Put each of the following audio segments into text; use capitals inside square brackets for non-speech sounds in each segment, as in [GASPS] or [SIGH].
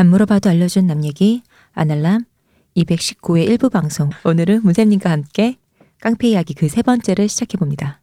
안 물어봐도 알려준 남 얘기 아날람 219회 일부 방송 오늘은 문쌤님과 함께 깡패 이야기 그 세 번째를 시작해 봅니다.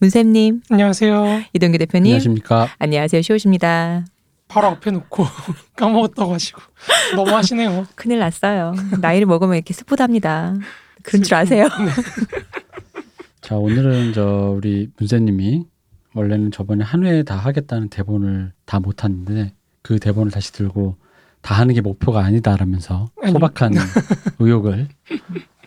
문쌤님, 안녕하세요. 이동규 대표님, 안녕하십니까. 안녕하세요. 쇼우십니다. 바로 앞에 놓고 [LAUGHS] 까먹었다고 하시고 너무 하시네요. [LAUGHS] 큰일 났어요. 나이를 먹으면 이렇게 스프답니다. 그런 줄 아세요? [LAUGHS] 자 오늘은 저 우리 문세님이 원래는 저번에 한회다 하겠다는 대본을 다 못했는데 그 대본을 다시 들고 다 하는 게 목표가 아니다라면서 아니. 소박한 의혹을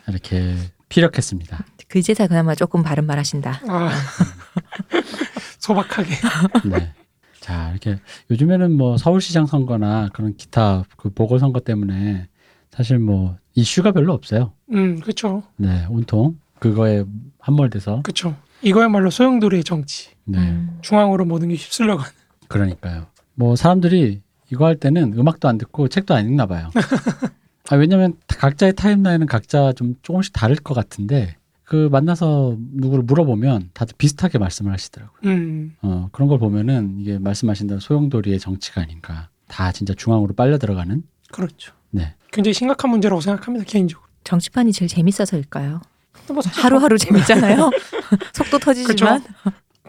이렇게 피력했습니다. 그제서 그나마 조금 바른 말 하신다. 아, [LAUGHS] 소박하게. [LAUGHS] 네. 자 이렇게 요즘에는 뭐 서울시장 선거나 그런 기타 그 보궐선거 때문에 사실 뭐 이슈가 별로 없어요. 음, 그렇죠. 네, 온통 그거에 함몰돼서 그렇죠. 이거야말로 소용돌이의 정치. 네. 음. 중앙으로 모든 게 휩쓸려가는. 그러니까요. 뭐 사람들이 이거 할 때는 음악도 안 듣고 책도 안 읽나 봐요. [LAUGHS] 아, 왜냐면 각자의 타임라인은 각자 좀 조금씩 다를 것 같은데 그 만나서 누구를 물어보면 다들 비슷하게 말씀을 하시더라고요. 음, 어, 그런 걸 보면은 이게 말씀하신 대로 소용돌이의 정치가 아닌가. 다 진짜 중앙으로 빨려 들어가는. 그렇죠. 네. 굉장히 심각한 문제라고 생각합니다 개인적으로. 정치판이 제일 재밌어서일까요? 뭐 하루하루 재밌잖아요. [LAUGHS] [LAUGHS] 속도 터지지만.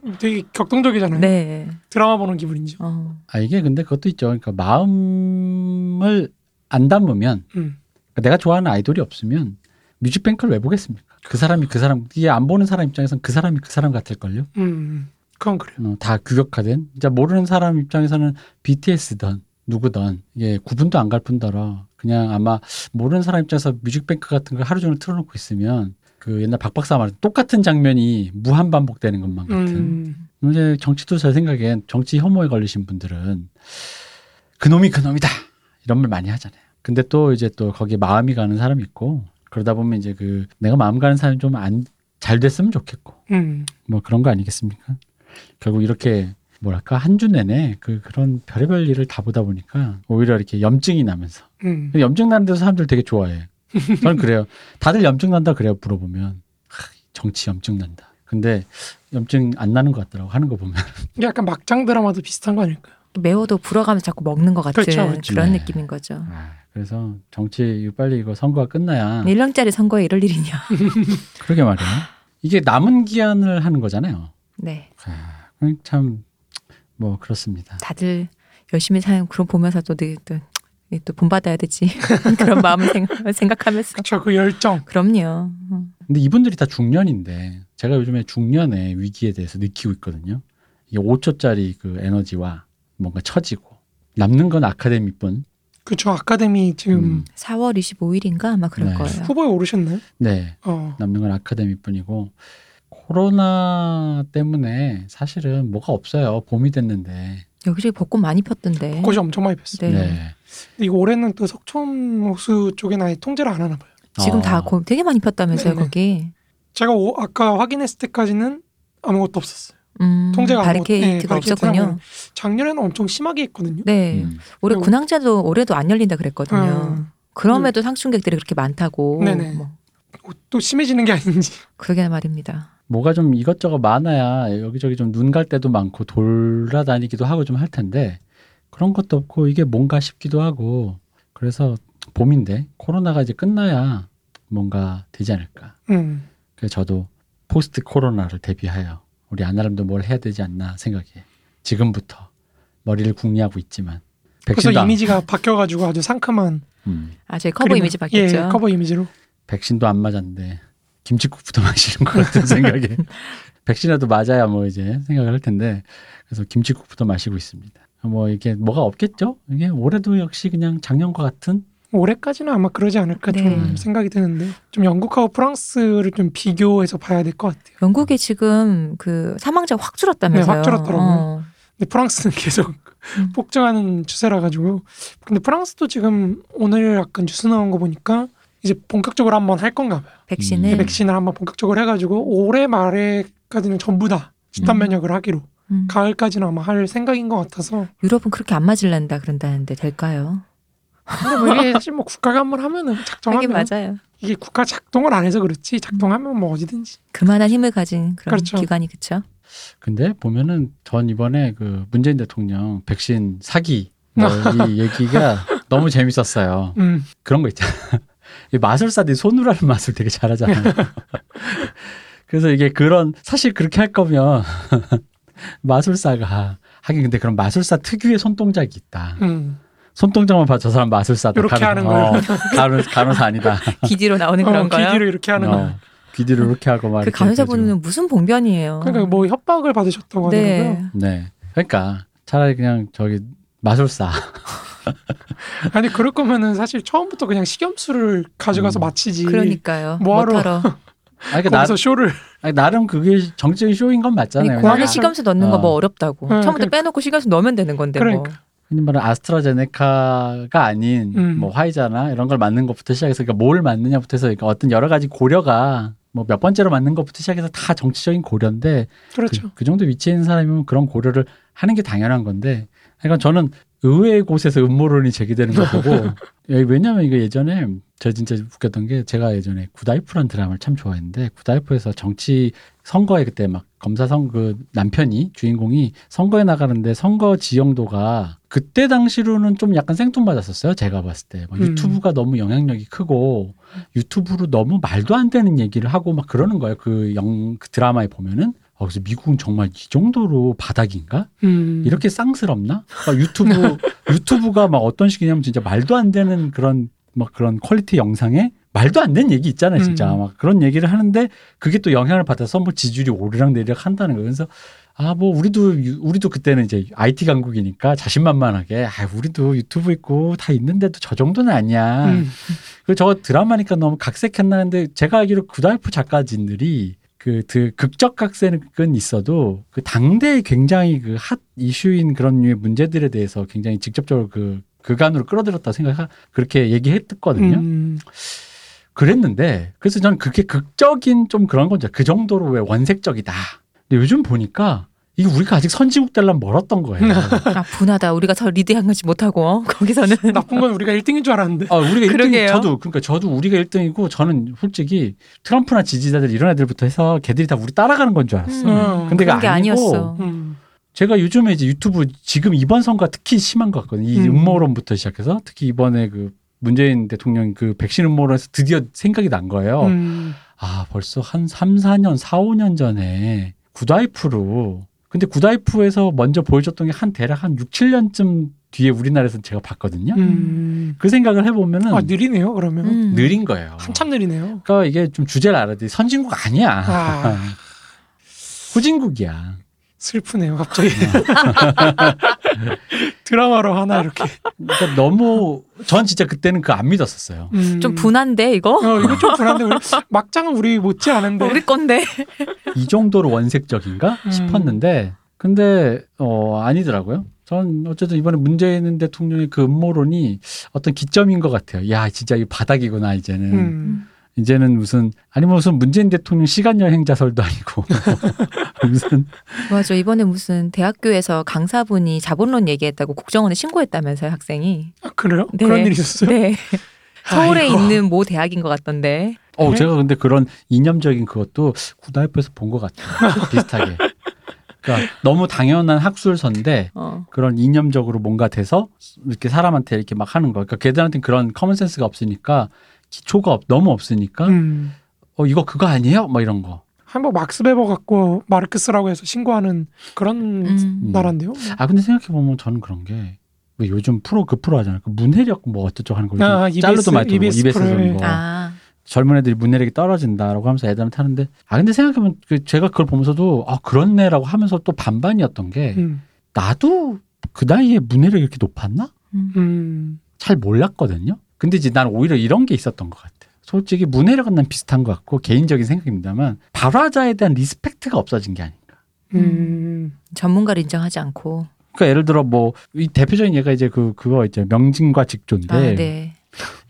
뭐 되게 격동적이잖아요. 네. 드라마 보는 기분이죠. 어. 아, 이게 근데 그것도 있죠. 그러니까 마음을 안 담으면 음, 그러니까 내가 좋아하는 아이돌이 없으면 뮤직뱅크를 왜 보겠습니까? 그 사람이 그 사람, 이게 안 보는 사람 입장에선 그 사람이 그 사람 같을걸요? 음, 그건 그래요. 어, 다 규격화된 진짜 모르는 사람 입장에서는 BTS든 누구든 이게 구분도 안 갈 뿐더러 그냥 아마 모르는 사람 입장에서 뮤직뱅크 같은 걸 하루 종일 틀어놓고 있으면 그 옛날 박 박사 말 똑같은 장면이 무한 반복되는 것만 같은 음, 이제 정치도 제 생각엔 정치 혐오에 걸리신 분들은 그놈이 그놈이다 이런 말 많이 하잖아요. 근데 또 이제 또 거기에 마음이 가는 사람이 있고 그러다 보면 이제 그 내가 마음 가는 사람이 좀 안 잘 됐으면 좋겠고 음, 뭐 그런 거 아니겠습니까? 결국 이렇게 뭐랄까 한 주 내내 그 그런 별의별 일을 다 보다 보니까 오히려 이렇게 염증이 나면서 음. 염증 나는 데서 사람들 되게 좋아해. 저는 그래요. 다들 염증 난다 그래요 물어보면 하, 정치 염증 난다. 근데 염증 안 나는 것 같더라고 하는 거 보면. [LAUGHS] 이게 약간 막장 드라마도 비슷한 거 아닐까요? 매워도 불어가면서 자꾸 먹는 것 같은 그렇죠, 그렇죠. 런 네. 느낌인 거죠. 아, 그래서 정치 빨리 이거 선거가 끝나야 1년짜리 선거에 이럴 일이냐. [LAUGHS] 그러게 말이야. 이게 남은 기한을 하는 거잖아요. 네. 아, 참뭐 그렇습니다. 다들 열심히 사는 그런 보면서 또, 또, 또 본받아야 되지. [LAUGHS] 그런 마음을 생각, 생각하면서. 그렇죠. 그 열정. 그럼요. 어. 근데 이분들이 다 중년인데 제가 요즘에 중년의 위기에 대해서 느끼고 있거든요. 이게 5초짜리 그 에너지와 뭔가 처지고 남는 건 아카데미뿐. 그렇죠. 아카데미 지금 음, 4월 25일인가 아마 그럴 네. 거예요. 후보에 오르셨나요? 네, 어, 남는 건 아카데미 뿐이고 코로나 때문에 사실은 뭐가 없어요. 봄이 됐는데. 여기저기 벚꽃 많이 폈던데. 벚꽃이 엄청 많이 폈어요. 네. 네. 근데 이거 올해는 또 석촌 호수 쪽에는 아예 통제를 안 하나 봐요. 지금 어. 다 거- 되게 많이 폈다면서요, 네네. 거기. 제가 오- 아까 확인했을 때까지는 아무것도 없었어요. 음, 통제가 아무것도- 바리케이트가 네, 없었군요. 작년에는 엄청 심하게 했거든요. 네. 음. 올해 그리고- 군항제도 올해도 안 열린다 그랬거든요. 음. 그럼에도 상충객들이 그렇게 많다고. 네네. 뭐, 어, 또 심해지는 게 아닌지. 그러게 말입니다. 뭐가 좀 이것저것 많아야 여기저기 좀 눈 갈 때도 많고 돌아다니기도 하고 좀 할 텐데 그런 것도 없고 이게 뭔가 싶기도 하고 그래서 봄인데 코로나가 이제 끝나야 뭔가 되지 않을까. 음. 그래서 저도 포스트 코로나를 대비하여 우리 아나람도 뭘 해야 되지 않나 생각해. 지금부터 머리를 궁리하고 있지만 안, 이미지가 바뀌어가지고 아주 상큼한 음, 아, 저희 커버 그림을- 이미지 바뀌었죠. 예, 커버 이미지로. 백신도 안 맞았는데 김치국부터 [LAUGHS] 마시는 것 같은 생각에 [LAUGHS] 백신이라도 맞아야 뭐 이제 생각을 할 텐데 그래서 김치국부터 마시고 있습니다. 뭐 이게 뭐가 없겠죠? 이게 올해도 역시 그냥 작년과 같은 올해까지는 아마 그러지 않을까 네. 좀 생각이 드는데 좀 영국하고 프랑스를 좀 비교해서 봐야 될 것 같아요. 영국이 지금 그 사망자 확 줄었다면서요. 네, 확 줄었더라고요. 어. 근데 프랑스는 [LAUGHS] 계속 음. 폭증하는 추세라 가지고 근데 프랑스도 지금 오늘 약간 뉴스 나온 거 보니까 이제 본격적으로 한번 할 건가 봐요. 백신을 그 백신을 한번 본격적으로 해가지고 올해 말에까지는 전부 다 집단 음. 면역을 하기로 음. 가을까지는 아마 할 생각인 것 같아서 유럽은 그렇게 안 맞을란다 그런다는데 될까요? 근데 뭐 이게 사실 뭐 국가가 한번 하면은 하긴 작정하면 맞아요. 이게 국가 작동을 안 해서 그렇지 작동하면 뭐 어디든지 그만한 힘을 가진 그런 그렇죠. 기관이 그쵸? 근데 보면은 전 이번에 그 문재인 대통령 백신 사기 뭐 [LAUGHS] 이 얘기가 너무 재밌었어요. 음 그런 거 있잖아. [LAUGHS] 이 마술사들이 손으로 하는 마술 되게 잘하잖아요. [LAUGHS] 그래서 이게 그런 사실 그렇게 할 거면 마술사가 하긴 근데 그런 마술사 특유의 손동작이 있다. 음. 손동작만 봐저 사람 마술사다. 요렇게 가는- 하는 어, 간호, 간호사 아니다. [LAUGHS] 기디로 나오는 어, 그런 거요. 기기를 이렇게 하는 거 어, 귀뒤를 이렇게 하고 막그 이렇게 간호사분은 무슨 봉변이에요. 그러니까 뭐 협박을 받으셨다고 하더라고요 네. 네. 그러니까 차라리 그냥 저기 마술사. [LAUGHS] 아니 그럴 거면은 사실 처음부터 그냥 식염수를 가져가서 음. 마치지 그러니까요. 뭐하러 뭐하러 [LAUGHS] 아니, 그러니까 나, 거기서 쇼를 아니, 나름 그게 정적인 쇼인 건 맞잖아요. 고안에 그냥- 식염수 넣는 거뭐 어. 어렵다고. 네, 처음부터 그러니까. 빼놓고 식염수 넣으면 되는 건데 뭐. 그러니까 흔히 말하는 아스트라제네카가 아닌 음. 뭐 화이자나 이런 걸 맞는 것부터 시작해서 그러니까 뭘 맞느냐부터 해서 그러니까 어떤 여러 가지 고려가 뭐 몇 번째로 맞는 것부터 시작해서 다 정치적인 고려인데 그렇죠 그, 그 정도 위치에 있는 사람이면 그런 고려를 하는 게 당연한 건데 그러니까 저는 의외의 곳에서 음모론이 제기되는 거 보고 [LAUGHS] 예, 왜냐면 이거 예전에 저 진짜 웃겼던 게 제가 예전에 구다이프라는 드라마를 참 좋아했는데 구다이프에서 정치 선거에 그때 막 검사 선그 남편이 주인공이 선거에 나가는데 선거 지형도가 그때 당시로는 좀 약간 생뚱맞았었어요. 제가 봤을 때막 음. 유튜브가 너무 영향력이 크고 유튜브로 너무 말도 안 되는 얘기를 하고 막 그러는 거예요. 그 영 그 드라마에 보면은 어, 그래서 미국은 정말 이 정도로 바닥인가? 음. 이렇게 쌍스럽나? 막 유튜브 [LAUGHS] 유튜브가 막 어떤 식이냐면 진짜 말도 안 되는 그런 막 그런 quality 영상에 말도 안 되는 얘기 있잖아요, 진짜 음. 막 그런 얘기를 하는데 그게 또 영향을 받아서 뭐 지지율이 오르락 내리락 한다는 거예요. 그래서 아 뭐 우리도 유- 우리도 그때는 이제 IT 강국이니까 자신만만하게 아 우리도 유튜브 있고 다 있는데도 저 정도는 아니야. 음. 그 저거 드라마니까 너무 각색했나 했는데 제가 알기로 구달프 작가진들이 그, 그 극적 각색은 있어도 그 당대에 굉장히 그 hot issue인 그런 류의 문제들에 대해서 굉장히 직접적으로 극 안으로 끌어들였다 생각 그렇게 얘기했거든요. 음. 그랬는데 그래서 저는 그게 극적인 좀 그런 거죠. 그 정도로 왜 원색적이다. 근데 요즘 보니까 이게 우리가 아직 선진국 되려면 멀었던 거예요. 아, 분하다. 우리가 저 리드한 거지 못하고 어? 거기서는 [LAUGHS] 나쁜 건 우리가 1등인 줄 알았는데 아, 우리가 1등, 그러게요. 저도, 그러니까 저도 우리가 1등이고 저는 솔직히 트럼프나 지지자들 이런 애들부터 해서 걔들이 다 우리 따라가는 건 줄 알았어. 음, 어. 근데 그게 게 아니고. 음. 제가 요즘에 이제 유튜브 지금 이번 선거가 특히 심한 것 같거든요. 이 음. 음모론부터 시작해서 특히 이번에 그 문재인 대통령 그 백신 음모론에서 드디어 생각이 난 거예요. 음. 아, 벌써 한 3, 4년, 4, 5년 전에 구다이프로 근데 구다이프에서 먼저 보여줬던 게 한 대략 한 6, 7년쯤 뒤에 우리나라에서 제가 봤거든요. 음. 그 생각을 해보면은 아 느리네요 그러면 음. 느린 거예요. 한참 느리네요 그러니까 이게 좀 주제를 알아야 돼. 선진국 아니야. 아. [LAUGHS] 후진국이야. 슬프네요 갑자기 [LAUGHS] 드라마로 하나 이렇게 그러니까 너무 전 진짜 그때는 그 안 믿었었어요. 음. 좀 분한데 이거? 어 이거 좀 우리 막장은 우리 못지 않은데 우리 건데. [LAUGHS] 이 정도로 원색적인가 음. 싶었는데 근데 어 아니더라고요. 전 어쨌든 이번에 문재인 대통령의 그 음모론이 어떤 기점인 것 같아요. 야 진짜 이 바닥이구나 이제는 음. 이제는 무슨 아니 무슨 문재인 대통령 시간 여행 자설도 아니고 [LAUGHS] 무슨 맞아. 이번에 무슨 대학교에서 강사분이 자본론 얘기했다고 국정원에 신고했다면서요, 학생이. 아, 그래요? 네. 그런 일이 있었어요? 네. 서울에 아이고. 있는 모 대학인 것 같던데. 어 네? 제가 근데 그런 이념적인 그것도 굿와이프에서 본 것 같아요. [LAUGHS] 비슷하게. 그러니까 너무 당연한 학술서인데 어. 그런 이념적으로 뭔가 돼서 이렇게 사람한테 이렇게 막 하는 거. 그러니까 걔들한테는 그런 common sense가 없으니까 기초가 없- 너무 없으니까 음. 어 이거 그거 아니에요? 뭐 이런 거. 한번 막스 베버 갖고 마르크스라고 해서 신고하는 그런 음. 나라인데요. 아 근데 생각해 보면 저는 그런 게. 왜 요즘 프로 그 프로 하잖아요. 그 문해력 뭐 어쩌고 하는 거. 아, 짤로도 많이 들고 EBS. 거. 아. 젊은 애들이 문해력이 떨어진다라고 하면서 애들한테 하는데 아 근데 생각해보면 그 제가 그걸 보면서도 아 그렇네라고 하면서 또 반반이었던 게 음. 나도 그 나이에 문해력이 이렇게 높았나? 음. 음. 잘 몰랐거든요. 근데 이제 난 오히려 이런 게 있었던 것 같아. 솔직히 문해력은 난 비슷한 것 같고 개인적인 생각입니다만 발화자에 대한 respect가 없어진 게 아닌가. 음. 전문가를 인정하지 않고. 그러니까 예를 들어 뭐 이 대표적인 예가 이제 그 그거 이제 명징과 직조인데 아, 네.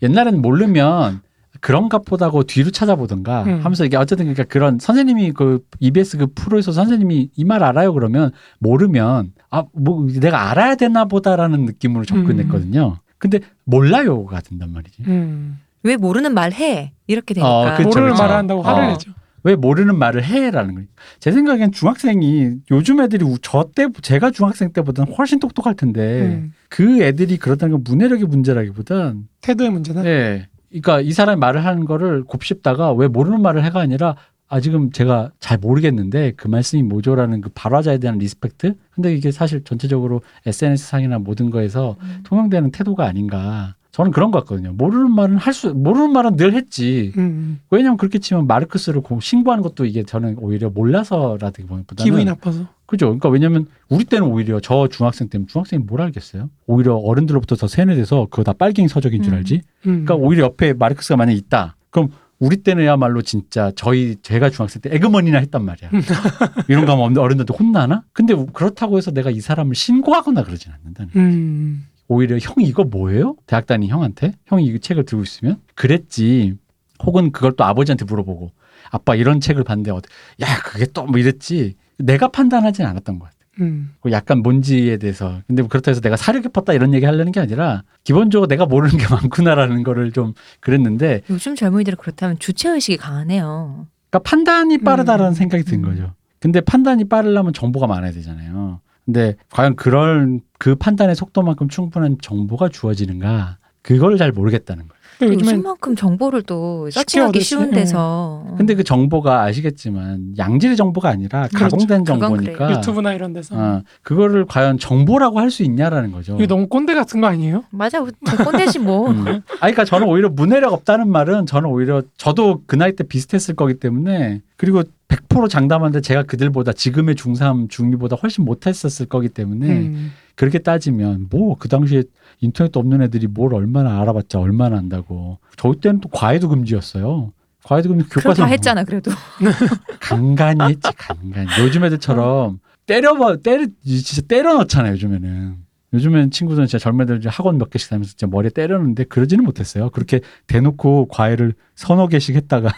옛날에는 모르면 그런가 보다 하고 뒤로 찾아보던가 음. 하면서 이게 어쨌든 그러니까 그런 선생님이 그 EBS 그 프로에서 선생님이 이 말 알아요 그러면 모르면 아 뭐 내가 알아야 되나 보다라는 느낌으로 접근했거든요. 근데 몰라요가 된단 말이지. 음. 왜 모르는 말 해? 이렇게 되니까. 어, 그쵸, 모르는 그쵸. 말을 한다고 화를 어. 내죠. 왜 모르는 말을 해라는 거예요. 제 생각엔 중학생이 요즘 애들이 우- 저때 제가 중학생 때보다는 훨씬 똑똑할 텐데 음. 그 애들이 그렇다는 건 문해력의 문제라기보단 태도의 문제다. 예. 그러니까 이 사람이 말을 하는 거를 곱씹다가 왜 모르는 말을 해가 아니라 아 지금 제가 잘 모르겠는데 그 말씀이 뭐죠라는 그 발화자에 대한 respect. 근데 이게 사실 전체적으로 SNS 상이나 모든 거에서 음. 통용되는 태도가 아닌가. 저는 그런 것 같거든요. 모르는 말은 할 수, 모르는 말은 늘 했지. 음. 왜냐면 그렇게 치면 마르크스를 고- 신고하는 것도 이게 저는 오히려 몰라서라기보다는 기분이 나빠서. 그죠. 그러니까 왜냐면 우리 때는 오히려 저 중학생 때는 중학생이 뭘 알겠어요? 오히려 어른들로부터 더 세뇌돼서 그거 다 빨갱이 서적인 줄 음. 알지. 음. 그러니까 오히려 옆에 마르크스가 만약에 있다. 그럼 우리 때는야말로 진짜 저희 제가 중학생 때 에그머니나 했단 말이야. [LAUGHS] 이런 거 하면 어른들한테 혼나나? 근데 그렇다고 해서 내가 이 사람을 신고하거나 그러진 않는다는. 거야. 음. 오히려 형 이거 뭐예요? 대학 다닌 형한테 형이 이 책을 들고 있으면 그랬지. 혹은 그걸 또 아버지한테 물어보고 아빠 이런 책을 봤는데 어때? 야 그게 또 뭐 이랬지. 내가 판단하진 않았던 것 같아. 음. 그 약간 뭔지에 대해서. 근데 뭐 그렇다고 해서 내가 사려 깊었다 이런 얘기 하려는 게 아니라 기본적으로 내가 모르는 게 [LAUGHS] 많구나라는 거를 좀 그랬는데 요즘 젊은이들은 그렇다면 주체 의식이 강하네요. 그러니까 판단이 빠르다라는 음. 생각이 든 음. 거죠. 근데 판단이 빠르려면 정보가 많아야 되잖아요. 근데 과연 그런 그 판단의 속도만큼 충분한 정보가 주어지는가? 그걸 잘 모르겠다는 거예요. 요즘만큼 정보를 또 서칭하기 쉬운 예. 데서. 근데 그 정보가 아시겠지만 양질의 정보가 아니라 가공된 그건 정보니까 유튜브나 이런 데서 어, 그거를 과연 정보라고 할 수 있냐라는 거죠. 이게 너무 꼰대 같은 거 아니에요? 맞아, 저 꼰대지 뭐. 음. 아, 그러니까 저는 오히려 문해력 없다는 말은 저는 오히려 저도 그 나이 때 비슷했을 거기 때문에 그리고 100% 장담하는데 제가 그들보다 지금의 중3, 중2보다 훨씬 못했었을 거기 때문에 음. 그렇게 따지면 뭐 그 당시에 인터넷도 없는 애들이 뭘 얼마나 알아봤자 얼마나 안다고. 저희 때는 또 과외도 금지였어요. 과외도 금지 교과서 다 했잖아, 그래도. [LAUGHS] 간간히 했지 간간히. 요즘 애들처럼 때려봐 때려 진짜 때려 넣잖아요 요즘에는. 요즘엔 친구들은 진짜 젊은 애들 학원 몇 개씩 다니면서 진짜 머리에 때려 넣는데 그러지는 못했어요. 그렇게 대놓고 과외를 서너 개씩 했다가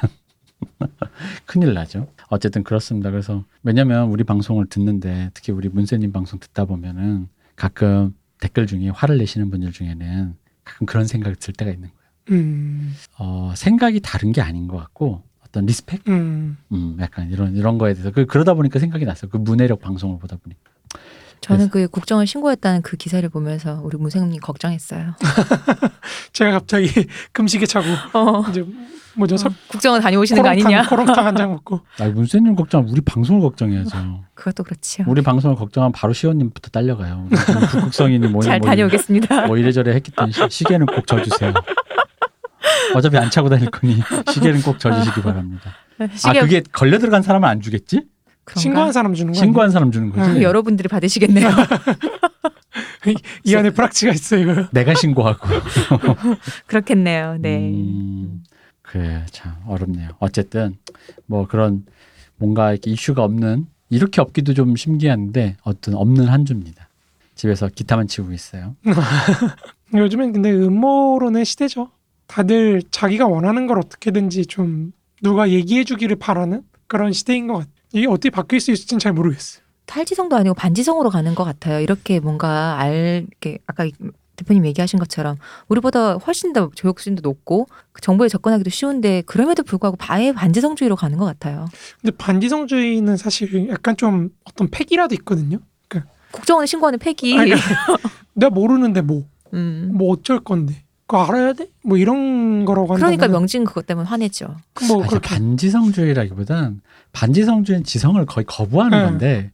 [LAUGHS] 큰일 나죠. 어쨌든 그렇습니다. 그래서 왜냐면 우리 방송을 듣는데 특히 우리 문쌤님 방송 듣다 보면은 가끔 댓글 중에 화를 내시는 분들 중에는 가끔 그런 생각이 들 때가 있는 거예요 음. 어, 생각이 다른 게 아닌 것 같고 어떤 respect 음. 음, 약간 이런 이런 거에 대해서 그 그러다 보니까 생각이 났어요. 그 문해력 방송을 보다 보니까. 저는 그 국정을 신고했다는 그 기사를 보면서 우리 무생님 걱정했어요. [LAUGHS] 제가 갑자기 [LAUGHS] 금식에 차고 어, 이제 뭐죠? 서- 국정원 다녀오시는 거 아니냐? 코롱탕, 한잔 [LAUGHS] 먹고 아, 문세님 걱정 우리 방송을 걱정해야죠. 그것도 그렇지요. 우리 방송을 걱정하면 바로 시원님부터 딸려가요. 북극성이니 뭐니 잘 다녀오겠습니다. 뭐 이래저래 했기 때문에 시- 시계는 꼭 져주세요. 어차피 안 차고 다닐 거니 시계는 꼭 져주시기 바랍니다. 시계 아 그게 걸려 들어간 사람은 안 주겠지? 그런가? 신고한 사람 주는 거 신고한 사람 주는 음, 거지. 여러분들이 받으시겠네요. [LAUGHS] 이 안에 프락치가 있어요 이거. 내가 신고하고. [LAUGHS] 그렇겠네요. 네. 음, 그래 참 어렵네요. 어쨌든 뭐 그런 뭔가 이렇게 이슈가 없는 이렇게 없기도 좀 신기한데 어떤 없는 한 주입니다. 집에서 기타만 치고 있어요. [LAUGHS] 요즘엔 근데 음모론의 시대죠. 다들 자기가 원하는 걸 어떻게든지 좀 누가 얘기해 주기를 바라는 그런 시대인 것 같아요. 이게 어떻게 바뀔 수 있을지는 잘 모르겠어요. 탈지성도 아니고 반지성으로 가는 것 같아요. 이렇게 뭔가 알, 이렇게 아까 대표님 얘기하신 것처럼 우리보다 훨씬 더 교육 수준도 높고 그 정보에 접근하기도 쉬운데 그럼에도 불구하고 바에 반지성주의로 가는 것 같아요. 근데 반지성주의는 사실 약간 좀 어떤 팩이라도 있거든요. 국정원에 신고하는 폐기. 아니, [LAUGHS] 내가 모르는데 뭐, 음. 뭐 어쩔 건데. 그거 알아야 돼? 뭐 이런 거라고 한다면 그러니까 명진 그것 때문에 화냈죠. 뭐 아, 반지성주의라기보단 반지성주의는 지성을 거의 거부하는 네. 건데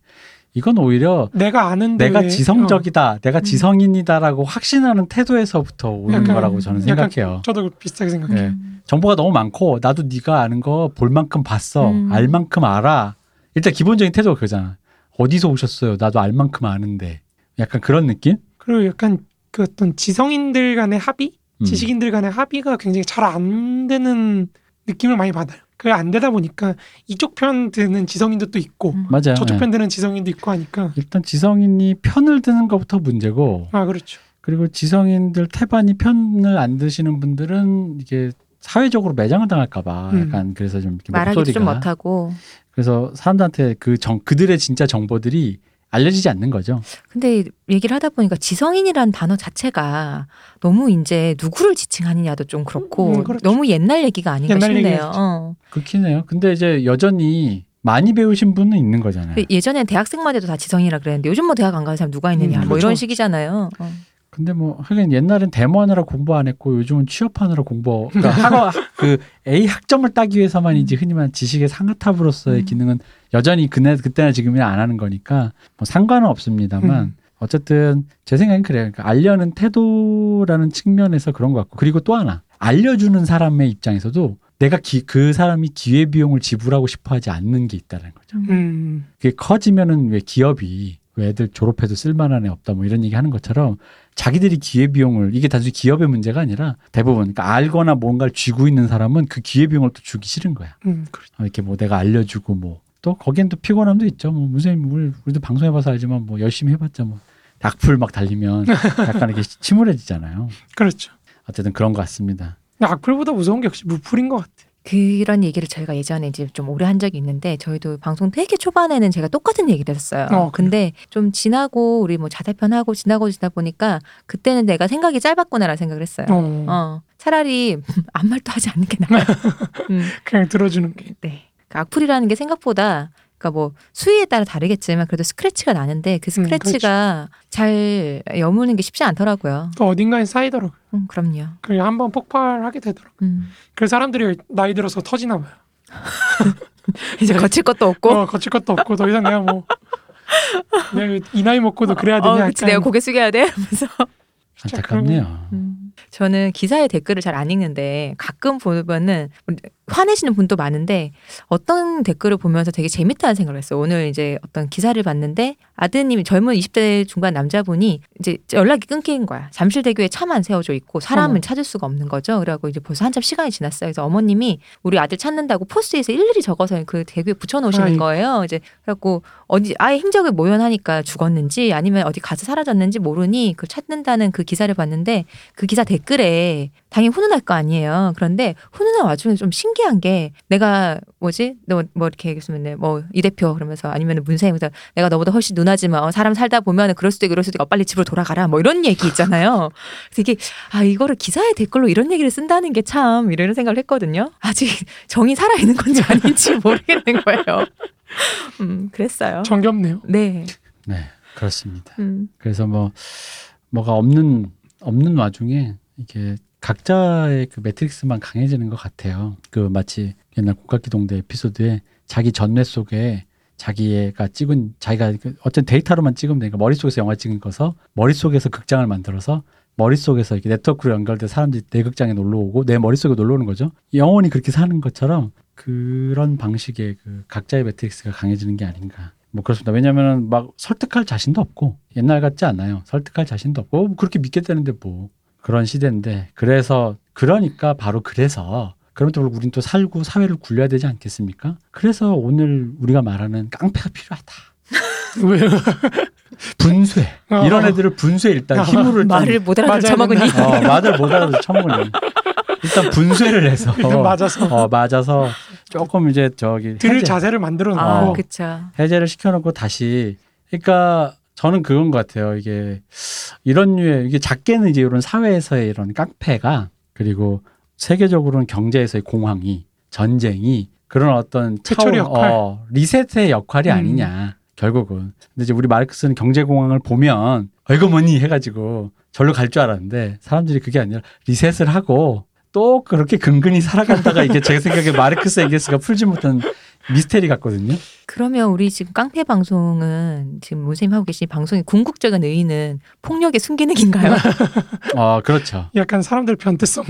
이건 오히려 내가 아는데 내가 왜- 지성적이다, 내가 음. 지성인이다라고 확신하는 태도에서부터 오는 약간- 거라고 저는 생각해요. 어, 저도 비슷하게 생각해요. 네. 정보가 너무 많고 나도 네가 아는 거 볼 만큼 봤어 음. 알 만큼 알아 일단 기본적인 태도가 그거잖아 어디서 오셨어요 나도 알 만큼 아는데 약간 그런 느낌 그리고 약간 그 어떤 지성인들 간의 합의 음. 지식인들 간의 합의가 굉장히 잘 안 되는 느낌을 많이 받아요. 그게 안 되다 보니까 이쪽 편 드는 지성인도 또 있고 음. 맞아요. 저쪽 예. 편 드는 지성인도 있고 하니까 일단 지성인이 편을 드는 것부터 문제고 아 그렇죠. 그리고 지성인들 태반이 편을 안 드시는 분들은 이게 사회적으로 매장을 당할까봐 음. 약간 그래서 좀 이렇게 말하기도 좀 목소리가 못하고. 그래서 사람들한테 그 정 그들의 진짜 정보들이 알려지지 않는 거죠. 근데 얘기를 하다 보니까 지성인이라는 단어 자체가 너무 이제 누구를 지칭하느냐도 좀 그렇고 음, 그렇죠. 너무 옛날 얘기가 아닌가 옛날 싶네요. 어. 그렇긴 해요. 근데 이제 여전히 많이 배우신 분은 있는 거잖아요. 예전엔 대학생만 해도 다 지성이라 그랬는데 요즘 뭐 대학 안 가는 사람 누가 있느냐 음, 뭐 이런 그렇죠. 식이잖아요. 어. 근데 뭐 하긴 옛날엔 데모하느라 공부 안 했고 요즘은 취업하느라 공부 그러니까 [LAUGHS] 학원 그 A 학점을 따기 위해서만이지 흔히 말하는 지식의 상하탑으로서의 음. 기능은 여전히 그날 그때나 지금이나 안 하는 거니까 뭐 상관은 없습니다만 음. 어쨌든 제 생각엔 그래요. 그러니까 알려는 태도라는 측면에서 그런 것 같고 그리고 또 하나 알려주는 사람의 입장에서도 내가 기- 그 사람이 기회 비용을 지불하고 싶어하지 않는 게 있다는 거죠. 음, 그게 커지면은 왜 기업이 왜 애들 졸업해도 쓸만한 애 없다 뭐 이런 얘기 하는 것처럼 자기들이 기회비용을 이게 단순히 기업의 문제가 아니라 대부분 그러니까 알거나 뭔가를 쥐고 있는 사람은 그 기회비용을 또 주기 싫은 거야. 음, 그렇죠. 어, 이렇게 뭐 내가 알려주고 뭐 또 거기엔 또 피곤함도 있죠. 뭐 선생님 우리 우리도 방송해봐서 알지만 뭐 열심히 해봤자 뭐 악플 막 달리면 약간 이렇게 침울해지잖아요. [LAUGHS] 그렇죠. 어쨌든 그런 것 같습니다. 악플보다 무서운 게 역시 무풀인 것 같아. 그런 얘기를 저희가 예전에 이제 좀 오래 한 적이 있는데 저희도 방송 되게 초반에는 제가 똑같은 얘기를 했어요. 어? 근데 좀 지나고 우리 뭐 자대편 하고 지나고 지나 보니까 그때는 내가 생각이 짧았구나라는 생각을 했어요. 어, 어, 차라리 [LAUGHS] 아무 말도 하지 않는 게 나아요. [LAUGHS] 음, 그냥 들어주는 게. 네. 그 악플이라는 게 생각보다 그러니까 뭐 수위에 따라 다르겠지만 그래도 스크래치가 나는데 그 음, 스크래치가 잘 여무는 게 쉽지 않더라고요. 또 어딘가에 쌓이더라고요. 음, 그럼요. 그게 한번 폭발하게 되더라고요. 음. 그 사람들이 나이 들어서 터지나 봐요. [LAUGHS] 이제 거칠 것도 없고. 어, 거칠 것도 없고 더 이상 내가 뭐 내가 이 나이 먹고도 그래야 되냐 어, 약간 그치, 내가 고개 숙여야 돼. [LAUGHS] 하면서. 안타깝네요. 음. 저는 기사의 댓글을 잘 안 읽는데 가끔 보면은 화내시는 분도 많은데 어떤 댓글을 보면서 되게 재밌다는 생각을 했어요. 오늘 이제 어떤 기사를 봤는데 아드님이 젊은 20대 중반 남자분이 이제 연락이 끊긴 거야. 잠실대교에 차만 세워져 있고 사람을 어머. 찾을 수가 없는 거죠. 그래갖고 이제 벌써 한참 시간이 지났어요. 그래서 어머님이 우리 아들 찾는다고 포스트잇에 일일이 적어서 그 대교에 붙여놓으시는. 거예요. 이제 그래갖고 어디 아예 행적을 모연하니까 죽었는지 아니면 어디 가서 사라졌는지 모르니 그 찾는다는 그 기사를 봤는데 그 기사 댓글에 당연히 훈훈할 거 아니에요. 그런데 훈훈한 와중에 좀 신기한 게 내가 뭐지 너 뭐 이렇게 얘기했으면 뭐 이 대표 그러면서 아니면 그래서 내가 너보다 훨씬 누나지만 어, 사람 살다 보면 그럴 수도 있고 그럴 수도 있고 빨리 집으로 돌아가라 뭐 이런 얘기 있잖아요. 그래서 이게 아 이거를 기사의 댓글로 이런 얘기를 쓴다는 게 참 이런 생각을 했거든요. 아직 정이 살아 있는 건지 아닌지 [LAUGHS] 모르겠는 거예요. 음 그랬어요. 정겹네요. 네. 네, 그렇습니다. 음. 그래서 뭐 뭐가 없는 없는 와중에 이게 각자의 그 매트릭스만 강해지는 것 같아요. 그 마치 옛날 공각기동대 에피소드에 자기 전뇌 속에 자기가 찍은 자기가 그 어떤 데이터로만 찍으면 되니까 머릿속에서 영화 찍은 거서 머릿속에서 극장을 만들어서 머릿속에서 이렇게 네트워크로 연결된 사람들이 내 극장에 놀러 오고 내 머릿속에 놀러 오는 거죠. 영원히 그렇게 사는 것처럼 그런 방식의 그 각자의 매트릭스가 강해지는 게 아닌가. 뭐 그렇습니다. 왜냐면은 막 설득할 자신도 없고 옛날 같지 않아요. 설득할 자신도 없고 어, 그렇게 믿겠다는데 뭐 그런 시대인데 그래서 그러니까 바로 그래서 그럼에도 불구하고 우린 또 살고 사회를 굴려야 되지 않겠습니까? 그래서 오늘 우리가 말하는 깡패가 필요하다. [LAUGHS] 왜요? 분쇄 어. 이런 애들을 분쇄 일단 아, 힘으로 말을 못 알아듣는 맞아야 처먹으니. 어, 말을 못 알아서 처먹으니 일단 분쇄를 해서 [LAUGHS] 일단 맞아서 어, 맞아서 조금 이제 저기 들을 해제, 자세를 만들어 아, 놓고 그쵸. 해제를 시켜놓고 다시 그러니까 저는 그건 것 같아요. 이게 이런 류의 이게 작게는 이제 이런 사회에서의 이런 깡패가 그리고 세계적으로는 경제에서의 공황이 전쟁이 그런 어떤 차원, 역할. 어, 리셋의 역할이 음. 아니냐 결국은. 근데 이제 우리 마르크스는 경제 공황을 보면 어, 이거 뭐니 해가지고 절로 갈 줄 알았는데 사람들이 그게 아니라 리셋을 하고 또 그렇게 근근히 살아간다가 이게 제 생각에 마르크스 에게스가 풀지 못한 미스테리 같거든요. 그러면 우리 지금 깡패 방송은 지금 문쌤 하고 계신 방송의 궁극적인 의의는 폭력의 순기능인가요? 어, [LAUGHS] 그렇죠. 약간 사람들 변태성을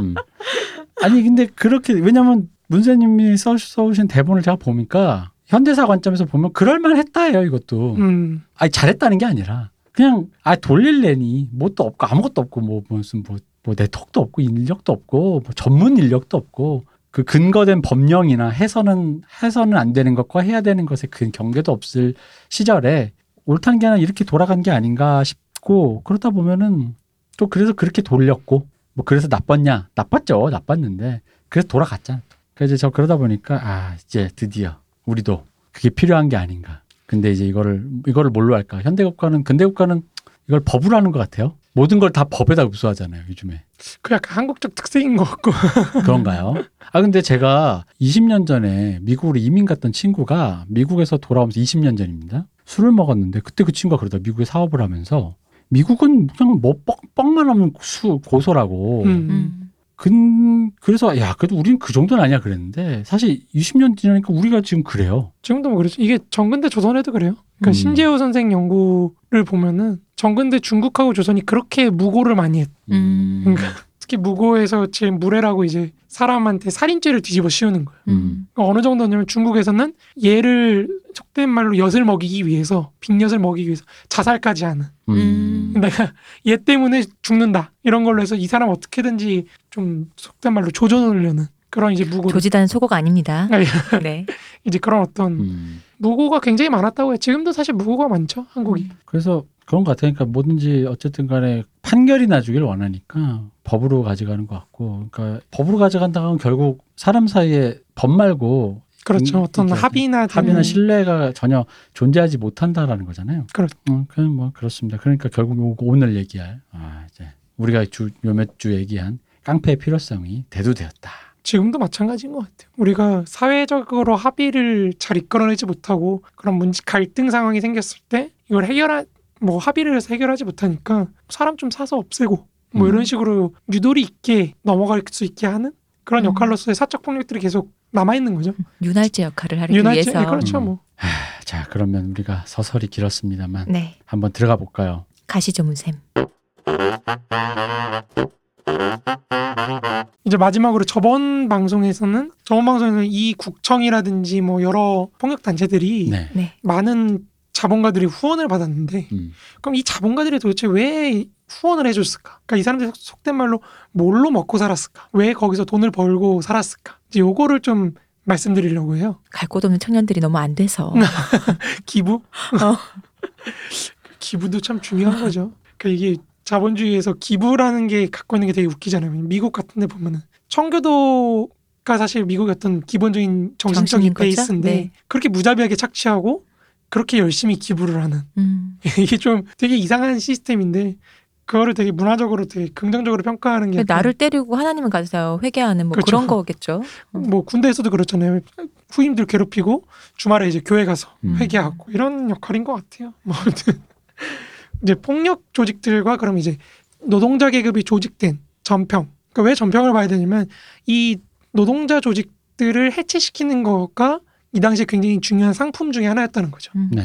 음. [LAUGHS] 아니 근데 그렇게 왜냐면 문세님이 써, 써오신 대본을 제가 보니까 현대사 관점에서 보면 그럴만했다예요 이것도. 음, 아니 잘했다는 게 아니라 그냥 아 돌릴래니 뭣도 없고 아무것도 없고 뭐 무슨 뭐 뭐 네트워크도 없고 인력도 없고 뭐 전문 인력도 없고 그 근거된 법령이나 해서는 해서는 안 되는 것과 해야 되는 것의 그 경계도 없을 시절에 옳다는 게 아니라 이렇게 돌아간 게 아닌가 싶고 그러다 보면은 또 그래서 그렇게 돌렸고 뭐 그래서 나빴냐? 나빴죠. 나빴는데 그래서 돌아갔잖아. 그래서 저 그러다 보니까 아 이제 드디어 우리도 그게 필요한 게 아닌가. 근데 이제 이거를 이거를 뭘로 할까? 현대국가는 근대국가는 이걸 법으로 하는 것 같아요 모든 걸 다 법에다 읍소하잖아요 요즘에 그 약간 한국적 특색인 것 같고 [LAUGHS] 그런가요? 아 근데 제가 20년 전에 미국으로 이민 갔던 친구가 미국에서 돌아오면서 20년 전입니다. 술을 먹었는데 그때 그 친구가 그러다 미국에 사업을 하면서 미국은 그냥 뭐 뻑, 뻑만 하면 수 고소라고. 음. 음. 근 그래서 야 그래도 우리는 그 정도는 아니야 그랬는데 사실 20년 지나니까 우리가 지금 그래요. 지금도 뭐 그렇죠. 이게 정근대 조선에도 그래요. 그러니까 음. 신재호 선생 연구를 보면은 정근대 중국하고 조선이 그렇게 무고를 많이 했. 음. 그러니까 [LAUGHS] 특히 무고에서 제일 무례라고 이제 사람한테 살인죄를 뒤집어 씌우는 거예요. 음. 그러니까 어느 정도냐면 중국에서는 얘를 속된 말로 엿을 먹이기 위해서 빈엿을 먹이기 위해서 자살까지 하는. 음. [LAUGHS] 내가 얘 때문에 죽는다 이런 걸로 해서 이 사람 어떻게든지 좀 속된 말로 조져놓으려는 그런 이제 무고 조지다는 소고가 아닙니다. 아니, [LAUGHS] 네. 이제 그런 어떤 음. 무고가 굉장히 많았다고 해요. 지금도 사실 무고가 많죠 한국이. 그래서 그런 것 같아요. 그러니까 뭐든지 어쨌든 간에 판결이 나주길 원하니까 법으로 가져가는 것 같고, 그러니까 법으로 가져간다고 하면 결국 사람 사이에 법 말고 그렇죠. 음, 어떤 그렇죠. 합의나 합의나 등- 신뢰가 전혀 존재하지 못한다라는 거잖아요. 그렇죠. 음, 그냥 뭐 그렇습니다. 그러니까 결국 요- 오늘 얘기할 아 이제 우리가 주 요 몇 주 얘기한 깡패의 필요성이 대두되었다. 지금도 마찬가지인 것 같아요. 우리가 사회적으로 합의를 잘 이끌어내지 못하고 그런 문제 갈등 상황이 생겼을 때 이걸 해결하 뭐 합의를 해서 해결하지 못하니까 사람 좀 사서 없애고 뭐 음. 이런 식으로 유도리 있게 넘어갈 수 있게 하는 그런 음. 역할로서의 사적 폭력들이 계속 남아 있는 거죠. 윤활제 역할을 하기 unite 위해서. 그렇죠 음. 뭐. 자 그러면 우리가 서서히 길었습니다만 네. 한번 들어가 볼까요? 가시죠 문쌤. 이제 마지막으로 저번 방송에서는 저번 방송에서는 이 국청이라든지 뭐 여러 폭력 단체들이 네. 네. 많은 자본가들이 후원을 받았는데 음. 그럼 이 자본가들이 도대체 왜 후원을 해줬을까? 그러니까 이 사람들이 속- 속된 말로 뭘로 먹고 살았을까? 왜 거기서 돈을 벌고 살았을까? 이제 요거를 좀 말씀드리려고 해요. 갈 곳 없는 청년들이 너무 안 돼서. [LAUGHS] 기부? 어. [LAUGHS] 기부도 참 중요한 거죠. 그러니까 이게 자본주의에서 기부라는 게 갖고 있는 게 되게 웃기잖아요. 미국 같은 데 보면은 청교도 가 사실 미국의 어떤 기본적인 정신적인? 베이스인데 네. 그렇게 무자비하게 착취하고 그렇게 열심히 기부를 하는 음. [LAUGHS] 이게 좀 되게 이상한 시스템인데 그거를 되게 문화적으로 되게 긍정적으로 평가하는 게 나를 때리고 하나님을 가서 회개하는 뭐 그렇죠. 그런 거겠죠. [LAUGHS] 뭐 군대에서도 그렇잖아요. 후임들 괴롭히고 주말에 이제 교회 가서 음. 회개하고 이런 역할인 것 같아요. [LAUGHS] 뭐 아무튼 이제 폭력 조직들과 그럼 이제 노동자 계급이 조직된 전평. 그러니까 왜 전평을 봐야 되냐면 이 노동자 조직들을 해체시키는 거가 이 당시에 굉장히 중요한 상품 중에 하나였다는 거죠. 음. 네.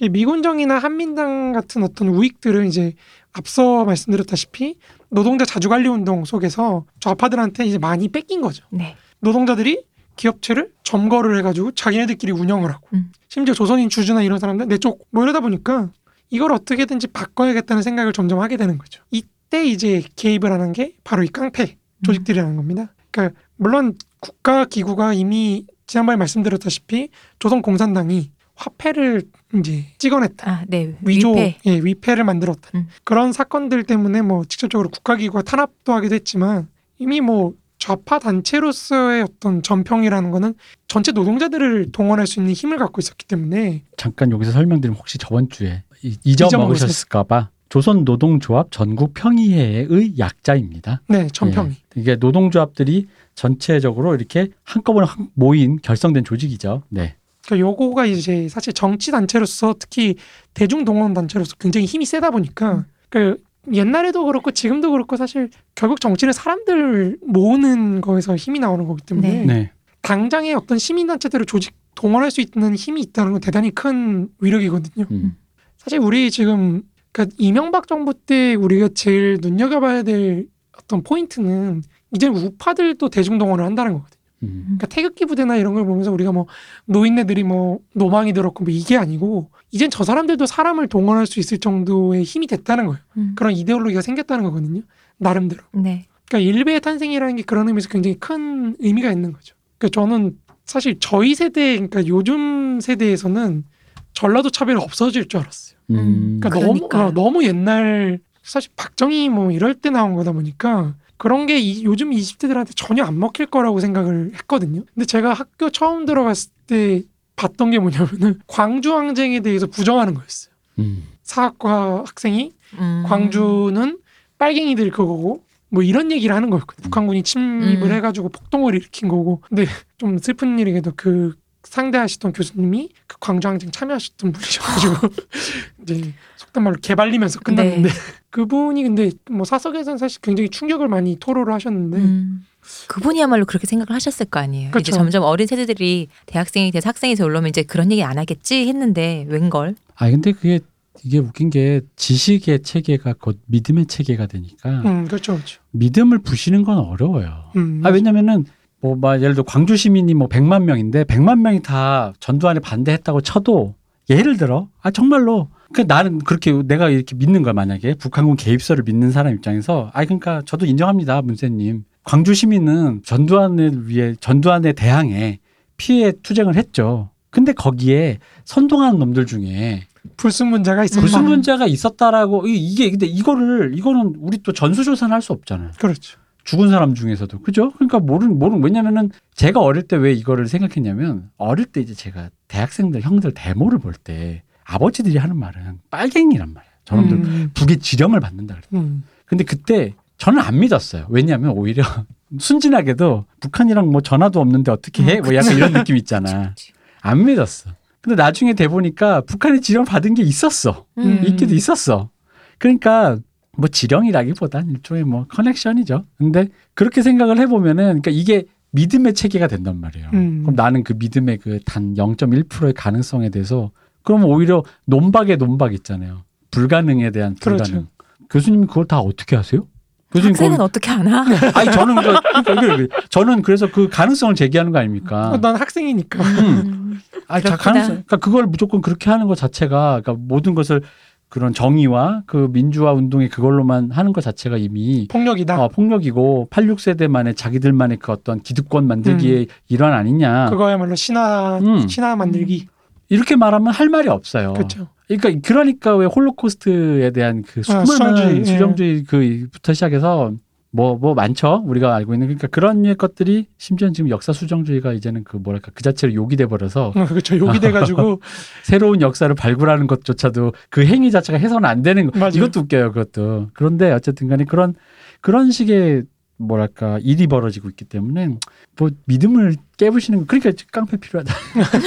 이 미군정이나 한민당 같은 어떤 우익들은 이제 앞서 말씀드렸다시피 노동자 자주관리 운동 속에서 좌파들한테 이제 많이 뺏긴 거죠. 네. 노동자들이 기업체를 점거를 해가지고 자기네들끼리 운영을 하고 음. 심지어 조선인 주주나 이런 사람들 내 쪽 뭐 이러다 보니까 이걸 어떻게든지 바꿔야겠다는 생각을 점점 하게 되는 거죠. 이때 이제 개입을 하는 게 바로 이 깡패 조직들이라는 겁니다. 그러니까 물론 국가 기구가 이미 지난번에 말씀드렸다시피 조선 공산당이 화폐를 이제 찍어냈다. 아, 네. 위조, 위패. 예, 위패를 만들었다. 음. 그런 사건들 때문에 뭐 직접적으로 국가기구가 탄압도 하기도 했지만 이미 뭐 좌파 단체로서의 어떤 전평이라는 거는 전체 노동자들을 동원할 수 있는 힘을 갖고 있었기 때문에 잠깐 여기서 설명드리면 혹시 저번 주에 잊어먹으셨을까봐 조선 노동조합 전국 평의회의 약자입니다. 네 전평이 예. 이게 노동조합들이 전체적으로 이렇게 한꺼번에 확 모인 결성된 조직이죠. 네. 그러니까 요거가 이제 사실 정치 단체로서 특히 대중 동원 단체로서 굉장히 힘이 세다 보니까 그 옛날에도 그렇고 지금도 그렇고 사실 결국 정치는 사람들 모으는 거에서 힘이 나오는 거기 때문에 네. 네. 당장의 어떤 시민 단체들을 조직 동원할 수 있는 힘이 있다는 건 대단히 큰 위력이거든요. 음. 사실 우리 지금 그러니까 이명박 정부 때 우리가 제일 눈여겨봐야 될 어떤 포인트는 이제 우파들도 대중동원을 한다는 거거든요. 음. 그러니까 태극기 부대나 이런 걸 보면서 우리가 뭐 노인네들이 뭐 노망이 들었고 뭐 이게 아니고 이젠 저 사람들도 사람을 동원할 수 있을 정도의 힘이 됐다는 거예요. 음. 그런 이데올로기가 생겼다는 거거든요. 나름대로. 네. 그러니까 일베의 탄생이라는 게 그런 의미에서 굉장히 큰 의미가 있는 거죠. 그러니까 저는 사실 저희 세대, 그러니까 요즘 세대에서는 전라도 차별이 없어질 줄 알았어요. 음. 그러니까 그러니까요. 너무 어, 너무 옛날 사실 박정희 뭐 이럴 때 나온 거다 보니까 그런 게 이- 요즘 20대들한테 전혀 안 먹힐 거라고 생각을 했거든요. 근데 제가 학교 처음 들어갔을 때 봤던 게 뭐냐면은 광주 항쟁에 대해서 부정하는 거였어요. 음. 사학과 학생이 음. 광주는 빨갱이들 그거고 뭐 이런 얘기를 하는 거였거든요. 북한군이 침입을 음. 해가지고 폭동을 일으킨 거고. 근데 좀 슬픈 일이게도 그 상대하시던 교수님이 그 광주항쟁 참여하셨던 분이셔가지고 [LAUGHS] 이제 속된 말로 개발리면서 끝났는데 네. [LAUGHS] 그분이 근데 뭐 사석에서는 사실 굉장히 충격을 많이 토로를 하셨는데 음. 그분이야말로 그렇게 생각을 하셨을 거 아니에요. 그렇죠. 이제 점점 어린 세대들이 대학생이 돼서 학생이 돼서 올라오면 이제 그런 얘기 안 하겠지 했는데 웬걸. 아 근데 그게 이게 웃긴 게 지식의 체계가 곧 믿음의 체계가 되니까 음 그렇죠 그렇죠. 믿음을 부시는 건 어려워요. 음, 아 왜냐면은 뭐 막 예를 들어 광주 시민이 뭐 100만 명인데 100만 명이 다 전두환에 반대했다고 쳐도 예를 들어 아 정말로 그 나는 그렇게 내가 이렇게 믿는 거야 만약에 북한군 개입설을 믿는 사람 입장에서 아 그러니까 저도 인정합니다 문세님 광주 시민은 전두환을 위해 전두환에 대항해 피해 투쟁을 했죠. 근데 거기에 선동하는 놈들 중에 불순 문제가 있었다. 불순 문제가 있었다라고 이- 이게 근데 이거를 이거는 우리 또 전수조사는 할 수 없잖아요. 그렇죠. 죽은 사람 중에서도 그죠? 그러니까 모르는 모르는 왜냐면은 제가 어릴 때 왜 이거를 생각했냐면 어릴 때 이제 제가 대학생들 형들 데모를 볼 때 아버지들이 하는 말은 빨갱이란 말이에요. 저놈들 음, 북의 지령을 받는다 그래. 음, 근데 그때 저는 안 믿었어요. 왜냐하면 오히려 [LAUGHS] 순진하게도 북한이랑 뭐 전화도 없는데 어떻게 해? 뭐 약간 이런 느낌 있잖아. [LAUGHS] 안 믿었어. 근데 나중에 돼 보니까 북한이 지령 받은 게 있었어. 음. 있기도 있었어. 그러니까 뭐 지령이라기보단 일종의 뭐 커넥션이죠. 근데 그렇게 생각을 해보면은 그러니까 이게 믿음의 체계가 된단 말이에요. 음. 그럼 나는 그 믿음의 그 단 0.1%의 가능성에 대해서 그러면 오히려 논박의 논박 있잖아요. 불가능에 대한 불가능. 그렇죠. 교수님이 그걸 다 어떻게 하세요? 교수님 학생은 그걸- 어떻게 아나? [LAUGHS] 아니 저는 그- 그러니까 저는 그래서 그 가능성을 제기하는 거 아닙니까? 어, 난 학생이니까. 음. 아, 자. 가능성. 그러니까 그걸 무조건 그렇게 하는 것 자체가 그러니까 모든 것을 그런 정의와 그 민주화 운동의 그걸로만 하는 것 자체가 이미 폭력이다. 어, 폭력이고 86세대만의 자기들만의 그 어떤 기득권 만들기의 일환 아니냐. 음. 그거야말로 신화 음. 신화 만들기. 이렇게 말하면 할 말이 없어요. 그렇죠. 그러니까 그러니까 왜 홀로코스트에 대한 그 아, 수많은 수정주의, 예. 수정주의 그부터 시작해서 뭐 뭐 많죠. 우리가 알고 있는 그러니까 그런 것들이 심지어 지금 역사 수정주의가 이제는 그 뭐랄까 그 자체로 욕이 돼 버려서 어, 그렇죠. 욕이 돼가지고 [LAUGHS] 새로운 역사를 발굴하는 것조차도 그 행위 자체가 해서는 안 되는 거. 맞아요. 이것도 웃겨요, 그것도. 그런데 어쨌든 간에 그런 그런 식의 뭐랄까 일이 벌어지고 있기 때문에 뭐 믿음을 깨부시는 거 그러니까 깡패 필요하다.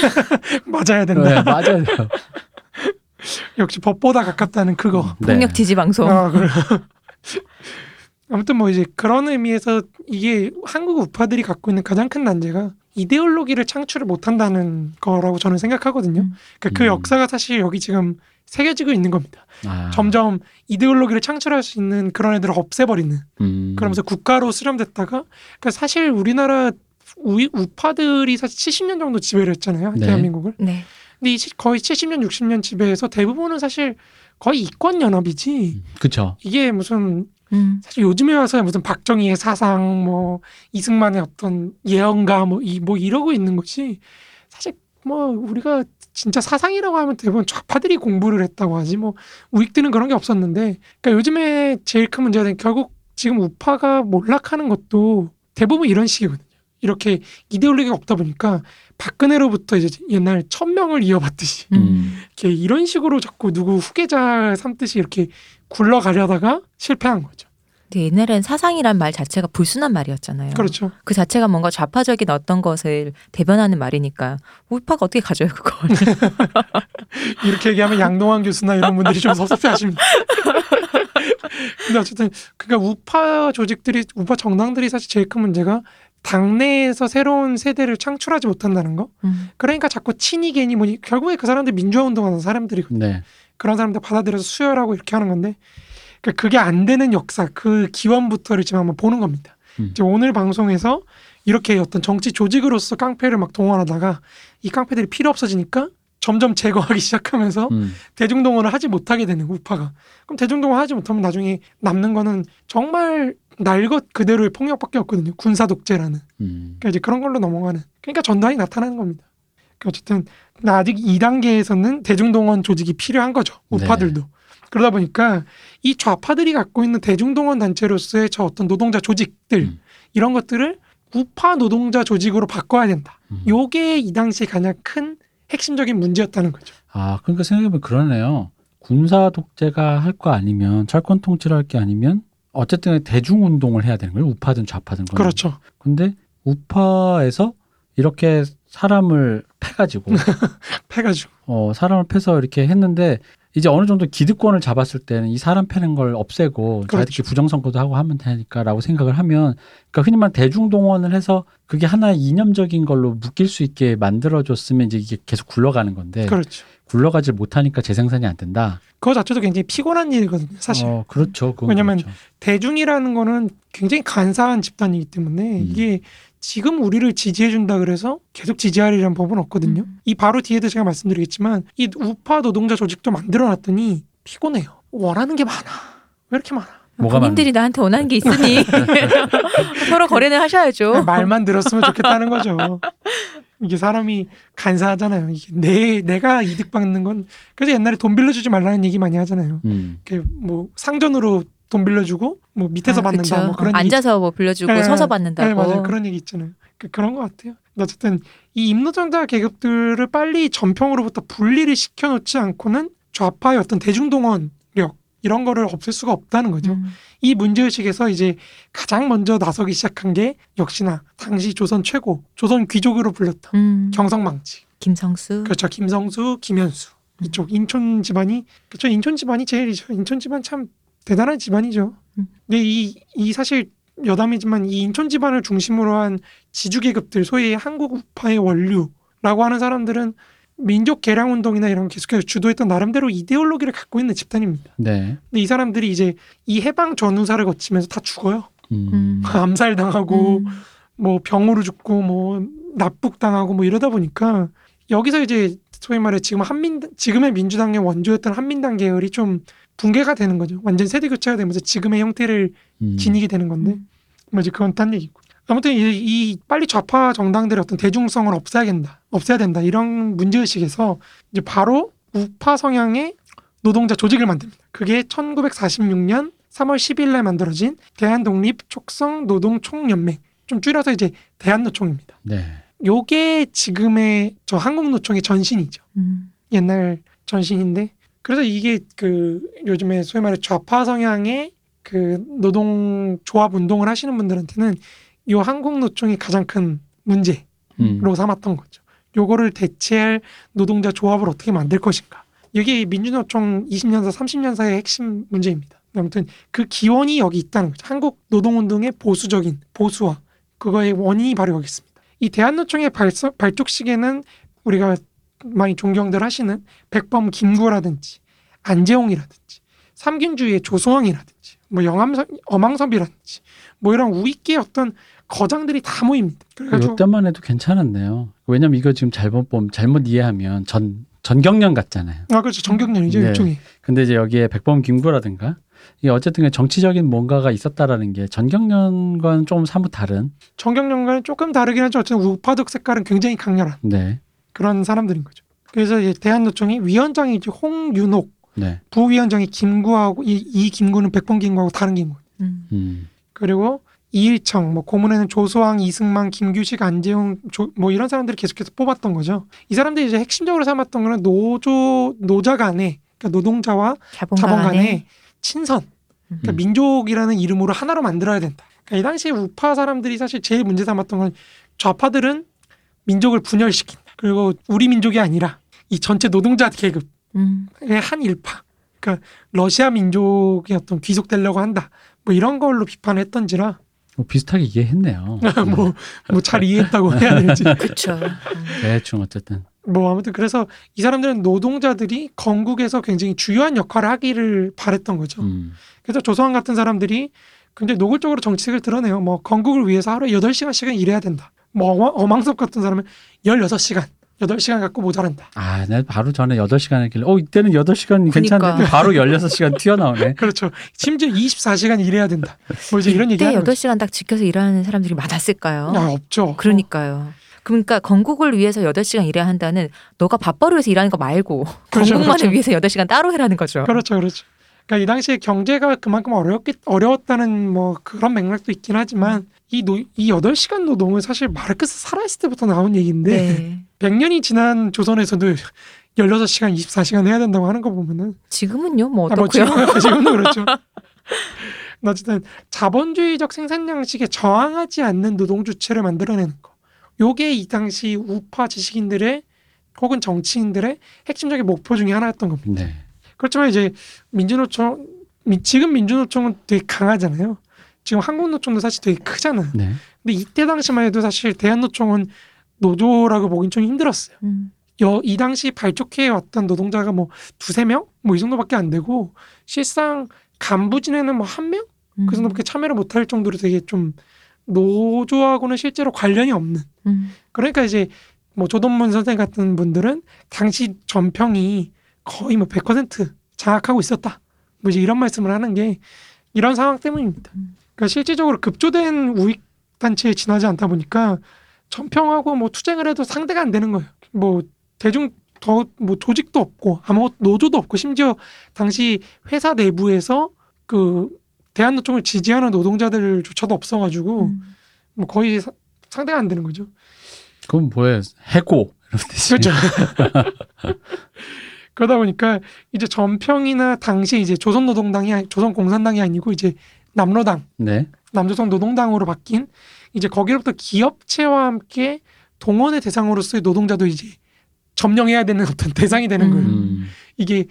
[LAUGHS] 맞아야 된다. 네, 맞아요. 역시 법보다 가깝다는 그거. 네. 폭력 지지 방송. 아, 그래. 아무튼 뭐 이제 그런 의미에서 이게 한국 우파들이 갖고 있는 가장 큰 난제가 이데올로기를 창출을 못한다는 거라고 저는 생각하거든요. 음. 그러니까 그 음. 역사가 사실 여기 지금 새겨지고 있는 겁니다. 아, 점점 이데올로기를 창출할 수 있는 그런 애들을 없애버리는. 음. 그러면서 국가로 수렴됐다가 그러니까 사실 우리나라 우, 우파들이 사실 70년 정도 지배를 했잖아요. 네. 대한민국을. 네. 근데 이 시- 거의 70년, 60년 지배에서 대부분은 사실 거의 이권 연합이지. 그쵸. 이게 무슨 음. 사실 요즘에 와서야 무슨 박정희의 사상 뭐 이승만의 어떤 예언가 뭐 이 뭐 이러고 있는 것이 사실 뭐 우리가 진짜 사상이라고 하면 대부분 좌파들이 공부를 했다고 하지 뭐 우익들은 그런 게 없었는데 그러니까 요즘에 제일 큰 문제는 결국 지금 우파가 몰락하는 것도 대부분 이런 식이거든요. 이렇게 이데올로기가 없다 보니까 박근혜로부터 이제 옛날 천명을 이어받듯이 음. 이렇게 이런 식으로 자꾸 누구 후계자 삼듯이 이렇게 굴러가려다가 실패한 거죠. 근데 옛날엔 사상이란 말 자체가 불순한 말이었잖아요. 그렇죠. 그 자체가 뭔가 좌파적인 어떤 것을 대변하는 말이니까 우파가 어떻게 가져요 그걸? [LAUGHS] 이렇게 얘기하면 양동환 교수나 이런 분들이 좀 섭섭해하십니다. [LAUGHS] 근데 어쨌든 그러니까 우파 조직들이 우파 정당들이 사실 제일 큰 문제가 당내에서 새로운 세대를 창출하지 못한다는 거. 음. 그러니까 자꾸 친이 괜히 뭐니 결국에 그 사람들 민주화 운동하는 사람들이 네. 그런 사람들 받아들여서 수혈하고 이렇게 하는 건데 그러니까 그게 안 되는 역사 그 기원부터를 지금 한번 보는 겁니다. 음. 지금 오늘 방송에서 이렇게 어떤 정치 조직으로서 깡패를 막 동원하다가 이 깡패들이 필요 없어지니까 점점 제거하기 [LAUGHS] 시작하면서 음. 대중동원을 하지 못하게 되는 우파가 그럼 대중동원 하지 못하면 나중에 남는 거는 정말 날 것 그대로의 폭력밖에 없거든요. 군사 독재라는. 음. 그러니까 이제 그런 걸로 넘어가는. 그러니까 전단이 나타나는 겁니다. 그러니까 어쨌든 아직 2단계에서는 대중동원 조직이 필요한 거죠. 우파들도. 그러다 보니까 이 좌파들이 갖고 있는 대중동원 단체로서의 저 어떤 노동자 조직들 음. 이런 것들을 우파 노동자 조직으로 바꿔야 된다. 음. 요게 이 당시에 가장 큰 핵심적인 문제였다는 거죠. 아, 그러니까 생각해보면 그러네요. 군사 독재가 할 거 아니면 철권 통치를 할 게 아니면 어쨌든 대중 운동을 해야 되는 거예요. 우파든 좌파든. 그렇죠 근데 우파에서 이렇게 사람을 패가지고 [LAUGHS] 패가지고 어, 사람을 패서 이렇게 했는데 이제 어느 정도 기득권을 잡았을 때는 이 사람 패는 걸 없애고 그렇죠. 자기들끼리 부정선거도 하고 하면 되니까라고 생각을 하면 그러니까 흔히 말 대중동원을 해서 그게 하나의 이념적인 걸로 묶일 수 있게 만들어줬으면 이제 이게 계속 굴러가는 건데 그렇죠 굴러가지 못하니까 재생산이 안 된다. 그거 자체도 굉장히 피곤한 일이거든요 사실 어, 그렇죠. 왜냐면 그렇죠. 대중이라는 거는 굉장히 간사한 집단이기 때문에 음. 이게 지금 우리를 지지해준다 그래서 계속 지지하리라는 법은 없거든요. 음. 이 바로 뒤에도 제가 말씀드리겠지만 이 우파 노동자 조직도 만들어놨더니 피곤해요. 원하는 게 많아. 왜 이렇게 많아? 뭐가 본인들이 나한테 원하는 게 있으니 [LAUGHS] 서로 거래는 하셔야죠. 말만 들었으면 좋겠다는 거죠. 이게 사람이 간사하잖아요. 이게 내 내가 이득 받는 건 그래서 옛날에 돈 빌려주지 말라는 얘기 많이 하잖아요. 음. 그뭐 상전으로 돈 빌려주고 뭐 밑에서 아, 받는다 그쵸. 뭐 그런 앉아서 뭐 빌려주고 네, 서서 네, 받는다고. 맞아요. 그런 얘기 있잖아요. 그, 그런 것 같아요. 어쨌든 이 임노정자 계급들을 빨리 전평으로부터 분리를 시켜놓지 않고는 좌파의 어떤 대중동원력 이런 거를 없앨 수가 없다는 거죠. 음. 이 문제의식에서 이제 가장 먼저 나서기 시작한 게 역시나 당시 조선 최고, 조선 귀족으로 불렸던 음. 경성망치. 김성수. 그렇죠. 김성수, 김현수. 이쪽 인촌 집안이 그렇죠. 인촌 집안이 제일이죠. 인촌 집안 참 대단한 집안이죠. 음. 근데 이, 이 사실 여담이지만 이 인촌 집안을 중심으로 한 지주 계급들, 소위 한국 우파의 원류라고 하는 사람들은 민족 개량 운동이나 이런 거 계속해서 주도했던 나름대로 이데올로기를 갖고 있는 집단입니다. 네. 근데 이 사람들이 이제 이 해방 전후사를 거치면서 다 죽어요. 음. [LAUGHS] 음. 암살 당하고 음. 뭐 병으로 죽고 뭐 납북 당하고 뭐 이러다 보니까 여기서 이제 소위 말해 지금 한민 지금의 민주당의 원조였던 한민당 계열이 좀 붕괴가 되는 거죠. 완전 세대 교체가 되면서 지금의 형태를 음. 지니게 되는 건데 음. 뭐 이제 그건 딴 얘기고. 아무튼 이, 이 빨리 좌파 정당들의 어떤 대중성을 없애야 된다, 없애야 된다 이런 문제 의식에서 이제 바로 우파 성향의 노동자 조직을 만듭니다. 그게 1946년 3월 10일에 만들어진 대한독립 촉성 노동 총연맹, 좀 줄여서 이제 대한노총입니다. 네. 요게 지금의 저 한국노총의 전신이죠. 음. 옛날 전신인데 그래서 이게 그 요즘에 소위 말해 좌파 성향의 그 노동 조합 운동을 하시는 분들한테는 요 한국 노총이 가장 큰 문제로 음. 삼았던 거죠. 요거를 대체할 노동자 조합을 어떻게 만들 것인가. 이게 민주노총 20년사, 30년사의 핵심 문제입니다. 아무튼 그 기원이 여기 있다는 거죠. 한국 노동운동의 보수적인 보수화 그거의 원인이 바로 여기 있습니다. 이 대한노총의 발서, 발족 시기에는 우리가 많이 존경들 하시는 백범 김구라든지 안재홍이라든지 삼균주의 조소왕이라든지 뭐 영암 어망섭이라든지 뭐 이런 우익계의 어떤 거장들이 다 모입니다. 그래가지고 이때만 해도 괜찮았네요. 왜냐면 이거 지금 잘못 보면 잘못 이해하면 전 전경련 같잖아요. 아 그렇죠 정경련이죠 네. 일종의 근데 이제 여기에 백범 김구라든가 이게 어쨌든 정치적인 뭔가가 있었다라는 게 전경련과는 조금 사뭇 다른 정경련과는 조금 다르긴 하죠. 어쨌든 우파적 색깔은 굉장히 강렬한 네. 그런 사람들인 거죠. 그래서 이제 대한노총이 위원장이 이제 홍윤옥, 네. 부위원장이 김구하고 이, 이 김구는 백범 김구하고 다른 김구. 음. 음. 그리고 이일청, 뭐 고문에는 조소왕, 이승만, 김규식, 안재홍, 조, 뭐 이런 사람들을 계속해서 뽑았던 거죠. 이 사람들이 이제 핵심적으로 삼았던 거는 노조 노자 간의 그러니까 노동자와 자본가 자본 간에 간의 친선, 그러니까 음. 민족이라는 이름으로 하나로 만들어야 된다. 그러니까 이 당시에 우파 사람들이 사실 제일 문제 삼았던 건 좌파들은 민족을 분열시킨다. 그리고 우리 민족이 아니라 이 전체 노동자 계급의 음. 한 일파. 그러니까 러시아 민족의 어떤 귀속 되려고 한다. 뭐 이런 걸로 비판했던지라 뭐 비슷하게 이해했네요. [LAUGHS] 뭐뭐 잘 이해했다고 해야 되는지 그렇죠. 음. 대충 어쨌든 뭐 아무튼 그래서 이 사람들은 노동자들이 건국에서 굉장히 주요한 역할을 하기를 바랬던 거죠. 음. 그래서 조성환 같은 사람들이 굉장히 노골적으로 정책을 드러내요. 뭐 건국을 위해서 하루에 8시간씩은 일해야 된다. 뭐 어망섭 같은 사람은 16시간, 8시간 갖고 모자란다. 아, 내 바로 전에 8시간 했길래 어, 이때는 8시간 괜찮은데 그러니까. 바로 16시간 튀어나오네. [LAUGHS] 그렇죠. 심지어 24시간 일해야 된다. 뭐 이제 이런 얘기 하는 거죠. 8시간 딱 지켜서 일하는 사람들이 많았을까요? 아, 없죠. 그러니까요. 그러니까 건국을 위해서 8시간 일해야 한다는 너가 밥벌이 위해서 일하는 거 말고 [LAUGHS] 그렇죠, 건국만을 그렇죠. 위해서 8시간 따로 해라는 거죠. 그렇죠, 그렇죠. 그러니까 이 당시에 경제가 그만큼 어렵기 어려웠다는 뭐 그런 맥락도 있긴 하지만 이, 노, 이 8시간 노동은 사실 마르크스 살아있을 때부터 나온 얘기인데 네. 100년이 지난 조선에서도 16시간, 24시간 해야 된다고 하는 거 보면은 지금은요? 뭐 아, 뭐 어떻고요? 지금, 지금도 그렇죠. 어쨌든 자본주의적 생산 양식에 저항하지 않는 노동 주체를 만들어내는 거. 요게 이 당시 우파 지식인들의 혹은 정치인들의 핵심적인 목표 중에 하나였던 겁니다. 네. 그렇지만 이제 민주노총 미- 지금 민주노총은 되게 강하잖아요. 지금 한국노총도 사실 되게 크잖아요. 네. 근데 이때 당시만 해도 사실 대한노총은 노조라고 보긴 좀 힘들었어요. 음. 여, 이 당시 발족해 왔던 노동자가 뭐 두세 명? 뭐 이 정도밖에 안 되고 실상 간부진에는 뭐 한 명? 음. 그 정도밖에 참여를 못할 정도로 되게 좀 노조하고는 실제로 관련이 없는 음. 그러니까 이제 뭐 조동문 선생 같은 분들은 당시 전평이 거의 뭐 100% 장악하고 있었다. 뭐 이제 이런 말씀을 하는 게 이런 상황 때문입니다. 음. 그러니까 실질적으로 급조된 우익 단체에 지나지 않다 보니까 전평하고 뭐 투쟁을 해도 상대가 안 되는 거예요. 뭐 대중 더 뭐 조직도 없고 아무 노조도 없고 심지어 당시 회사 내부에서 그 대한노총을 지지하는 노동자들조차도 없어가지고 음. 뭐 거의 사- 상대가 안 되는 거죠. 그럼 뭐예요? 해고 이런 뜻이. 그렇죠. [LAUGHS] 그러다 보니까 이제 전평이나 당시 이제 조선노동당이 조선공산당이 아니고 이제 남로당, 네. 남조선 노동당으로 바뀐 이제 거기로부터 기업체와 함께 동원의 대상으로서의 노동자도 이제 점령해야 되는 [LAUGHS] 어떤 대상이 되는 거예요. 음. 이게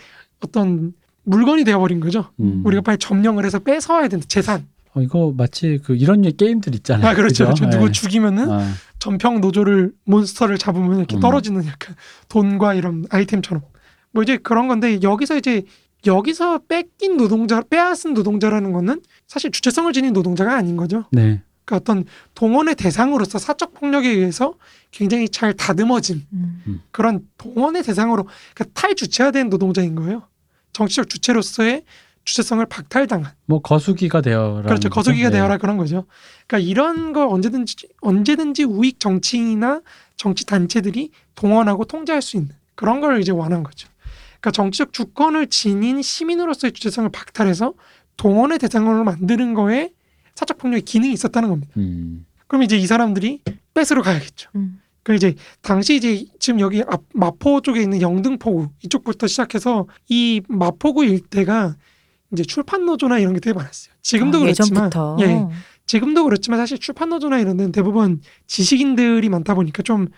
어떤 물건이 되어버린 거죠. 음. 우리가 빨리 점령을 해서 뺏어와야 된다. 재산. 어, 이거 마치 그 이런 게임들 있잖아요. 아 그렇죠. 그렇죠. 누구 네. 죽이면은 아, 전평 노조를 몬스터를 잡으면 이렇게 음. 떨어지는 약간 돈과 이런 아이템처럼 뭐 이제 그런 건데 여기서 이제 여기서 뺏긴 노동자 빼앗은 노동자라는 거는 사실 주체성을 지닌 노동자가 아닌 거죠. 네. 그러니까 어떤 동원의 대상으로서 사적 폭력에 의해서 굉장히 잘 다듬어진 음. 그런 동원의 대상으로 그러니까 탈주체화된 노동자인 거예요. 정치적 주체로서의 주체성을 박탈당한 뭐 거수기가 되어라. 그렇죠. 거수기가 네. 되어라 그런 거죠. 그러니까 이런 걸 언제든지 언제든지 우익 정치인이나 정치 단체들이 동원하고 통제할 수 있는 그런 걸 이제 원한 거죠. 그러니까 정치적 주권을 지닌 시민으로서의 주체성을 박탈해서 동원의 대상으로 만드는 거에 사적 폭력의 기능이 있었다는 겁니다. 음. 그럼 이제 이 사람들이 뺏으러 가야겠죠. 음. 그 이제 당시 이제 지금 여기 앞 마포 쪽에 있는 영등포구 이쪽부터 시작해서 이 마포구 일대가 이제 출판 노조나 이런 게 되게 많았어요. 지금도 아, 그렇지만 예전부터. 예, 지금도 그렇지만 사실 출판 노조나 이런 데는 대부분 지식인들이 많다 보니까 좀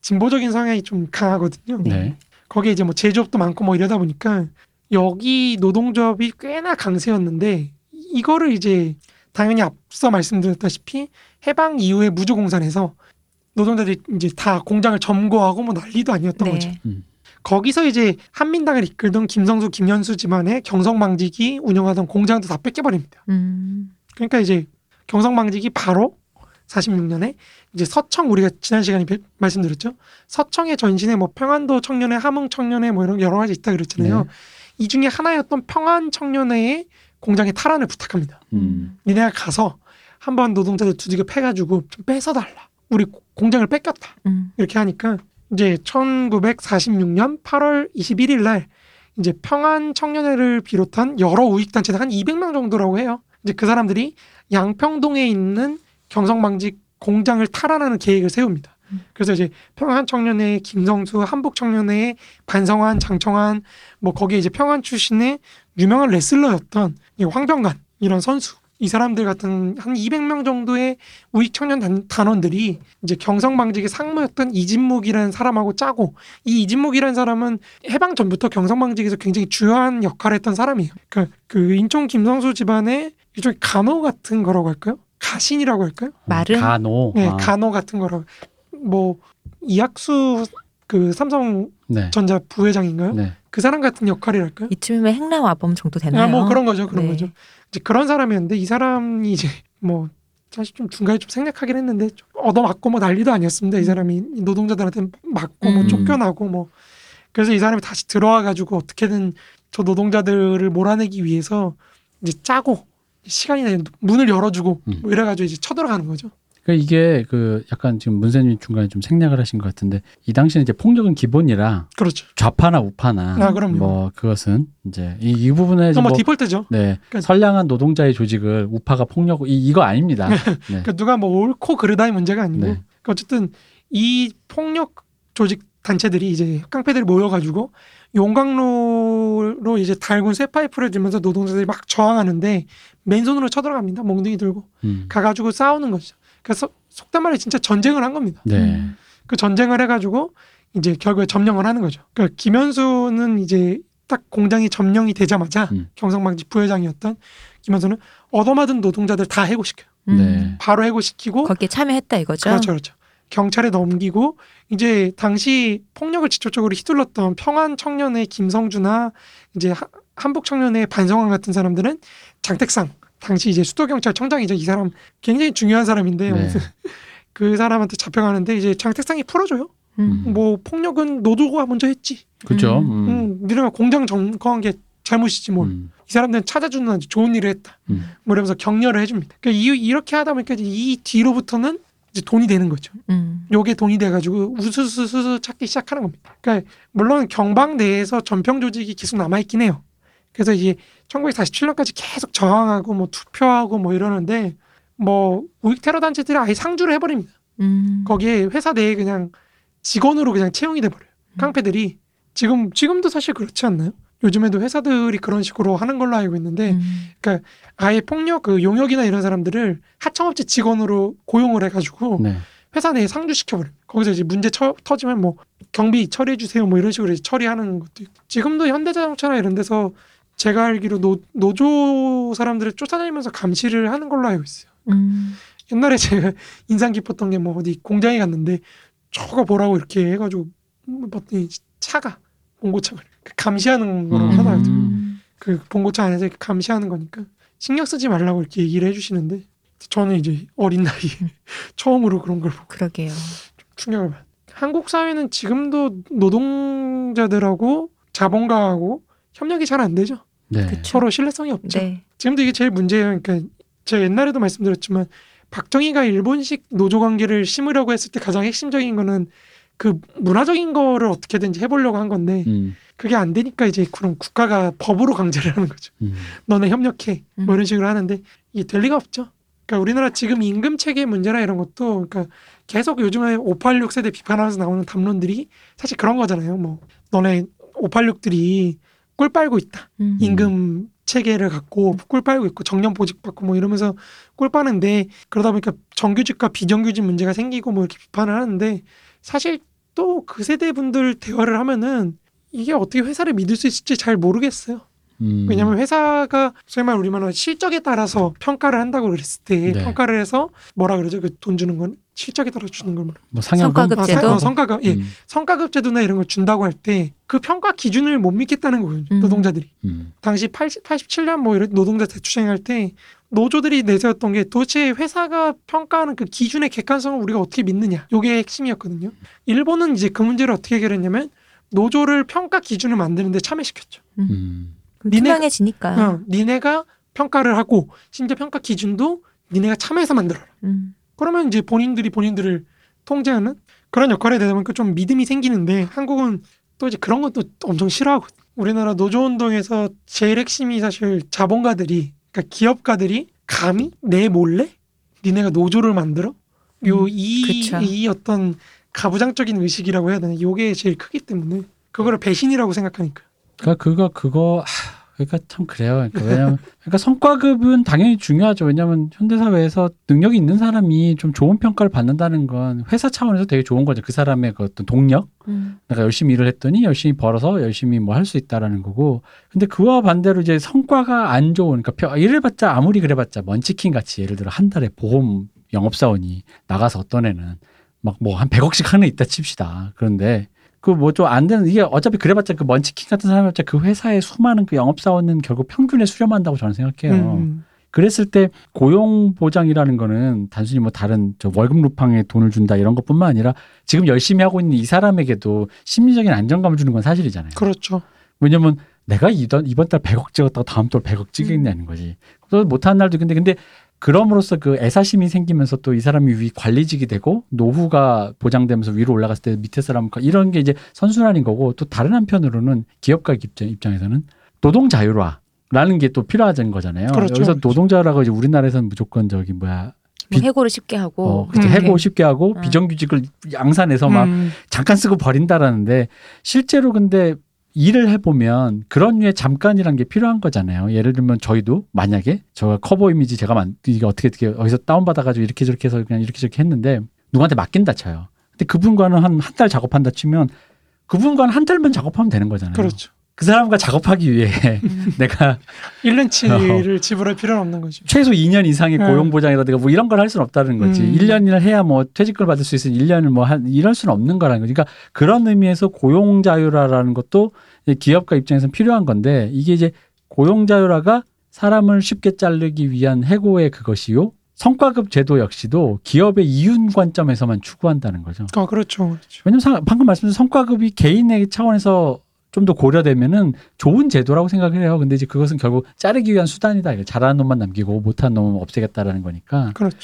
진보적인 성향이 좀 강하거든요. 네. 거기에 이제 뭐 제조업도 많고 뭐 이러다 보니까 여기 노동조합이 꽤나 강세였는데 이거를 이제 당연히 앞서 말씀드렸다시피 해방 이후에 무주공산에서 노동자들이 이제 다 공장을 점거하고 뭐 난리도 아니었던 거죠. 네. 거기서 이제 한민당을 이끌던 김성수, 김현수 집안의 경성방직이 운영하던 공장도 다 뺏겨버립니다. 음. 그러니까 이제 경성방직이 바로 46년에 이제 서청 우리가 지난 시간에 배- 말씀드렸죠. 서청의 전신에 뭐 평안도 청년회, 함흥 청년회 뭐 이런 여러 가지 있다 그랬잖아요. 네. 이 중에 하나였던 평안 청년회의 공장의 탈환을 부탁합니다. 음. 니네가 가서 한번 노동자들 두들겨 패가지고 좀 뺏어달라. 우리 고- 공장을 뺏겼다. 음. 이렇게 하니까 이제 1946년 8월 21일 날 이제 평안 청년회를 비롯한 여러 우익 단체들 한 200명 정도라고 해요. 이제 그 사람들이 양평동에 있는 경성방직 공장을 탈환하는 계획을 세웁니다. 음. 그래서 이제 평안 청년회 김성수, 한북 청년회 반성환, 장청환 뭐 거기에 이제 평안 출신의 유명한 레슬러였던 이 황병관 이런 선수 이 사람들 같은 한 200명 정도의 우익 청년 단, 단원들이 이제 경성방직의 상무였던 이진묵이라는 사람하고 짜고 이 이진묵이라는 사람은 해방 전부터 경성방직에서 굉장히 주요한 역할을 했던 사람이에요. 그, 그 인천 김성수 집안의 일종의 간호 같은 거라고 할까요? 가신이라고 할까요? 말은? 간호. 네, 아, 간호 같은 거라고. 뭐 이학수 그 삼성전자 네. 부회장인가요? 네. 그 사람 같은 역할이랄까요? 이쯤이면 행남 아범 정도 되나요? 아, 뭐 그런 거죠, 그런 네. 거죠. 이제 그런 사람이었는데 이 사람이 이제 뭐 사실 좀 중간에 좀 생략하긴 했는데 좀 얻어맞고 뭐 난리도 아니었습니다. 이 사람이 이 노동자들한테 맞고 뭐 음. 쫓겨나고 뭐 그래서 이 사람이 다시 들어와 가지고 어떻게든 저 노동자들을 몰아내기 위해서 이제 짜고 시간이나 문을 열어주고 음. 뭐 이래가지고 이제 쳐들어가는 거죠. 그러니까 이게 그 약간 지금 문세님 중간에 좀 생략을 하신 것 같은데 이 당시는 이제 폭력은 기본이라 그렇죠. 좌파나 우파나 아, 그럼요. 뭐 그것은 이제 이, 이 부분에 그건 뭐뭐 디폴트죠. 네, 그러니까- 선량한 노동자의 조직을 우파가 폭력 이 이거 아닙니다. 네. 그러니까 누가 뭐 옳고 그르다의 문제가 아니고 네. 그러니까 어쨌든 이 폭력 조직 단체들이 이제 깡패들이 모여가지고 용광로로 이제 달군 쇠파이프를 들면서 노동자들이 막 저항하는데 맨손으로 쳐들어갑니다. 몽둥이 들고 음. 가가지고 싸우는 거죠. 그래서 속단 말로 진짜 전쟁을 한 겁니다. 네. 음. 그 전쟁을 해가지고 이제 결국에 점령을 하는 거죠. 그러니까 김현수는 이제 딱 공장이 점령이 되자마자 음. 경성방지 부회장이었던 김현수는 얻어맞은 노동자들 다 해고시켜요. 음. 네. 바로 해고시키고 거기에 참여했다 이거죠. 그렇죠, 그렇죠. 경찰에 넘기고 이제 당시 폭력을 직접적으로 휘둘렀던 평안 청년의 김성주나 이제 하- 한복 청년의 반성환 같은 사람들은 장택상 당시 이제 수도 경찰 청장이죠. 이 사람 굉장히 중요한 사람인데 네. [LAUGHS] 그 사람한테 잡혀가는데 이제 장택상이 풀어줘요. 음. 뭐 폭력은 노조가 먼저 했지. 그죠? 음. 음. 음, 니네가 공장 점거한 게 잘못이지 뭘. 음. 이 사람들은 찾아주는 아주 좋은 일을 했다. 음. 뭐 이러면서 격려를 해줍니다. 그러니까 이, 이렇게 하다 보니까 이 뒤로부터는 이제 돈이 되는 거죠. 음. 요게 돈이 돼가지고 우수수수 찾기 시작하는 겁니다. 그러니까 물론 경방 내에서 전평 조직이 계속 남아 있긴 해요. 그래서 이제 1947년까지 계속 저항하고 뭐 투표하고 뭐 이러는데 뭐 우익 테러 단체들이 아예 상주를 해버립니다. 음. 거기에 회사 내에 그냥 직원으로 그냥 채용이 돼버려요. 음. 깡패들이 지금 지금도 사실 그렇지 않나요? 요즘에도 회사들이 그런 식으로 하는 걸로 알고 있는데 음. 아예 폭력 그 용역이나 이런 사람들을 하청업체 직원으로 고용을 해가지고 네. 회사 내에 상주시켜버려. 거기서 이제 문제 처, 터지면 뭐 경비 처리해 주세요. 뭐 이런 식으로 이제 처리하는 것도 있고. 지금도 현대자동차나 이런 데서 제가 알기로 노, 노조 사람들을 쫓아다니면서 감시를 하는 걸로 알고 있어요. 음. 옛날에 제가 [LAUGHS] 인상 깊었던 게 뭐 어디 공장에 갔는데 저거 보라고 이렇게 해가지고 뭐 봤더니 차가 봉고차가 그 감시하는 거라고 음. 하더라고요. 음. 그 봉고차 안에서 이렇게 감시하는 거니까 신경 쓰지 말라고 이렇게 얘기를 해주시는데 저는 이제 어린 나이에 [LAUGHS] 처음으로 그런 걸 보고 그러게요. 충격을 받. 한국 사회는 지금도 노동자들하고 자본가하고 협력이 잘 안 되죠. 네. 그쵸. 서로 신뢰성이 없죠. 네. 지금도 이게 제일 문제예요. 그러니까 제가 옛날에도 말씀드렸지만 박정희가 일본식 노조 관계를 심으려고 했을 때 가장 핵심적인 거는 그 문화적인 거를 어떻게든지 해보려고 한 건데 음. 그게 안 되니까 이제 그럼 국가가 법으로 강제를 하는 거죠. 음. 너네 협력해 음. 뭐 이런 식으로 하는데 이게 될 리가 없죠. 그러니까 우리나라 지금 임금 체계 문제나 이런 것도 그러니까 계속 요즘에 586 세대 비판하면서 나오는 담론들이 사실 그런 거잖아요. 뭐 너네 586들이 꿀 빨고 있다. 음. 임금 체계를 갖고 꿀 빨고 있고 정년 보직 받고 뭐 이러면서 꿀 빠는데 그러다 보니까 정규직과 비정규직 문제가 생기고 뭐 이렇게 비판을 하는데 사실 또 그 세대 분들 대화를 하면은 이게 어떻게 회사를 믿을 수 있을지 잘 모르겠어요. 음. 왜냐하면 회사가 소위 말 우리말로 실적에 따라서 평가를 한다고 그랬을 때 네. 평가를 해서 뭐라 그러죠? 그 돈 주는 건 실적에 따라 주는 걸 뭐라? 뭐 성과급 아, 제도? 사- 어, 성과급 예 음. 성과급 제도나 이런 걸 준다고 할 때 그 평가 기준을 못 믿겠다는 거예요 음. 노동자들이 음. 당시 80, 87년 뭐 이런 노동자 대투쟁할 때 노조들이 내세웠던 게 도대체 회사가 평가하는 그 기준의 객관성을 우리가 어떻게 믿느냐 요게 핵심이었거든요 일본은 이제 그 문제를 어떻게 해결했냐면 노조를 평가 기준을 만드는데 참여시켰죠 음. 그럼 니네가- 투명해지니까. 어, 니네가 평가를 하고 심지어 평가 기준도 니네가 참여해서 만들어라. 음. 그러면 이제 본인들이 본인들을 통제하는 그런 역할에 되다 보니까 좀 믿음이 생기는데 한국은 또 이제 그런 것도 엄청 싫어하고 우리나라 노조 운동에서 제일 핵심이 사실 자본가들이 그러니까 기업가들이 감히 내 몰래 니네가 노조를 만들어 음, 요이 그쵸. 이 어떤 가부장적인 의식이라고 해야 되나 요게 제일 크기 때문에 그거를 배신이라고 생각하니까 그러니까 그거 그거 하, 그러니까 참 그래요. 그러니까 왜냐면 그러니까 성과급은 당연히 중요하죠. 왜냐하면 현대 사회에서 능력이 있는 사람이 좀 좋은 평가를 받는다는 건 회사 차원에서 되게 좋은 거죠. 그 사람의 그 어떤 동력. 음. 내가 열심히 일을 했더니 열심히 벌어서 열심히 뭐 할 수 있다라는 거고. 근데 그와 반대로 이제 성과가 안 좋은 그러니까 펴- 예를 봤자 아무리 그래 봤자 먼치킨 같이 예를 들어 한 달에 보험 영업사원이 나가서 어떤 애는 막 뭐 한 100억씩 하는 애 있다 칩시다. 그런데 그 뭐 좀 안 되는 이게 어차피 그래봤자 그 먼치킨 같은 사람이봤자 그 회사의 수많은 그 영업사원은 결국 평균에 수렴한다고 저는 생각해요. 음, 그랬을 때 고용 보장이라는 거는 단순히 뭐 다른 저 월급 루팡에 돈을 준다 이런 것뿐만 아니라 지금 열심히 하고 있는 이 사람에게도 심리적인 안정감을 주는 건 사실이잖아요. 그렇죠. 왜냐면 내가 이번 이번 달 100억 찍었다가 다음 달 100억 찍겠냐는 거지. 또 못하는 날도 근데 근데 그럼으로써 그 애사심이 생기면서 또 이 사람이 위 관리직이 되고 노후가 보장되면서 위로 올라갔을 때 밑에 사람 이런 게 이제 선순환인 거고 또 다른 한편으로는 기업가 입장 입장에서는 노동 자율화라는 게 또 필요하다는 거잖아요. 그렇죠, 여기서 그렇죠. 노동 자율화가 이제 우리나라에서는 무조건 저기 뭐야 뭐 비- 해고를 쉽게 하고 어, 그치, 음. 해고 쉽게 하고 음. 비정규직을 양산해서 막 음, 잠깐 쓰고 버린다라는데 실제로 근데 일을 해보면 그런 류의 잠깐이란 게 필요한 거잖아요. 예를 들면 저희도 만약에 저가 커버 이미지 제가 만 이게 어떻게 어떻게 어디서 다운 받아가지고 이렇게 저렇게 해서 그냥 이렇게 저렇게 했는데 누구한테 맡긴다 쳐요. 근데 그분과는 한 한 달 작업한다 치면 그분과는 한 달만 작업하면 되는 거잖아요. 그렇죠. 그 사람과 작업하기 위해 음. [LAUGHS] 내가 1년치를 지불할 필요는 없는 거죠. 최소 2년 이상의 음. 고용 보장이라든가 뭐 이런 걸 할 수는 없다는 거지. 음. 1년을 해야 뭐 퇴직금을 받을 수 있으니 1년을 뭐 한 이럴 수는 없는 거라는 거지. 그러니까 그런 의미에서 고용 자율화라는 것도 기업가 입장에서는 필요한 건데 이게 이제 고용 자율화가 사람을 쉽게 자르기 위한 해고의 그것이요. 성과급 제도 역시도 기업의 이윤 관점에서만 추구한다는 거죠. 아, 그렇죠. 그렇죠. 왜냐면 상- 방금 말씀드린 성과급이 개인의 차원에서 좀 더 고려되면은 좋은 제도라고 생각을 해요. 근데 이제 그것은 결국 자르기 위한 수단이다. 잘하는 놈만 남기고 못하는 놈은 없애겠다라는 거니까 그렇죠.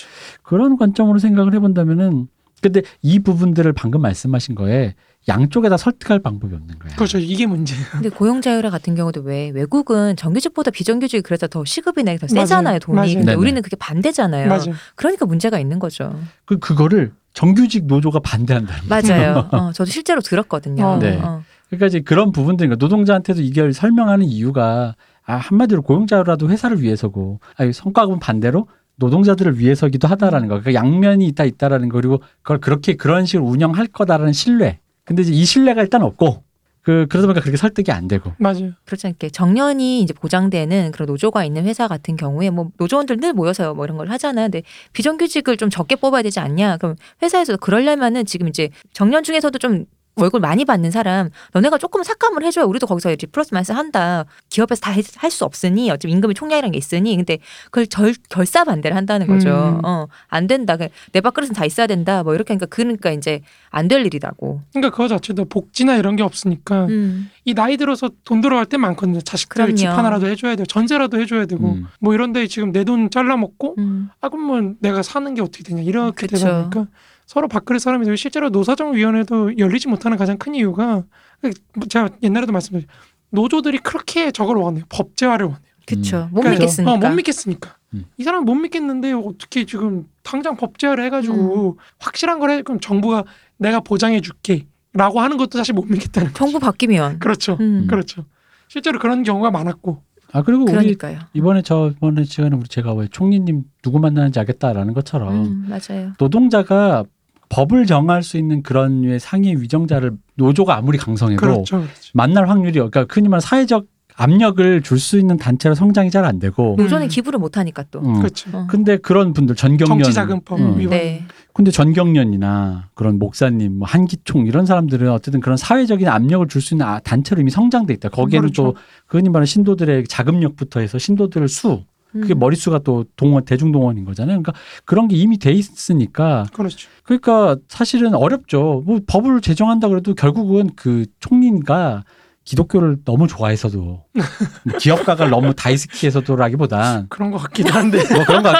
그런 관점으로 생각을 해본다면은 근데 이 부분들을 방금 말씀하신 거에 양쪽에다 설득할 방법이 없는 거야. 그렇죠. 이게 문제예요. 근데 고용 자율화 같은 경우도 왜 외국은 정규직보다 비정규직이 그래서 더 시급이 내기 더 세잖아요. 돈이. 맞아요. 근데 네네. 우리는 그게 반대잖아요. 맞아요. 그러니까 문제가 있는 거죠. 그 그거를 정규직 노조가 반대한다는. 맞아요. [LAUGHS] 어, 저도 실제로 들었거든요. 어. 네. 어. 그러니까 이제 그런 부분들, 그러니까 노동자한테도 이걸 설명하는 이유가 아, 한마디로 고용자라도 회사를 위해서고, 아, 성과급은 반대로 노동자들을 위해서기도 하다라는 거. 그러니까 양면이 있다 있다라는 거 그리고 그걸 그렇게 그런 식으로 운영할 거다라는 신뢰. 근데 이제 이 신뢰가 일단 없고, 그 그러다 보니까 그렇게 설득이 안 되고. 맞아요. 그렇지 않게 정년이 이제 보장되는 그런 노조가 있는 회사 같은 경우에 뭐 노조원들 늘 모여서 뭐 이런 걸 하잖아요. 근데 비정규직을 좀 적게 뽑아야 되지 않냐? 그럼 회사에서 그러려면은 지금 이제 정년 중에서도 좀 월급 많이 받는 사람 너네가 조금 삭감을 해줘야 우리도 거기서 이제 플러스 마이너스 한다. 기업에서 다 할 수 없으니 어차피 임금이 총량이라는 게 있으니 근데 그걸 절, 결사 반대를 한다는 거죠. 음. 어, 안 된다. 그내 밥그릇은 다 있어야 된다. 뭐 이렇게 하니까 그러니까 이제 안 될 일이라고. 그러니까 그거 자체도 복지나 이런 게 없으니까 음. 이 나이 들어서 돈 들어갈 때 많거든요. 자식들 그럼요. 집 하나라도 해줘야 돼요. 전세라도 해줘야 되고 음. 뭐 이런데 지금 내 돈 잘라먹고 음. 아 그러면 내가 사는 게 어떻게 되냐 이렇게 그쵸. 되다 보니까 서로 밥그릇 사람이 되고 실제로 노사정위원회도 열리지 못하는 가장 큰 이유가 뭐 제가 옛날에도 말씀드렸죠. 노조들이 그렇게 저걸 원해요. 법제화를 원해요. 그쵸. 못 그러니까 믿겠으니까. 어, 못 믿겠으니까. 음. 이 사람 못 믿겠는데 어떻게 지금 당장 법제화를 해가지고 음. 확실한 걸 해. 그럼 정부가 내가 보장해줄게 라고 하는 것도 사실 못 믿겠다는 거죠. 정부 바뀌면. 그렇죠. 음. 그렇죠. 실제로 그런 경우가 많았고. 아 그리고 우리 그러니까요. 이번에 저번에 시간에 우리 제가 왜 총리님 누구 만나는지 알겠다라는 것처럼 음, 맞아요. 노동자가 법을 정할 수 있는 그런 류의 상위 위정자를 노조가 아무리 강성해도 그렇죠. 그렇죠. 만날 확률이 그러니까 흔히 말하는 사회적 압력을 줄 수 있는 단체로 성장이 잘 안 되고 노조는 음. 기부를 못 하니까 또. 음. 그렇죠. 어. 근데 그런 분들 전경련 정치자금법 음, 위반. 네. 근데 전경련이나 그런 목사님 뭐 한기총 이런 사람들은 어쨌든 그런 사회적인 압력을 줄 수 있는 아- 단체로 이미 성장돼 있다. 거기에는 그렇죠. 또그 흔히 말하는 신도들의 자금력부터 해서 신도들 수 그게 음. 머릿수가 또 동원 대중동원인 거잖아요. 그러니까 그런 게 이미 돼 있으니까 그렇죠. 그러니까 사실은 어렵죠. 뭐 법을 제정한다 그래도 결국은 그 총리가 기독교를 너무 좋아해서도 뭐 기업가가 너무 다이스키해서도라기보단 그런 것 같기도 한데. 뭐 그런 거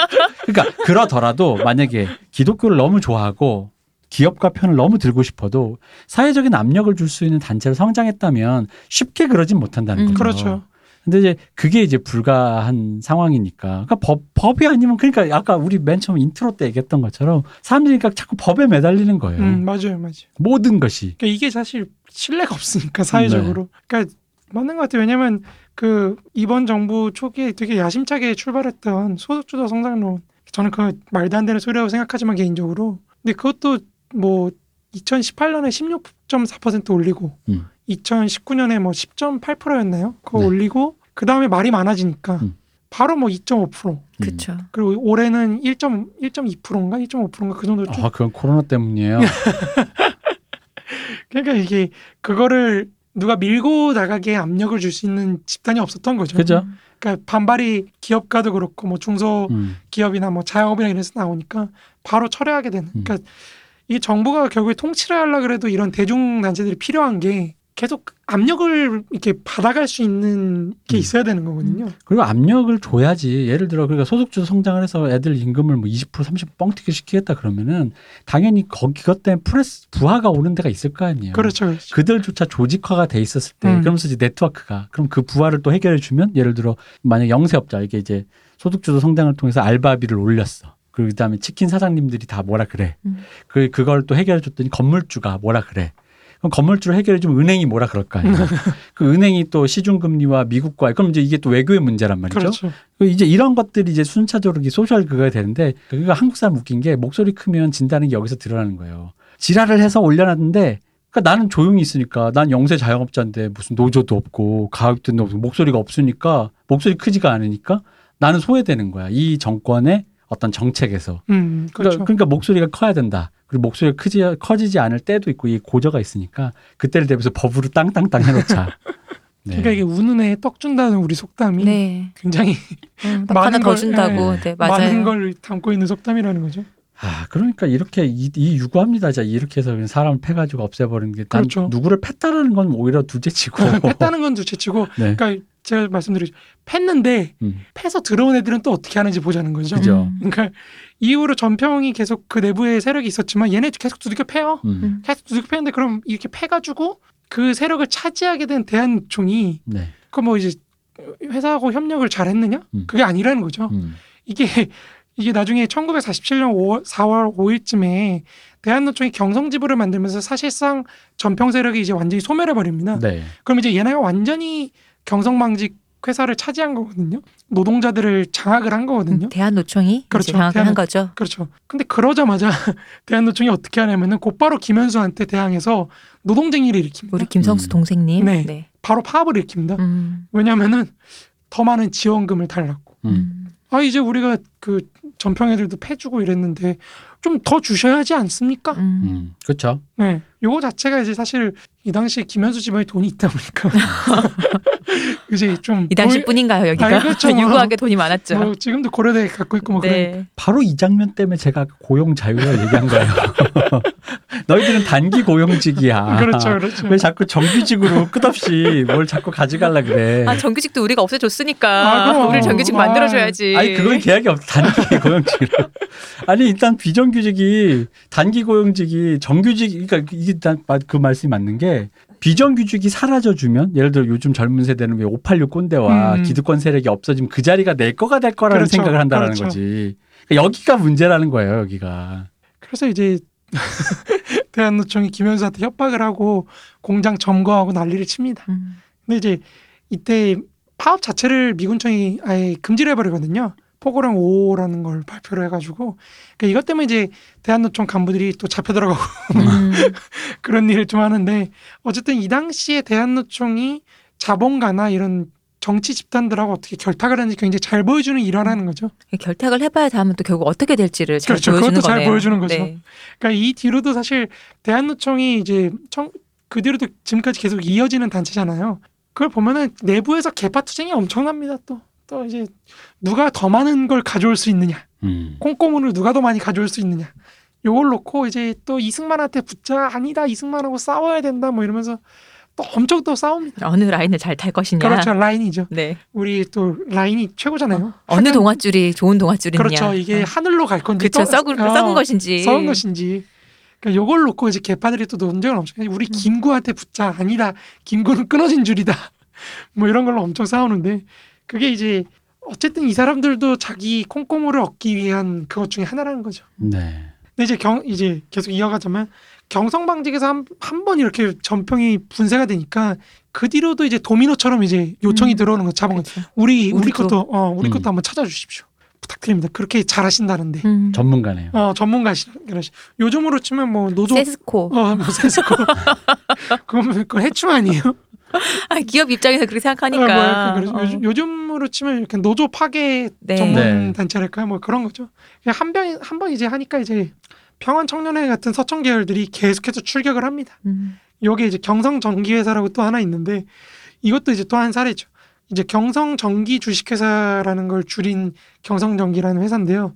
그러니까 그러더라도 만약에 기독교를 너무 좋아하고 기업가 편을 너무 들고 싶어도 사회적인 압력을 줄 수 있는 단체로 성장했다면 쉽게 그러진 못한다는 음. 거죠. 그렇죠. 근데 이제 그게 이제 불가한 상황이니까. 그러니까 법, 법이 아니면 그러니까 아까 우리 맨 처음 인트로 때 얘기했던 것처럼 사람들이 그러니까 자꾸 법에 매달리는 거예요. 음, 맞아요, 맞아요. 모든 것이. 그러니까 이게 사실 신뢰가 없으니까 사회적으로. 네. 그러니까 맞는 것 같아요. 왜냐하면 그 이번 정부 초기에 되게 야심차게 출발했던 소득주도 성장론. 저는 그 말도 안 되는 소리라고 생각하지만 개인적으로. 근데 그것도 뭐 2018년에 16.4% 올리고 음. 2019년에 뭐 10.8%였나요? 그거 네. 올리고 그 다음에 말이 많아지니까 음. 바로 뭐 2.5% 음. 그쵸. 그리고 올해는 1.1.2%인가 1.5%인가 그 정도 쭉 아, 그건 코로나 때문이에요. [LAUGHS] 그러니까 이게 그거를 누가 밀고 나가게 압력을 줄 수 있는 집단이 없었던 거죠. 그죠? 그러니까 반발이 기업가도 그렇고 뭐 중소 음. 기업이나 뭐 자영업이나 이런 데서 나오니까 바로 철회하게 되는. 음. 그러니까 이 정부가 결국에 통치를 하려 그래도 이런 대중 단체들이 필요한 게 계속 압력을 이렇게 받아갈 수 있는 게 음. 있어야 되는 거거든요. 그리고 압력을 줘야지. 예를 들어 그러니까 소득주도 성장을 해서 애들 임금을 뭐 20% 30% 뻥튀기 시키겠다 그러면은 당연히 거기 그것 때문에 프레스 부하가 오는 데가 있을 거 아니에요. 그렇죠, 그렇죠. 그들조차 조직화가 돼 있었을 때 음. 그러면서 이제 네트워크가 그럼 그 부하를 또 해결해 주면 예를 들어 만약 영세업자 이게 이제 소득주도 성장을 통해서 알바비를 올렸어. 그리고 그다음에 치킨 사장님들이 다 뭐라 그래. 음. 그 그걸 또 해결해 줬더니 건물주가 뭐라 그래. 그럼 건물주를 해결해 주면 은행이 뭐라 그럴 거 아니에요. 그 은행이 또 시중 금리와 미국과 그럼 이제 이게 또 외교의 문제란 말이죠. 그렇죠. 그 이제 이런 것들이 이제 순차적으로 이 social 그거가 되는데 그거 한국 사람 웃긴 게 목소리 크면 진다는 게 여기서 드러나는 거예요. 지랄을 해서 올려놨는데 그러니까 나는 조용히 있으니까 난 영세 자영업자인데 무슨 노조도 없고 가격도 없고 목소리가 없으니까 목소리 크지가 않으니까 나는 소외되는 거야. 이 정권의 어떤 정책에서. 음, 그러니까, 그렇죠. 그러니까 목소리가 커야 된다. 그리고 목소리가 크지 커지지 않을 때도 있고 이 고저가 있으니까 그때를 대비해서 법으로 땅땅땅 해놓자. 네. [LAUGHS] 그러니까 이게 우는 애에 떡 준다는 우리 속담이 네. 굉장히 음, 딱 많은 걸, 준다고. 네, 맞아요. 많은 걸 담고 있는 속담이라는 거죠. 아, 그러니까 이렇게 이, 이 유구합니다. 자, 이렇게 해서 그냥 사람을 패가지고 없애버리는 게. 난 그렇죠. 누구를 팼다라는 건 오히려 두째치고. 뺐다는 건 둘째치고, [LAUGHS] 네. 그러니까 제가 말씀드리죠. 팼는데 음, 패서 들어온 애들은 또 어떻게 하는지 보자는 거죠. 그죠. 음. 그러니까 이후로 전평이 계속 그 내부에 세력이 있었지만 얘네 계속 두들겨 패요. 음, 음. 계속 두들겨 패는데 그럼 이렇게 패가지고 그 세력을 차지하게 된 대한총이 네. 그뭐 이제 회사하고 협력을 잘했느냐? 음. 그게 아니라는 거죠. 음, 이게 이게 나중에 1947년 5월, 4월 5일쯤에 대한노총이 경성지부를 만들면서 사실상 전평 세력이 이제 완전히 소멸해 버립니다. 네. 그럼 이제 얘네가 완전히 경성망직 회사를 차지한 거거든요. 노동자들을 장악을 한 거거든요. 음, 대한노총이 그렇죠. 장악을 한 대한노- 거죠. 그렇죠. 근데 그러자마자 [LAUGHS] 대한노총이 어떻게 하냐면은 곧바로 김현수한테 대항해서 노동쟁의를 일으킵니다. 우리 김성수 음. 동생님. 네. 네. 바로 파업을 일으킵니다. 음. 왜냐면은 더 많은 지원금을 달라고. 음. 음. 아 이제 우리가 그 전평 애들도 패주고 이랬는데 좀 더 주셔야 하지 않습니까? 음. 음, 그렇죠. 네, 요거 자체가 이제 사실 이 당시에 김현수 집안에 돈이 있다 보니까 [LAUGHS] 이제 좀 이 당시 뿐인가요 여기가? 아니, 그렇죠. [LAUGHS] 유구하게 돈이 많았죠. 뭐 지금도 고려대 갖고 있고 뭐 그런 네. 바로 이 장면 때문에 제가 고용 자유를 얘기한 거예요. [LAUGHS] 너희들은 단기 고용직이야. 그렇죠, 그렇죠. 왜 자꾸 정규직으로 끝없이 뭘 자꾸 가져갈라 그래. 아 정규직도 우리가 없애줬으니까 아, 그럼. 우리 정규직 아. 만들어줘야지. 아니 그건 계약이 없 단기 고용직으로. 아니 일단 비정규직이 단기 고용직이 정규직 그러니까 이게 일단 그 말씀이 맞는 게 비정규직이 사라져 주면 예를 들어 요즘 젊은 세대는 왜 586 꼰대와 음. 기득권 세력이 없어지면 그 자리가 내 거가 될 거라는 그렇죠. 생각을 한다라는 그렇죠. 거지. 그러니까 여기가 문제라는 거예요 여기가. 그래서 이제 [LAUGHS] 대한노총이 김현수한테 협박을 하고 공장 점거하고 난리를 칩니다. 음. 근데 이제 이때 파업 자체를 미군청이 아예 금지를 해버리거든요. 포고령 5라는 걸 발표를 해가지고 그러니까 이것 때문에 이제 대한노총 간부들이 또 잡혀 들어가고 음. [LAUGHS] 그런 일을 좀 하는데 어쨌든 이 당시에 대한노총이 자본가나 이런 정치 집단들하고 어떻게 결탁을 하는지 굉장히 잘 보여주는 일화라는 거죠. 결탁을 해봐야 다음은 또 결국 어떻게 될지를 잘 그렇죠. 보여주는 그것도 잘 거네요. 보여주는 거죠. 네. 그러니까 이 뒤로도 사실 대한노총이 이제 청, 그 뒤로도 지금까지 계속 이어지는 단체잖아요. 그걸 보면은 내부에서 개파 투쟁이 엄청납니다. 또 또 이제 누가 더 많은 걸 가져올 수 있느냐, 음. 콩고문을 누가 더 많이 가져올 수 있느냐. 요걸 놓고 이제 또 이승만한테 붙자 아니다 이승만하고 싸워야 된다 뭐 이러면서 또 엄청 또 싸웁니다. 어느 라인을 잘 탈 것이냐. 그렇죠 라인이죠. 네. 우리 또 라인이 최고잖아요. 어느 하늘- 동아줄이 좋은 동아줄이냐. 그렇죠. 이게 어. 하늘로 갈 건지 그렇죠. 떠- 썩은 어, 썩은 것인지. 썩은 것인지. 그러니까 요걸 놓고 이제 개파들이 또 논쟁을 엄청 해. 우리 음. 김구한테 붙자 아니다. 김구는 끊어진 줄이다. [LAUGHS] 뭐 이런 걸로 엄청 싸우는데 그게 이제 어쨌든 이 사람들도 자기 콩고물을 얻기 위한 그것 중에 하나라는 거죠. 네. 근데 이제 경 이제 계속 이어가자면 경성 방직에서 한 한 번 이렇게 전평이 분쇄가 되니까 그 뒤로도 이제 도미노처럼 이제 요청이 음. 들어오는 거 자본 그렇죠. 우리 우리 우리도. 것도 어 우리 음. 것도 한번 찾아주십시오. 부탁드립니다. 그렇게 잘하신다는데. 음. 전문가네요. 어 전문가시 그러시 요즘으로 치면 뭐 노조 세스코. 어뭐 세스코 [LAUGHS] 그건 그건 해충 아니에요? 아, 기업 입장에서 그렇게 어, 뭐 생각하니까. 약간 그래서 어. 요즘, 요즘으로 치면 이렇게 노조 파괴 네. 전문 네. 단체랄까요? 뭐 그런 거죠. 한번 한 번 이제 하니까 이제 평안 청년회 같은 서청 계열들이 계속해서 출격을 합니다. 음. 여기 이제 경성 전기회사라고 또 하나 있는데 이것도 이제 또 한 사례죠. 이제 경성 전기 주식회사라는 걸 줄인 경성 전기라는 회사인데요.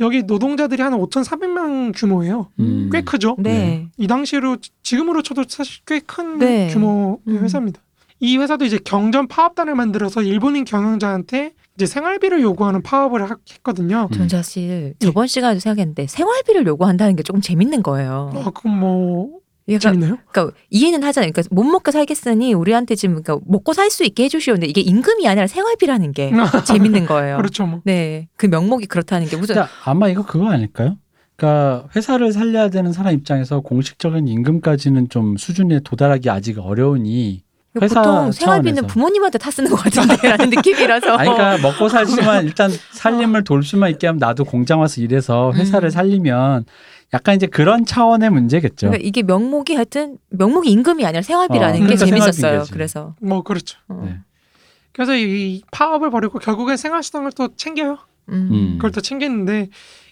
여기 노동자들이 한 5,400명 규모예요. 음. 꽤 크죠. 네. 이 당시로 지금으로 쳐도 사실 꽤 큰 네. 규모의 음. 회사입니다. 이 회사도 이제 경전 파업단을 만들어서 일본인 경영자한테 이제 생활비를 요구하는 파업을 하- 했거든요. 음. 전 사실 저번 시간에도 생각했는데 생활비를 요구한다는 게 조금 재밌는 거예요. 어, 그럼 뭐 그러니까, 재밌나요? 그러니까 이해는 하잖아요. 그러니까 못 먹고 살겠으니 우리한테 지금 그러니까 먹고 살 수 있게 해주시오. 근데 이게 임금이 아니라 생활비라는 게 [LAUGHS] 재밌는 거예요. 그렇죠, 뭐. 네, 그 명목이 그렇다는 게 무슨 아마 이거 그거 아닐까요? 그러니까 회사를 살려야 되는 사람 입장에서 공식적인 임금까지는 좀 수준에 도달하기 아직 어려우니 회사 보통 생활비는 차원에서. 부모님한테 다 쓰는 것 같은데라는 [LAUGHS] 느낌이라서. 아니 그러니까 먹고 살 수만 [LAUGHS] 일단 살림을 돌 수만 있게 하면 나도 공장 와서 일해서 회사를 음. 살리면 약간 이제 그런 차원의 문제겠죠. 그러니까 이게 명목이 하여튼 명목이 임금이 아니라 생활비라는 어, 게 그러니까 재밌었어요. 그래서 뭐 그렇죠. 어. 네. 그래서 이 파업을 벌이고 결국엔 생활수당을 또 챙겨요. 음. 음. 그걸 또 챙겼는데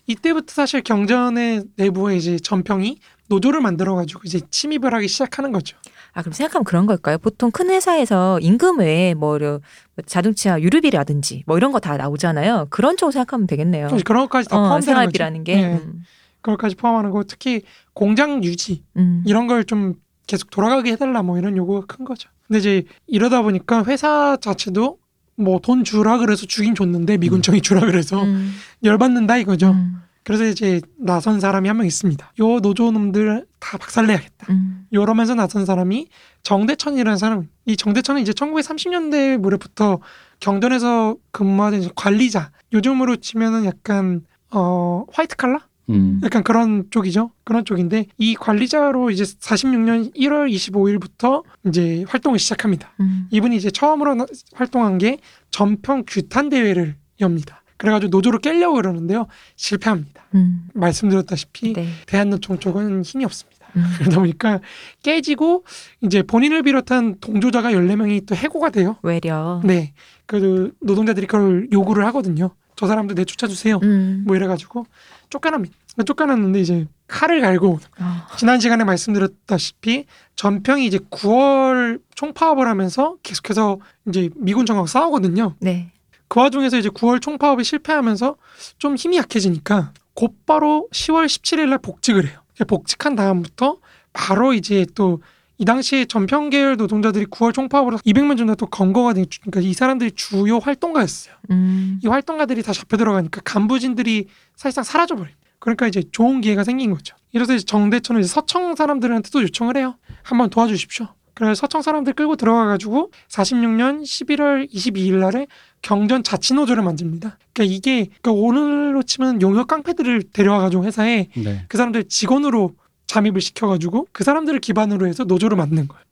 이때부터 사실 경전의 내부에 이제 전평이 노조를 만들어가지고 이제 침입을 하기 시작하는 거죠. 아 그럼 생각하면 그런 걸까요? 보통 큰 회사에서 임금 외에 뭐 이런 자동차 유류비라든지 뭐 이런 거 다 나오잖아요. 그런 쪽으로 생각하면 되겠네요. 그런 것까지 다 어, 포함되는 생활비라는 거죠. 게. 네. 음. 그걸까지 포함하는 거 특히 공장 유지 음. 이런 걸 좀 계속 돌아가게 해달라 뭐 이런 요구가 큰 거죠. 근데 이제 이러다 보니까 회사 자체도 뭐 돈 주라 그래서 주긴 줬는데 미군청이 주라 그래서 음. 열받는다 이거죠. 음. 그래서 이제 나선 사람이 한 명 있습니다. 요 노조놈들 다 박살내야겠다. 음. 이러면서 나선 사람이 정대천이라는 사람. 이 정대천은 이제 1930년대 무렵부터 경전에서 근무하던 관리자. 요즘으로 치면은 약간 어 화이트 칼라? 음. 약간 그런 쪽이죠. 그런 쪽인데 이 관리자로 이제 46년 1월 25일부터 이제 활동을 시작합니다. 음. 이분이 이제 처음으로 나- 활동한 게 전평 규탄 대회를 엽니다. 그래가지고 노조를 깨려고 그러는데요. 실패합니다. 음. 말씀드렸다시피 네. 대한노총 쪽은 힘이 없습니다. 음. [LAUGHS] 그러다 보니까 깨지고 이제 본인을 비롯한 동조자가 14명이 또 해고가 돼요. 외려. 네. 그 노동자들이 그걸 요구를 하거든요. 저 사람들 내쫓아 주세요. 음. 뭐 이래가지고 쫓겨납니다. 쫓겨났는데 이제 칼을 갈고 아. 지난 시간에 말씀드렸다시피 전평이 이제 9월 총파업을 하면서 계속해서 이제 미군 정하고 싸우거든요. 네. 그 와중에서 이제 9월 총파업이 실패하면서 좀 힘이 약해지니까 곧바로 10월 17일 날 복직을 해요. 복직한 다음부터 바로 이제 또 이 당시에 전평계열 노동자들이 9월 총파업으로 200명 정도 또 검거가 되니까 그러니까 이 사람들이 주요 활동가였어요. 음. 이 활동가들이 다 잡혀 들어가니까 간부진들이 사실상 사라져 버려요. 그러니까 이제 좋은 기회가 생긴 거죠. 이래서 이제 정대천은 이제 서청 사람들한테도 요청을 해요. 한번 도와주십시오. 그래서 서청 사람들 끌고 들어가가지고 46년 11월 22일 날에 경전 자치노조를 만듭니다. 그러니까 이게 그러니까 오늘로 치면 용역 깡패들을 데려와가지고 회사에 네. 그 사람들 직원으로 잠입을 시켜가지고 그 사람들을 기반으로 해서 노조를 만든 거예요.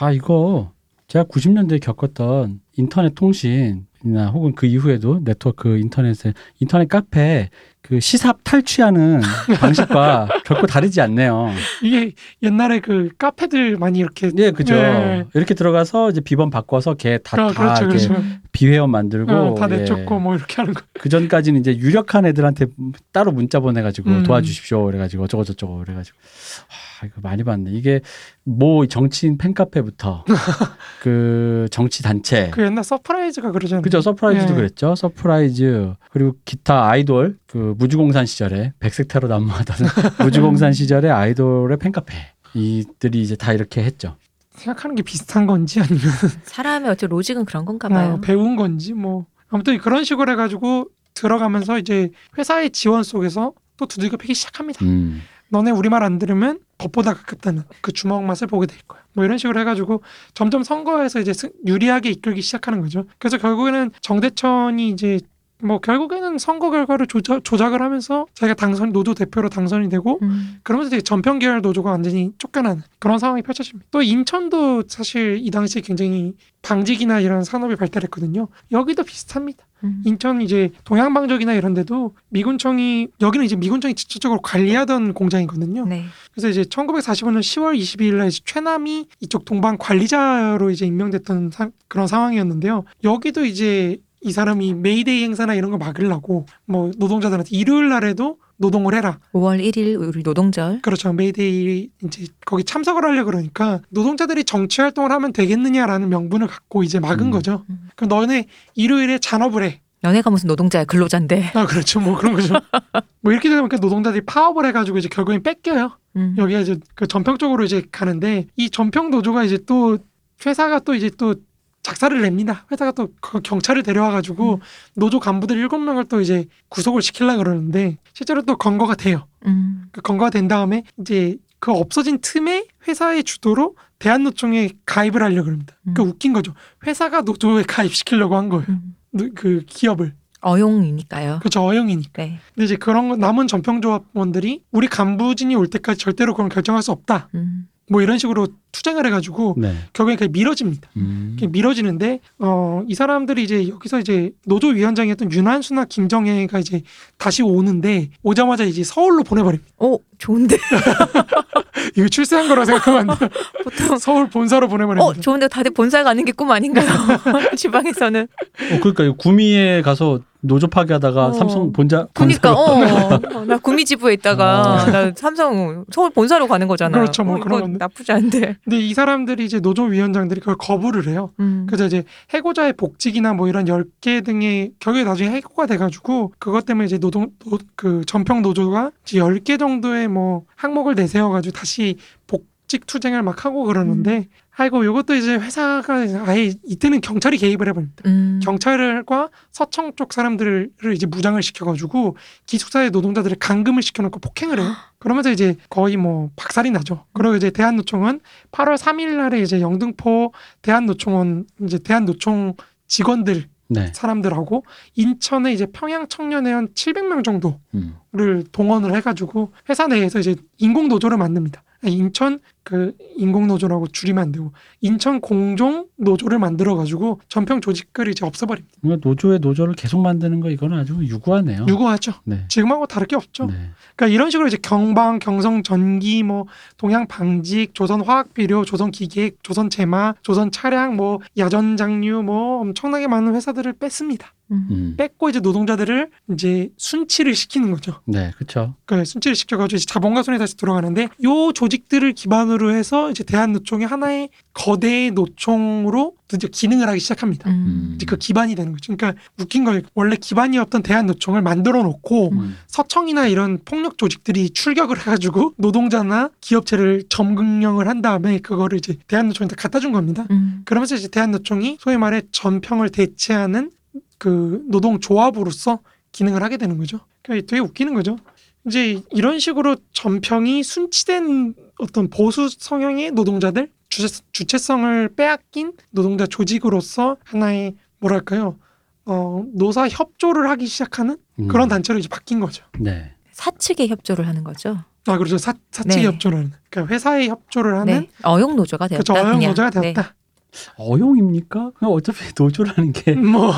아 이거 제가 90년대에 겪었던 인터넷 통신이나 혹은 그 이후에도 네트워크 인터넷에 인터넷 카페 그 시삽 탈취하는 [LAUGHS] 방식과 결코 다르지 않네요. 이게 옛날에 그 카페들 많이 이렇게 네, 그죠. 네. 이렇게 들어가서 이제 비번 바꿔서 걔다 아, 다 그렇죠, 그렇죠. 비회원 만들고 어, 다 예. 내쫓고 뭐 이렇게 하는 거. 그 전까지는 이제 유력한 애들한테 따로 문자 보내가지고 음. 도와주십시오. 그래가지고 어쩌고 저쩌고 그래가지고 아 이거 많이 봤네. 이게 뭐 정치인 팬카페부터 [LAUGHS] 그 정치 단체 그 옛날 서프라이즈가 그러잖아요. 그죠 서프라이즈도 예. 그랬죠. 서프라이즈 그리고 기타 아이돌 그 무주공산 시절에 백색 테러 난무하던 [LAUGHS] 무주공산 시절에 아이돌의 팬카페 이들이 이제 다 이렇게 했죠. 생각하는 게 비슷한 건지 아니면 [LAUGHS] 사람의 어째 로직은 그런 건가 봐요. 어, 배운 건지 뭐 아무튼 그런 식으로 해가지고 들어가면서 이제 회사의 지원 속에서 또 두들겨 패기 시작합니다. 음. 너네 우리 말 안 들으면 법보다 가깝다는 그 주먹 맛을 보게 될 거야. 뭐 이런 식으로 해가지고 점점 선거에서 이제 승- 유리하게 이끌기 시작하는 거죠. 그래서 결국에는 정대천이 이제 뭐 결국에는 선거 결과를 조작, 조작을 하면서 자기가 당선 노조 대표로 당선이 되고 음. 그러면서 되게 전평 계열 노조가 완전히 쫓겨나는 그런 상황이 펼쳐집니다. 또 인천도 사실 이 당시에 굉장히 방직이나 이런 산업이 발달했거든요. 여기도 비슷합니다. 음. 인천 이제 동양방적이나 이런 데도 미군청이 여기는 이제 미군청이 직접적으로 관리하던 공장이거든요. 네. 그래서 이제 1945년 10월 22일 날 최남이 이쪽 동방 관리자로 이제 임명됐던 사- 그런 상황이었는데요. 여기도 이제 이 사람이 메이데이 행사나 이런 거 막으려고 뭐 노동자들한테 일요일 날에도 노동을 해라. 5월 1일 우리 노동절. 그렇죠. 메이데이 이제 거기 참석을 하려 그러니까 노동자들이 정치 활동을 하면 되겠느냐라는 명분을 갖고 이제 막은 음. 거죠. 음. 그럼 너네 일요일에 잔업을 해. 너네가 무슨 노동자야 근로자인데. 아 그렇죠. 뭐 그런 거죠. [LAUGHS] 뭐 이렇게 되다 보니까 노동자들이 파업을 해가지고 이제 결국엔 뺏겨요. 음. 여기가 이제 그 전평 쪽으로 이제 가는데 이 전평 노조가 이제 또 회사가 또 이제 또 작살을 냅니다. 회사가 또 그 경찰을 데려와가지고 음. 노조 간부들 일곱 명을 또 이제 구속을 고 그러는데 실제로 또 검거가 돼요. 음. 그 검거가 된 다음에 이제 그 없어진 틈에 회사의 주도로 대한노총에 가입을 하려 고 그럽니다. 그러니까 음. 웃긴 거죠. 회사가 노조에 가입시키려고 한 거예요. 음. 노- 그 기업을 어용이니까요. 그렇죠 어용이니까. 네. 근데 이제 그런 거 남은 전평조합원들이 우리 간부진이 올 때까지 절대로 그건 결정할 수 없다. 음. 뭐 이런 식으로 투쟁을 해가지고 네. 결국에 그게 미뤄집니다. 음. 이렇게 미뤄지는데 어, 이 사람들이 이제 여기서 이제 노조 위원장이었던 윤한수나 김정혜가 이제 다시 오는데 오자마자 이제 서울로 보내버립니다. 오 좋은데. [LAUGHS] 이거 출세한 거라 생각하면 안 돼요. [LAUGHS] 보통 서울 본사로 보내버립니다. 어 좋은데 다들 본사 가는 게 꿈 아닌가요? [LAUGHS] 지방에서는. 어, 그러니까 구미에 가서 노조 파괴하다가 어. 삼성 본자 그러니까 본사로 어, 나 구미 지부에 있다가 나 삼성 서울 본사로 가는 거잖아. 그렇죠, 뭐 어, 그런 건데. 나쁘지 않은데. 근데 이 사람들이 이제 노조 위원장들이 그걸 거부를 해요. 음. 그래서 이제 해고자의 복직이나 뭐 이런 10개 등의 결국에 나중에 해고가 돼가지고 그것 때문에 이제 노동 노, 그 전평 노조가 이제 10개 정도의 뭐 항목을 내세워가지고 다시 복직 투쟁을 막 하고 그러는데 아이고 요것도 이제 회사가 아예 이때는 경찰이 개입을 해버립니다. 음. 경찰과 서청 쪽 사람들을 이제 무장을 시켜가지고 기숙사의 노동자들을 감금을 시켜놓고 폭행을 해요. [GASPS] 그러면서 이제 거의 뭐 박살이 나죠. 그리고 이제 대한노총은 8월 3일 날에 이제 영등포 대한노총원 이제 대한노총 직원들 네. 사람들하고 인천에 이제 평양 청년회원 700명 정도를 음. 동원을 해가지고 회사 내에서 이제 인공 노조를 만듭니다. 인천 그 인공 노조라고 줄이면 안 되고 인천 공종 노조를 만들어 가지고 전평 조직을 이제 없애버립니다. 그러니까 노조의 노조를 계속 만드는 거 이거는 아주 유구하네요. 유구하죠. 네. 지금하고 다를 게 없죠. 네. 그러니까 이런 식으로 이제 경방, 경성 전기, 뭐 동양 방직, 조선 화학 비료, 조선 기계ek, 조선 제마, 조선 차량, 뭐 야전 장류, 뭐 엄청나게 많은 회사들을 뺐습니다. 음. 음. 뺐고 이제 노동자들을 이제 순치를 시키는 거죠. 네, 그렇죠. 그 순치를 시켜가지고 이제 자본가 손에 다시 들어가는데 요 조직들을 기반으로 해서 이제 대한노총이 하나의 거대 노총으로 이제 기능을 하기 시작합니다. 음. 이제 그 기반이 되는 거죠. 그러니까 웃긴 거예요. 원래 기반이었던 대한노총을 만들어 놓고 음. 서청이나 이런 폭력 조직들이 출격을 해가지고 노동자나 기업체를 점금령을 한 다음에 그거를 이제 대한노총한테 갖다 준 겁니다. 음. 그러면서 이제 대한노총이 소위 말해 전평을 대체하는 그 노동조합으로서 기능을 하게 되는 거죠. 그러니까 되게 웃기는 거죠. 이제 이런 식으로 전평이 순치된 어떤 보수 성향의 노동자들 주체, 주체성을 빼앗긴 노동자 조직으로서 하나의 뭐랄까요 어, 노사 협조를 하기 시작하는 음. 그런 단체로 이제 바뀐 거죠. 네. 사측에 협조를 하는 거죠. 아 그렇죠. 사, 사측 네. 협조를 하는 그러니까 회사에 협조를 하는 네. 어용 노조가 되었다. 그렇죠. 어용. 노조가 네. 되었다. 어용입니까? 그냥 어차피 [LAUGHS] 노조라는 게 [LAUGHS] 뭐,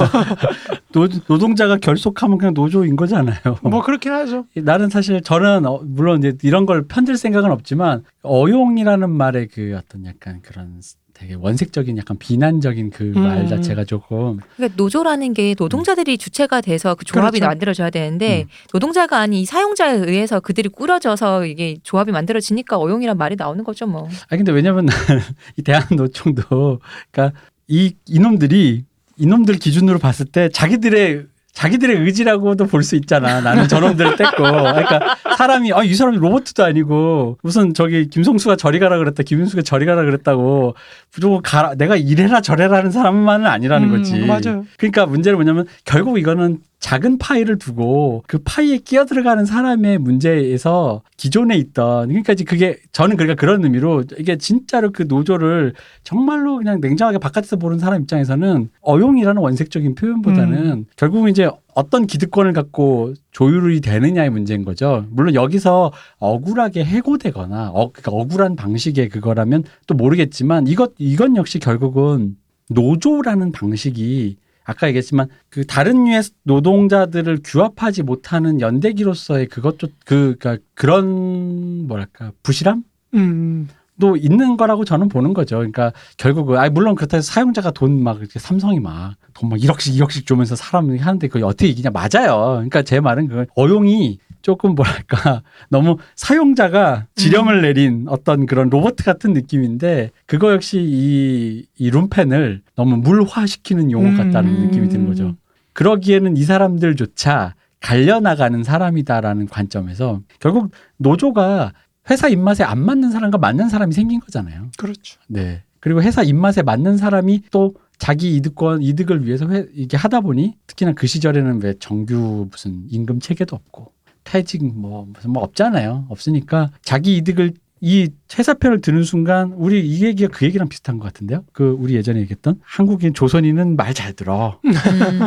[LAUGHS] 노, 노동자가 결속하면 그냥 노조인 거잖아요. 뭐 그렇긴 하죠. 나는 사실 저는 어, 물론 이제 이런 걸 편들 생각은 없지만 어용이라는 말의 그 어떤 약간 그런 되게 원색적인 약간 비난적인 그 말 음. 자체가 조금 그러니까 노조라는 게 노동자들이 주체가 돼서 그 조합이 그렇죠. 만들어져야 되는데 음. 노동자가 아닌 이 사용자에 의해서 그들이 꾸려져서 이게 조합이 만들어지니까 어용이란 말이 나오는 거죠 뭐. 아 근데 왜냐면 [LAUGHS] 이 대한노총도 그러니까 이 이놈들이 이놈들 기준으로 봤을 때 자기들의 자기들의 의지라고도 볼 수 있잖아. 나는 저놈들을 뗐고. 그러니까 사람이 아 이 사람이 로봇도 아니고 무슨 저기 김성수가 저리 가라 그랬다. 김윤수가 저리 가라 그랬다고 무조건 가라. 내가 이래라 저래라 하는 사람만은 아니라는 음, 거지. 맞아요. 그러니까 문제는 뭐냐면 결국 이거는 작은 파이를 두고 그 파이에 끼어 들어가는 사람의 문제에서 기존에 있던 그러니까 이제 그게 저는 그러니까 그런 의미로 이게 진짜로 그 노조를 정말로 그냥 냉정하게 바깥에서 보는 사람 입장에서는 어용이라는 원색적인 표현보다는 결국은 이제 어떤 기득권을 갖고 조율이 되느냐의 문제인 거죠. 물론 여기서 억울하게 해고되거나 어, 그러니까 억울한 방식의 그거라면 또 모르겠지만 이것 이건 역시 결국은 노조라는 방식이 아까 얘기했지만 그 다른 류의 노동자들을 규합하지 못하는 연대기로서의 그것도 그 그러니까 그런 뭐랄까 부실함 음, 도 있는 거라고 저는 보는 거죠. 그러니까 결국은 아 물론 그렇다 해서 사용자가 돈 막 이렇게 삼성이 막 돈 막 1억씩 2억씩 주면서 사람이 하는데 그게 어떻게 이기냐 맞아요. 그러니까 제 말은 그 어용이 조금 뭐랄까 [LAUGHS] 너무 사용자가 지령을 내린 어떤 그런 로봇 같은 느낌인데 그거 역시 이, 이 룸펜을 너무 물화시키는 용어 같다는 음. 느낌이 드는 거죠. 그러기에는 이 사람들조차 갈려나가는 사람이다라는 관점에서 결국 노조가 회사 입맛에 안 맞는 사람과 맞는 사람이 생긴 거잖아요. 그렇죠. 네. 그리고 회사 입맛에 맞는 사람이 또 자기 이득권 이득을 위해서 회, 이게 하다 보니 특히나 그 시절에는 왜 정규 무슨 임금 체계도 없고 퇴직 뭐 무슨 뭐 없잖아요. 없으니까 자기 이득을 이 회사 편을 드는 순간 우리 이 얘기가 그 얘기랑 비슷한 것 같은데요. 그 우리 예전에 얘기했던 한국인 조선인은 말 잘 들어. 음.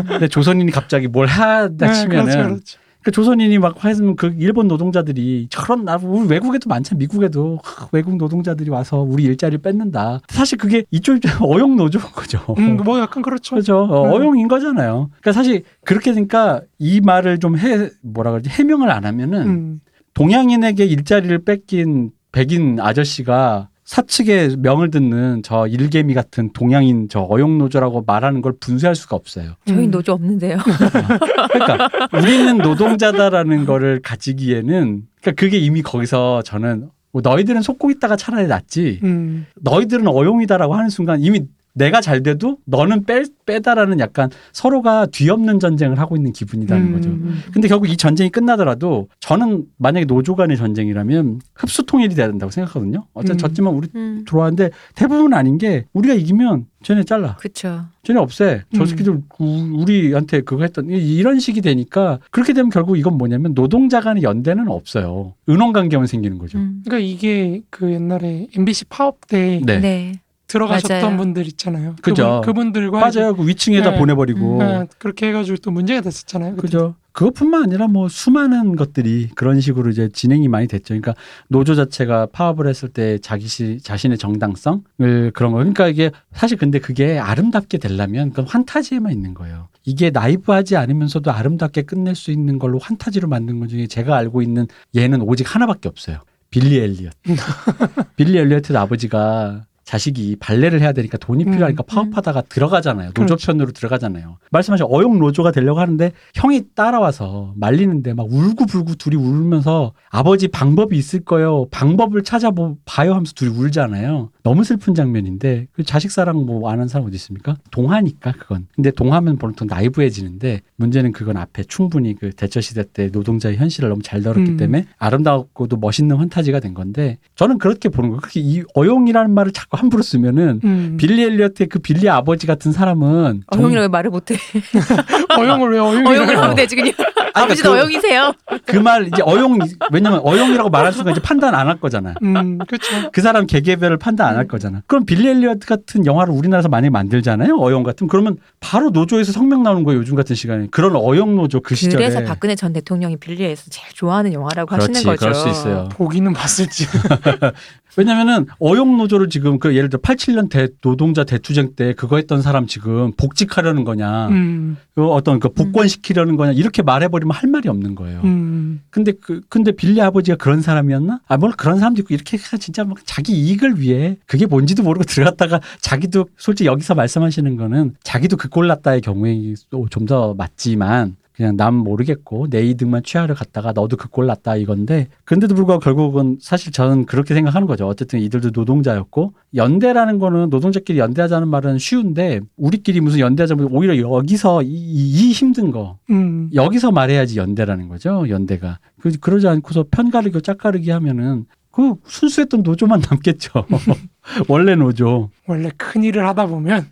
근데 조선인이 갑자기 뭘 하다 네, 치면은 그렇죠, 그렇죠. 그 조선인이 막 했으면 그 일본 노동자들이 저런 나 우리 외국에도 많잖아 미국에도 하, 외국 노동자들이 와서 우리 일자리를 뺏는다. 사실 그게 이쪽 [LAUGHS] 어용 노조인 거죠. 음, 뭐 약간 그렇죠. 그렇죠. 어, 음. 어용인 거잖아요. 그러니까 사실 그렇게 되니까 이 말을 좀 해 뭐라 그러지 해명을 안 하면은 음, 동양인에게 일자리를 뺏긴 백인 아저씨가 사측의 명을 듣는 저 일개미 같은 동양인 저 어용 노조라고 말하는 걸 분쇄할 수가 없어요. 저희 음. 노조 없는데요. [LAUGHS] 그러니까 우리는 노동자다라는 거를 가지기에는 그러니까 그게 이미 거기서 저는 뭐 너희들은 속고 있다가 차라리 낫지 음, 너희들은 어용이다라고 하는 순간 이미 내가 잘 돼도 너는 빼, 빼다라는 약간 서로가 뒤엎는 전쟁을 하고 있는 기분이라는 음, 거죠. 음. 근데 결국 이 전쟁이 끝나더라도 저는 만약에 노조 간의 전쟁이라면 흡수 통일이 돼야 된다고 생각하거든요. 어쨌든 음. 졌지만 우리 음. 들어왔는데 대부분 아닌 게 우리가 이기면 쟤네 잘라. 그렇죠. 쟤네 없애. 저 음. 새끼들 우- 우리한테 그거 했던 이- 이런 식이 되니까 그렇게 되면 결국 이건 뭐냐면 노동자 간의 연대는 없어요. 은원 관계만 생기는 거죠. 음. 그러니까 이게 그 옛날에 MBC 파업 때 네. 네. 들어가셨던 맞아요. 분들 있잖아요. 그죠. 그분, 들과 맞아요. 그 위층에다 네. 보내버리고. 그렇게 해가지고 또 문제가 됐었잖아요. 그때. 그죠. 그것뿐만 아니라 뭐 수많은 것들이 그런 식으로 이제 진행이 많이 됐죠. 그러니까 노조 자체가 파업을 했을 때 자기 시, 자신의 정당성을 그런 거. 그러니까 이게 사실 근데 그게 아름답게 되려면 그 환타지에만 있는 거예요. 이게 나이브하지 않으면서도 아름답게 끝낼 수 있는 걸로 환타지로 만든 것 중에 제가 알고 있는 얘는 오직 하나밖에 없어요. 빌리 엘리엇. [LAUGHS] 빌리 엘리엇의 아버지가 자식이 발레를 해야 되니까 돈이 음, 필요하니까 파업하다가 들어가잖아요. 노조 그렇죠. 편으로 들어가잖아요. 말씀하신 어용 노조가 되려고 하는데 형이 따라와서 말리는데 막 울고불고 둘이 울면서 아버지 방법이 있을 거예요. 방법을 찾아봐요 하면서 둘이 울잖아요. 너무 슬픈 장면인데 그 자식 사랑 뭐 아는 사람 어디 있습니까? 동하니까 그건. 근데 동하면 보통 나이브해지는데 문제는 그건 앞에 충분히 그 대처 시대 때 노동자의 현실을 너무 잘 다뤘기 음. 때문에 아름답고도 멋있는 환타지가 된 건데 저는 그렇게 보는 거예요. 그렇게 이 어용이라는 말을 자꾸 함부로 쓰면은 음. 빌리 엘리어트의 그 빌리 아버지 같은 사람은 정- 어용이라고 왜 말을 못해? [LAUGHS] 어용을 왜 어용을 어용이라고? 하면 되지 그냥. 그러니까 아버지도 그- 어용이세요. 그 말 이제 어용 왜냐면 어용이라고 말할 순간 이제 판단 안 할 거잖아. 음, 그렇죠. 그 사람 개개별을 판단 안할 거잖아. 그럼 빌리 엘리어트 같은 영화를 우리나라에서 만약에 만들잖아요. 어용 같은 그러면 바로 노조에서 성명 나오는 거예요. 요즘 같은 시간에 그런 어용 노조 그 시절에. 그래서 박근혜 전 대통령이 빌리에서 제일 좋아하는 영화라고 그렇지, 하시는 거죠. 그럴 수 있어요. 보기는 봤을지. [LAUGHS] 왜냐면은 어용 노조를 지금 그 예를 들어 87년 대 노동자 대투쟁 때 그거 했던 사람 지금 복직하려는 거냐, 음, 그 어떤 그 복권시키려는 거냐 이렇게 말해버리면 할 말이 없는 거예요. 음, 근데 그 근데 빌리 아버지가 그런 사람이었나? 아, 뭘 그런 사람도 있고 이렇게 해서 진짜 막 자기 이익을 위해 그게 뭔지도 모르고 들어갔다가 자기도 솔직히 여기서 말씀하시는 거는 자기도 그 꼴 났다의 경우에 좀 더 맞지만 그냥 남 모르겠고 내 이득만 취하러 갔다가 너도 그 꼴 났다 이건데 그런데도 불구하고 결국은 사실 저는 그렇게 생각하는 거죠. 어쨌든 이들도 노동자였고 연대라는 거는 노동자끼리 연대하자는 말은 쉬운데 우리끼리 무슨 연대하자면 오히려 여기서 이, 이 힘든 거 음. 여기서 말해야지 연대라는 거죠. 연대가. 그, 그러지 않고서 편가르기, 짝가르기 하면은 그 순수했던 노조만 [LAUGHS] 남겠죠. [LAUGHS] 원래 노조. 원래 큰 일을 하다 보면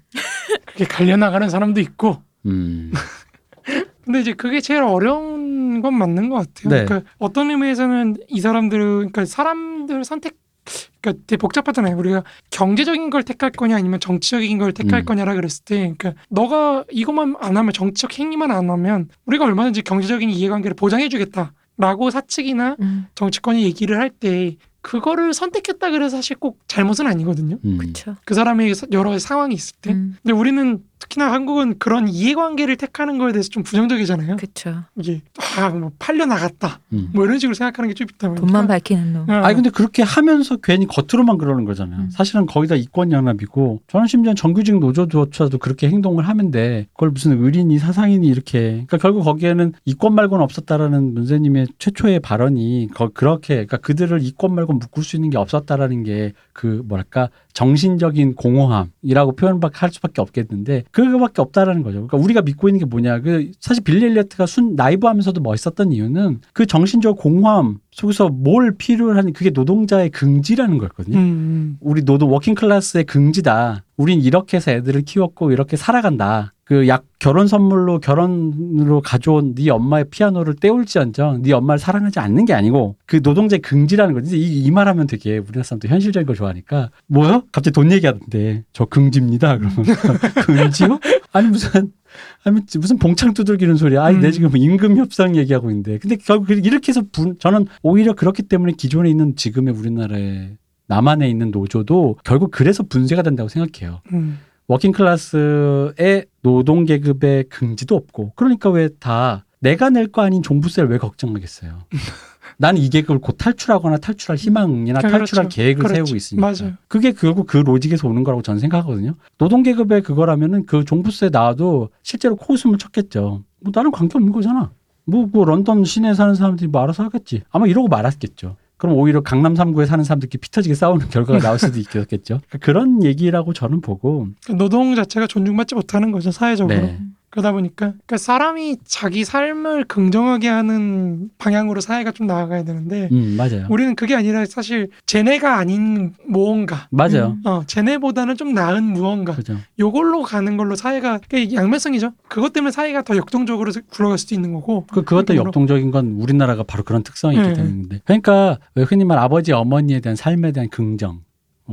그게 갈려나가는 사람도 있고 음. [LAUGHS] 근데 이제 그게 제일 어려운 건 맞는 것 같아요. 네. 그러니까 어떤 의미에서는 이 사람들은 그러니까 사람들 선택 그러니까 되게 복잡하잖아요. 우리가 경제적인 걸 택할 거냐 아니면 정치적인 걸 택할 음. 거냐라 그랬을 때 그러니까 너가 이것만 안 하면 정치적 행위만 안 하면 우리가 얼마든지 경제적인 이해관계를 보장해 주겠다 라고 사측이나 음, 정치권이 얘기를 할 때 그거를 선택했다 그래서 사실 꼭 잘못은 아니거든요. 음. 그렇죠. 그 사람의 여러 상황이 있을 때. 음, 근데 우리는 특히나 한국은 그런 이해관계를 택하는 거에 대해서 좀 부정적이잖아요. 그렇죠. 이게 아뭐 팔려 나갔다 음. 뭐 이런 식으로 생각하는 게 좀 있다 보니까 돈만 밝히는 놈. 어. 아니 근데 그렇게 하면서 괜히 겉으로만 그러는 거잖아요. 음. 사실은 거의 다 이권 연합이고 저는 심지어 정규직 노조조차도 그렇게 행동을 하면 돼. 그걸 무슨 의린이 사상인이 이렇게 그러니까 결국 거기에는 이권 말고는 없었다라는 문세님의 최초의 발언이 거, 그렇게 그러니까 그들을 이권 말고 묶을 수 있는 게 없었다라는 게 그 뭐랄까 정신적인 공허함이라고 표현밖에 할 수밖에 없겠는데 그거밖에 없다라는 거죠. 그러니까 우리가 믿고 있는 게 뭐냐 그 사실 빌리 엘리어트가 순 나이브하면서도 멋있었던 이유는 그 정신적 공허함 속에서 뭘 필요로 하는 그게 노동자의 긍지라는 거였거든요. 음, 우리 노동 working class의 긍지다. 우린 이렇게 해서 애들을 키웠고 이렇게 살아간다. 그 약 결혼 선물로 결혼으로 가져온 네 엄마의 피아노를 태울지언정 네 엄마를 사랑하지 않는 게 아니고 그 노동자의 긍지라는 거지. 이, 이 말하면 되게 우리나라 사람도 현실적인 걸 좋아하니까 뭐요? 갑자기 돈 얘기하던데 저 긍지입니다. 그러면 [LAUGHS] 긍지요? 아니 무슨 아니 무슨 봉창 두들기는 소리야. 아니 내 음. 지금 임금 협상 얘기하고 있는데. 근데 결국 이렇게 해서 분, 저는 오히려 그렇기 때문에 기존에 있는 지금의 우리나라의 남한에 있는 노조도 결국 그래서 분쇄가 된다고 생각해요. 음. working class의 노동 계급의 긍지도 없고 그러니까 왜 다 내가 낼 거 아닌 종부세를 왜 걱정하겠어요. [LAUGHS] 나는 이 계급을 곧 탈출하거나 탈출할 희망이나 그렇죠. 탈출할 계획을 그렇죠. 세우고 있으니까. 맞아요. 그게 결국 그 logic에서 오는 거라고 저는 생각하거든요. 노동 계급의 그거라면은 그 종부세 나와도 실제로 코웃음을 쳤겠죠. 뭐 나는 관계 없는 거잖아. 뭐, 그 런던 시내에 사는 사람들이 뭐 알아서 하겠지. 아마 이러고 말았겠죠. 그럼 오히려 강남 3구에 사는 사람들끼리 피 터지게 싸우는 결과가 나올 수도 있겠죠. 그러니까 그런 얘기라고 저는 보고 노동 자체가 존중받지 못하는 거죠 사회적으로. 네. 그러다 보니까 그러니까 사람이 자기 삶을 긍정하게 하는 방향으로 사회가 좀 나아가야 되는데 음, 맞아요. 우리는 그게 아니라 사실 쟤네가 아닌 무언가 맞아요. 음. 어 쟤네보다는 좀 나은 무언가 그죠. 요걸로 가는 걸로 사회가 그게 양면성이죠 그것 때문에 사회가 더 역동적으로 굴러갈 수도 있는 거고 그, 그것도 그걸로- 역동적인 건 우리나라가 바로 그런 특성이 있기 네. 때문인데. 그러니까 왜 흔히 말 아버지 어머니에 대한 삶에 대한 긍정,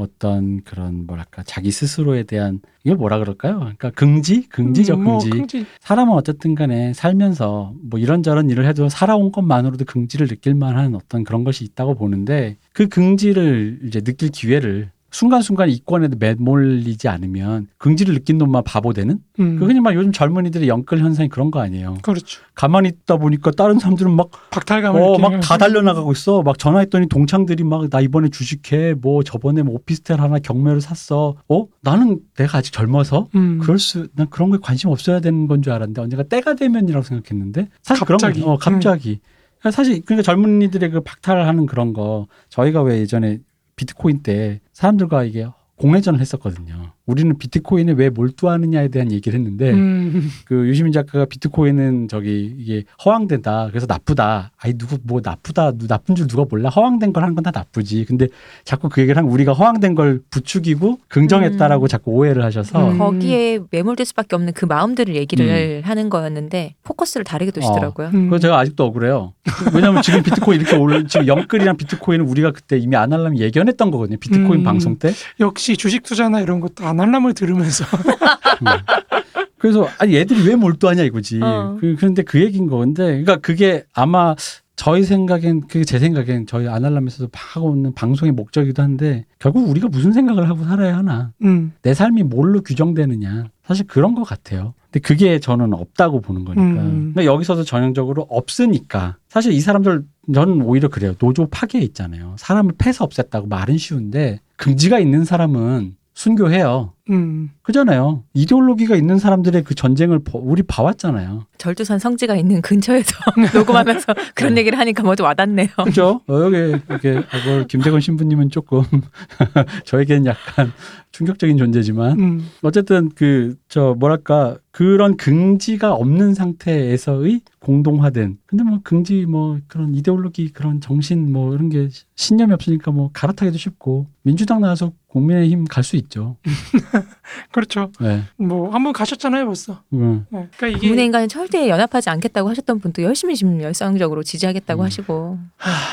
어떤 그런 뭐랄까 자기 스스로에 대한 이걸 뭐라 그럴까요? 그러니까 긍지, 긍지죠, 음, 뭐 긍지. 긍지 사람은 어쨌든 간에 살면서 뭐 이런저런 일을 해도 살아온 것만으로도 긍지를 느낄 만한 어떤 그런 것이 있다고 보는데 그 긍지를 이제 느낄 기회를 순간순간 이권에 매몰리지 않으면 긍지를 느낀 놈만 바보 되는? 음, 그 흔히 말 요즘 젊은이들의 연끌 현상이 그런 거 아니에요. 그렇죠 가만히 있다 보니까 다른 사람들은 막, 박탈감을 어, 막 다 달려나가고 있어. 막 전화했더니 동창들이 막 나 이번에 주식해. 뭐 저번에 뭐 오피스텔 하나 경매로 샀어. 어? 나는 내가 아직 젊어서 음, 그럴 수, 난 그런 거에 관심 없어야 되는 건 줄 알았는데 언젠가 때가 되면이라고 생각했는데 사실 갑자기. 그런 거, 어, 갑자기. 그러니까 사실 그러니까 젊은이들의 그 박탈하는 그런 거 저희가 왜 예전에 비트코인 때 사람들과 이게 공회전을 했었거든요. 우리는 비트코인에 왜 몰두하느냐에 대한 얘기를 했는데 음, 그 유시민 작가가 비트코인은 저기 이게 허황된다. 그래서 나쁘다. 아니 누구 뭐 나쁘다. 누- 나쁜 줄 누가 몰라. 허황된 걸 하는 건다 나쁘지. 근데 자꾸 그 얘기를 하면 우리가 허황된 걸 부추기고 긍정했다라고 음. 자꾸 오해를 하셔서 음. 거기에 매몰될 수밖에 없는 그 마음들을 얘기를 하는 거였는데 포커스를 다르게 두시더라고요. 음. 그거 제가 아직도 억울해요. 왜냐면 지금 비트코인 이렇게 올 지금 영끌이랑 비트코인은 우리가 그때 이미 안 하려면 예견했던 거거든요. 비트코인 음. 방송 때. 역시 주식 투자나 이런 것도 아 날람을 들으면서 음. [LAUGHS] 그래서 아니 애들이 왜 몰두하냐 이거지. 어. 그, 그런데 그 얘기인 건데, 그러니까 그게 아마 저희 생각엔 그게 제 생각엔 저희 아날람에서도 하고 있는 방송의 목적이기도 한데 결국 우리가 무슨 생각을 하고 살아야 하나 음, 내 삶이 뭘로 규정되느냐 사실 그런 것 같아요. 근데 그게 저는 없다고 보는 거니까. 음. 근데 여기서도 전형적으로 없으니까 사실 이 사람들 저는 오히려 그래요. 노조 파괴 있잖아요. 사람을 패서 없앴다고 말은 쉬운데 긍지가 있는 사람은 순교해요. 음, 그잖아요. 이데올로기가 있는 사람들의 그 전쟁을 보- 우리 봐왔잖아요. 절두산 성지가 있는 근처에서 [LAUGHS] 녹음하면서 [LAUGHS] 그런 얘기를 하니까 모두 와닿네요. 그죠? 어, 여기 이렇게 그걸 김대건 신부님은 조금 [LAUGHS] 저에겐 약간 충격적인 존재지만 음, 어쨌든 그 저 뭐랄까 그런 긍지가 없는 상태에서의 공동화된 근데 뭐 긍지 뭐 그런 이데올로기 그런 정신 뭐 이런 게 신념이 없으니까 뭐 갈아타기도 쉽고 민주당 나와서 국민의힘 갈 수 있죠. [LAUGHS] [LAUGHS] 그렇죠 네. 뭐 한 번 가셨잖아요 벌써 음. 네. 그러니까 이게 국민의힘과는 절대 연합하지 않겠다고 하셨던 분도 열심히 지금 열성적으로 지지하겠다고 음. 하시고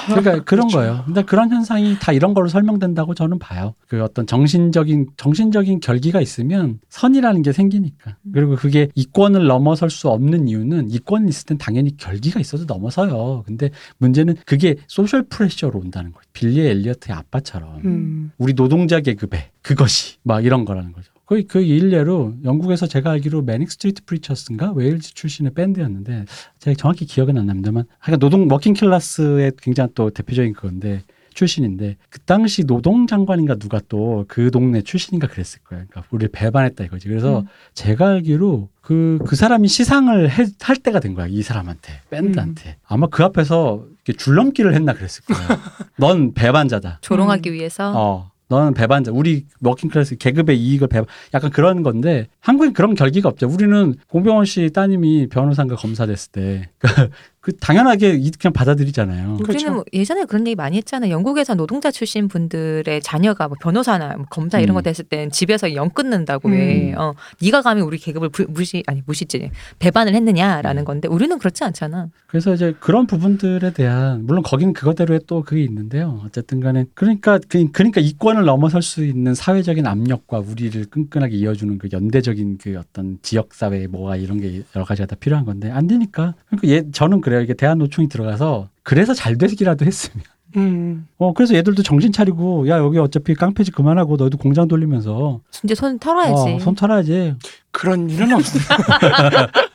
그러니까 [LAUGHS] 그런 그렇죠. 거예요. 근데 그런 현상이 다 이런 걸로 설명된다고 저는 봐요. 그 어떤 정신적인 정신적인 결기가 있으면 선이라는 게 생기니까. 그리고 그게 이권을 넘어설 수 없는 이유는 이권이 있을 땐 당연히 결기가 있어도 넘어서요. 근데 문제는 그게 social pressure로 온다는 거예요. 빌리 엘리어트의 아빠처럼 음, 우리 노동자 계급에 그것이 막 이런 거라는 거죠. 거의 그 일례로 영국에서 제가 알기로 Manic Street Preachers인가 웨일즈 출신의 밴드였는데 제가 정확히 기억은 안 납니다만 하여간 노동 working class의 굉장히 또 대표적인 그건데 출신인데 그 당시 노동장관인가 누가 또 그 동네 출신인가 그랬을 거예요. 그러니까 우리를 배반했다 이거지. 그래서 음. 제가 알기로 그, 그 사람이 시상을 해- 할 때가 된 거야. 이 사람한테. 밴드한테. 아마 그 앞에서 이렇게 줄넘기를 했나 그랬을 거예요. [LAUGHS] 넌 배반자다. 조롱하기 음. 위해서 어. 너는 배반자. 우리 working class 계급의 이익을 배반. 약간 그런 건데 한국엔 그런 결기가 없죠. 우리는 공병원 씨 따님이 변호사인가 검사 됐을 때 [LAUGHS] 그 당연하게 이- 그냥 받아들이잖아요. 우리는 그렇죠. 뭐 예전에 그런 얘기 많이 했잖아요. 영국에서 노동자 출신 분들의 자녀가 뭐 변호사나 뭐 검사 이런 음. 거 됐을 땐 집에서 영 끊는다고 왜? 음. 어, 네가 감히 우리 계급을 부- 무시 아니 무시지 배반을 했느냐라는 음. 건데 우리는 그렇지 않잖아. 그래서 이제 그런 부분들에 대한 물론 거기는 그것대로의 또 그게 있는데요. 어쨌든 간에 그러니까 그, 그러니까 이권을 넘어설 수 있는 사회적인 압력과 우리를 끈끈하게 이어주는 그 연대적인 그 어떤 지역 사회 뭐가 이런 게 여러 가지가 다 필요한 건데 안 되니까 그러니까 얘 저는 그래 요. 이게 대한 노총이 들어가서 그래서 잘 되기라도 했으면 음. 어 그래서 얘들도 정신 차리고 야 여기 어차피 깡패지 그만하고 너희도 공장 돌리면서 이제 손 털어야지. 어, 손 털어야지. 그런 일은 없어요. [LAUGHS]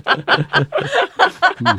[LAUGHS] 음.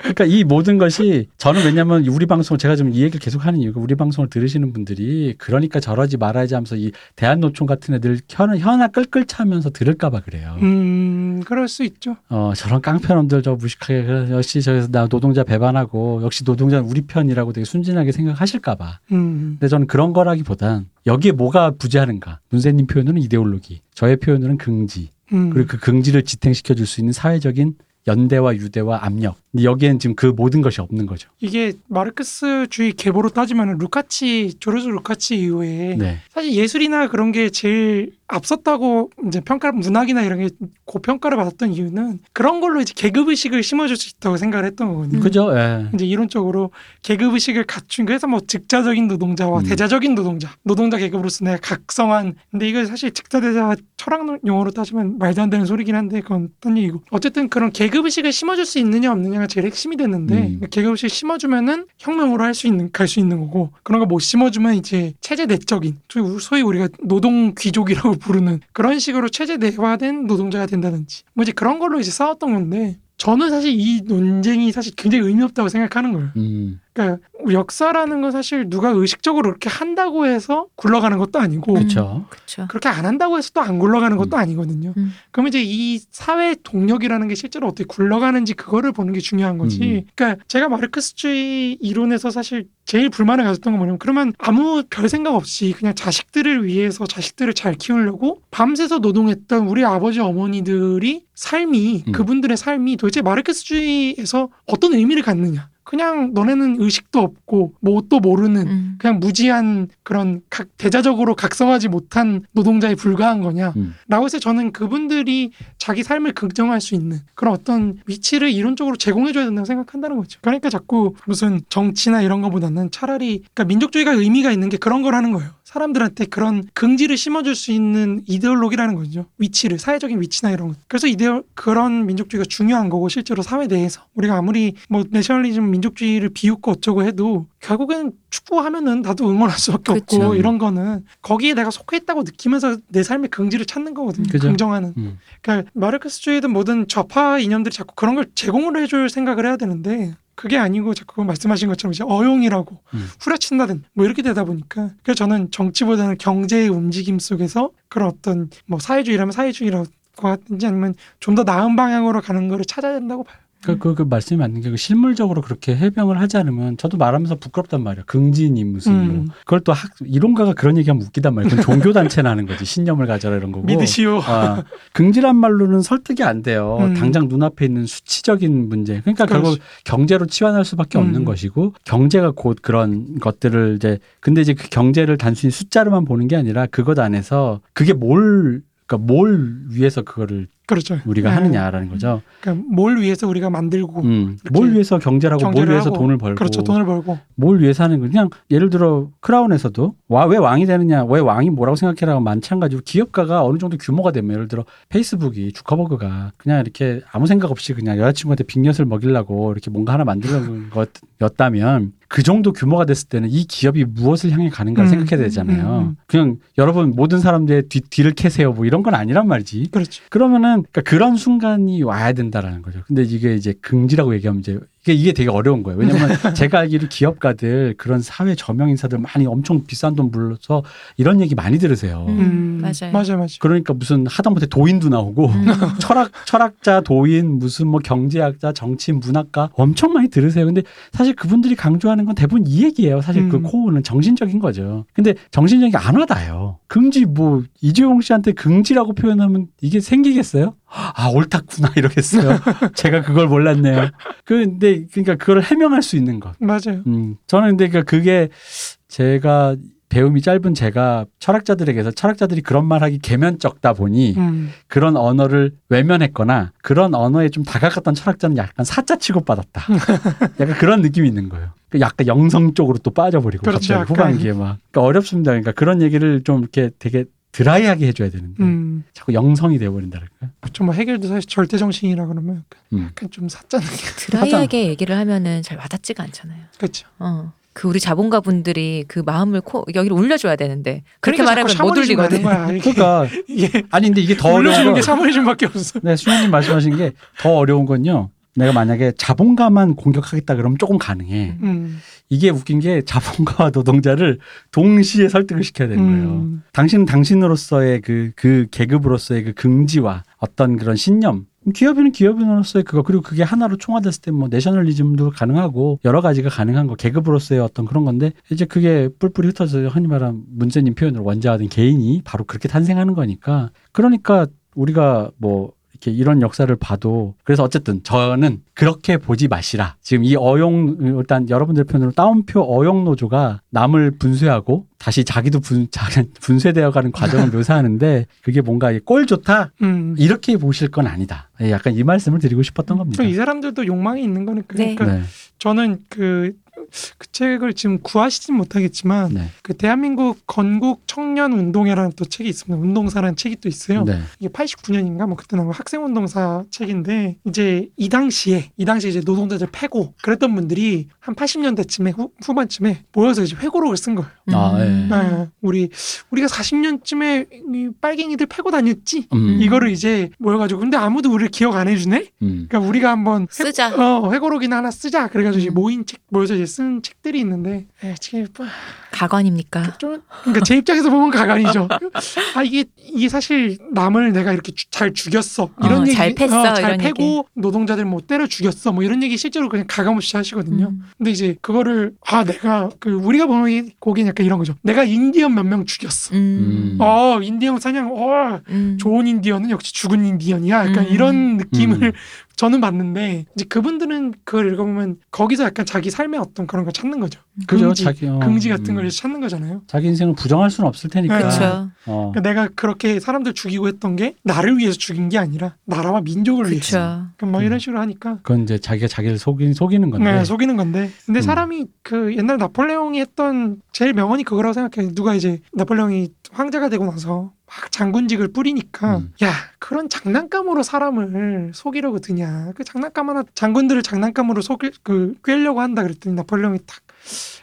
그러니까 이 모든 것이 저는 왜냐면 우리 방송을 제가 좀 이 얘기를 계속 하는 이유가 우리 방송을 들으시는 분들이 그러니까 저러지 말아야지 하면서 이 대한노총 같은 애들 현, 현아 끌끌 차면서 들을까봐 그래요. 음, 그럴 수 있죠. 어 저런 깡패놈들 저 무식하게 역시 저기서 나 노동자 배반하고 역시 노동자는 우리 편이라고 되게 순진하게 생각하실까봐. 음. 근데 저는 그런 거라기보단 여기에 뭐가 부재하는가. 문세님 표현으로는 이데올로기, 저의 표현으로는 긍지. 음. 그리고 그 긍지를 지탱시켜 줄 수 있는 사회적인 연대와 유대와 압력. 근데 여기엔 지금 그 모든 것이 없는 거죠. 이게 마르크스주의 계보로 따지면 루카치 조르주 루카치 이후에 네. 사실 예술이나 그런 게 제일 앞섰다고 이제 평가 문학이나 이런 게 고평가를 받았던 이유는 그런 걸로 이제 계급 의식을 심어줄 수 있다고 생각을 했던 거거든요. 음. 그죠? 예. 이제 이론적으로 계급 의식을 갖춘 그래서 뭐 직자적인 노동자와 음. 대자적인 노동자 노동자 계급으로서 내가 각성한 근데 이거 사실 직자 대자 철학 용어로 따지면 말도 안 되는 소리긴 한데 그건 딴 얘기고 어쨌든 그런 계급 의식을 심어줄 수 있느냐 없느냐 가 제일 핵심이 됐는데 음. 계급 의식 심어주면은 혁명으로 할 수 있는 갈 수 있는 거고 그런 거 못 심어주면 이제 체제 내적인 소위- 소위 우리가 노동 귀족이라고 [LAUGHS] 부르는 그런 식으로 체제 내화된 노동자가 된다든지 뭐 이제 그런 걸로 이제 싸웠던 건데 저는 사실 이 논쟁이 사실 굉장히 의미 없다고 생각하는 거예요. 음. 그러니까 역사라는 건 사실 누가 의식적으로 그렇게 한다고 해서 굴러가는 것도 아니고 그렇죠. 그렇죠. 그렇게 안 한다고 해서 또 안 굴러가는 것도 아니거든요. 음. 그럼 이제 이 사회 동력이라는 게 실제로 어떻게 굴러가는지 그거를 보는 게 중요한 거지. 음. 그러니까 제가 마르크스주의 이론에서 사실 제일 불만을 가졌던 건 뭐냐면 그러면 아무 별 생각 없이 그냥 자식들을 위해서 자식들을 잘 키우려고 밤새서 노동했던 우리 아버지 어머니들이 삶이 음. 그분들의 삶이 도대체 마르크스주의에서 어떤 의미를 갖느냐. 그냥 너네는 의식도 없고 뭣도 모르는 음. 그냥 무지한 그런 각, 대자적으로 각성하지 못한 노동자에 불과한 거냐. 음. 라고 해서 저는 그분들이 자기 삶을 긍정할 수 있는 그런 어떤 위치를 이론적으로 제공해줘야 된다고 생각한다는 거죠. 그러니까 자꾸 무슨 정치나 이런 거보다는 차라리 그러니까 민족주의가 의미가 있는 게 그런 거라는 거예요. 사람들한테 그런 긍지를 심어줄 수 있는 이데올로기라는 거죠. 위치를 사회적인 위치나 이런 것. 그래서 이데올 그런 민족주의가 중요한 거고 실제로 사회 내에서 우리가 아무리 뭐 내셔널리즘 민족주의를 비웃고 어쩌고 해도 결국엔 축구하면은 나도 응원할 수밖에 그쵸. 없고 이런 거는 거기에 내가 속해 있다고 느끼면서 내 삶의 긍지를 찾는 거거든요. 그죠. 긍정하는. 음. 그러니까 마르크스주의든 뭐든 좌파 이념들이 자꾸 그런 걸 제공을 해줄 생각을 해야 되는데 그게 아니고 자꾸 말씀하신 것처럼 이제 어용이라고 음. 후려친다든 뭐 이렇게 되다 보니까 그래서 저는 정치보다는 경제의 움직임 속에서 그런 어떤 뭐 사회주의라면 사회주의라고 하든지 아니면 좀 더 나은 방향으로 가는 거를 찾아야 된다고 봐요. 그, 그, 그 말씀이 맞는 게, 그 실물적으로 그렇게 해명을 하지 않으면, 저도 말하면서 부끄럽단 말이야. 긍진이 무슨, 뭐. 음. 그걸 또 학, 이론가가 그런 얘기하면 웃기단 말이야. 그건 종교단체나 하는 거지. 신념을 가져라 이런 거고. 믿으시오. 아, 긍지란 말로는 설득이 안 돼요. 음. 당장 눈앞에 있는 수치적인 문제. 그러니까 결국 그렇지. 경제로 치환할 수밖에 없는 음. 것이고 경제가 곧 그런 것들을 이제 근데 이제 그 경제를 단순히 숫자로만 보는 게 아니라 그것 안에서 그게 뭘 그러니까 뭘 위해서 그거를 그렇죠. 우리가 네. 하느냐라는 거죠. 그러니까 뭘 위해서 우리가 만들고 음. 뭘 위해서 경제를 하고 뭘 경제를 위해서 하고, 돈을 벌고 그렇죠. 돈을 벌고 뭘 위해서 하는 거 그냥 예를 들어 크라운에서도 와 왜 왕이 되느냐 왜 왕이 뭐라고 생각해라가 마찬가지로 기업가가 어느 정도 규모가 되면 예를 들어 페이스북이 주커버그가 그냥 이렇게 아무 생각 없이 그냥 여자친구한테 빅엿을 먹이려고 이렇게 뭔가 하나 만들려는 것였다면 그 정도 규모가 됐을 때는 이 기업이 무엇을 향해 가는가 를 음, 생각해야 되잖아요. 음, 음. 그냥 여러분 모든 사람들의 뒤, 뒤를 캐세요 뭐 이런 건 아니란 말이지. 그렇죠. 그러면은 그러니까 그런 순간이 와야 된다라는 거죠. 근데 이게 이제 긍지라고 얘기하면 이제 이게 이게 되게 어려운 거예요. 왜냐면 제가 알기로 기업가들 그런 사회 저명 인사들 많이 엄청 비싼 돈 불러서 이런 얘기 많이 들으세요. 음. 맞아요. 맞아요, 맞아요. 그러니까 무슨 하다못해 도인도 나오고 음. [LAUGHS] 철학 철학자 도인 무슨 뭐 경제학자 정치인 문학가 엄청 많이 들으세요. 근데 사실 그분들이 강조하는 건 대부분 이 얘기예요. 사실 그 음. 코어는 정신적인 거죠. 근데 정신적인 게 안 와닿아요. 긍지 뭐 이재용 씨한테 긍지라고 표현하면 이게 생기겠어요? 아 옳다구나 이러겠어요. [LAUGHS] 제가 그걸 몰랐네요. 근데 그러니까 그걸 해명할 수 있는 것. 맞아요. 음, 저는 근데 그- 그게 제가 배움이 짧은 제가 철학자들에게서 철학자들이 그런 말하기 개면적다 보니 음. 그런 언어를 외면했거나 그런 언어에 좀 다가갔던 철학자는 약간 사자 취급받았다. [LAUGHS] 약간 그런 느낌이 있는 거예요. 그 약간 영성 쪽으로 또 빠져버리고 그렇죠, 갑자기 약간. 후반기에 막 그러니까 어렵습니다. 그러니까 그런 얘기를 좀 이렇게 되게 드라이하게 해줘야 되는데 음. 자꾸 영성이 되어버린다랄까. 그렇죠. 뭐 해결도 사실 절대 정신이라 그러면 음. 약간 좀 사짜는 게 [LAUGHS] 드라이하게 얘기를 하면은 잘 와닿지가 않잖아요. 그렇죠. 어. 그 우리 자본가 분들이 그 마음을 코 여기로 올려줘야 되는데 그렇게 그러니까 말하면 못. 하는 거야. 그러니까 [LAUGHS] 이게 아니 근데 이게 더 어려운 게 샤머니즘밖에 없어. 네, 수현님 말씀하신 게 더 어려운 건요. 내가 만약에 자본가만 공격하겠다 그러면 조금 가능해. 음. 이게 웃긴 게 자본가와 노동자를 동시에 설득을 시켜야 되는 거예요. 음. 당신은 당신으로서의 그, 그 계급으로서의 그 긍지와 어떤 그런 신념. 기업인은 기업인으로서의 그거 그리고 그게 하나로 총화됐을 때 뭐 내셔널리즘도 가능하고 여러 가지가 가능한 거 계급으로서의 어떤 그런 건데 이제 그게 뿔뿔이 흩어져 흔히 말하는 문재님 표현으로 원자화된 개인이 바로 그렇게 탄생하는 거니까 그러니까 우리가 뭐 이렇게 이런 역사를 봐도 그래서 어쨌든 저는 그렇게 보지 마시라. 지금 이 어용 일단 여러분들 표현으로 따옴표 어용 노조가 남을 분쇄하고 다시 자기도 분 자, [LAUGHS] 분쇄되어 가는 과정을 [LAUGHS] 묘사하는데 그게 뭔가 꼴 좋다 음. 이렇게 보실 건 아니다. 예, 약간 이 말씀을 드리고 싶었던 겁니다. 또이 사람들도 욕망이 있는. 네. 그러니까 네, 저는 그, 그 책을 지금 구하시진 못하겠지만 네, 그 대한민국 건국 청년 운동회라는 또 책이 있습니다. 운동사라는 책이 또 있어요. 네, 이게 89년인가 뭐 그때 나온 학생 운동사 책인데 이제 이 당시에 이 당시에 이제 노동자들 패고 그랬던 분들이 한 80년대쯤에 후, 후반쯤에 모여서 이제 회고록을 쓴 거예요. 아, 예. 음. 네, 우리 우리가 40년쯤에 이 빨갱이들 패고 다녔지. 음, 이거를 이제 모여가지고 근데 아무도 우리를 기억 안 해주네. 음, 그러니까 우리가 한번 회- 쓰자. 어 회고록이나 하나 쓰자. 그래가지고 이제 음. 모인 책 모여서 이제 쓴 책들이 있는데 에, 지금 뭐 가관입니까? 좀 그러니까 제 입장에서 보면 가관이죠. 아 이게 이게 사실 남을 내가 이렇게 주- 잘 죽였어 이런 어, 얘기, 잘 팼어, 잘 이런 패고 얘기. 노동자들 뭐 때려 죽였어 뭐 이런 얘기 실제로 그냥 가감없이 하시거든요. 음. 근데 이제 그거를 아 내가 그 우리가 보면 거긴 약간 이런 거죠. 내가 인디언 몇 명 죽였어. 음. 음. 어 인디언 사냥 어 음. 좋은 인디언은 역시 죽은 인디언이야. 약간 음. 이런 느낌을 음. 저는 봤는데 이제 그분들은 그걸 읽어보면 거기서 약간 자기 삶의 어떤 그런 걸 찾는 거죠. 그죠 긍지, 자기 어, 긍지 같은 음. 걸 찾는 거잖아요. 자기 인생을 부정할 수는 없을 테니까. 네. 그렇죠. 어. 그러니까 내가 그렇게 사람들 죽이고 했던 게 나를 위해서 죽인 게 아니라 나라와 민족을 위해서. 그렇죠. 그럼 뭐 음. 이런 식으로 하니까 그건 이제 자기가 자기를 속이, 속이는 건데. 네, 속이는 건데. 근데 음. 사람이 그 옛날 나폴레옹이 했던 제일 명언이 그거라고 생각해. 누가 이제 나폴레옹이 황제가 되고 나서 막 장군직을 뿌리니까 음. 야 그런 장난감으로 사람을 속이려고 드냐. 그 장난감 하나 장군들을 장난감으로 속일 그 꿰려고 한다 그랬더니 나폴레옹이 딱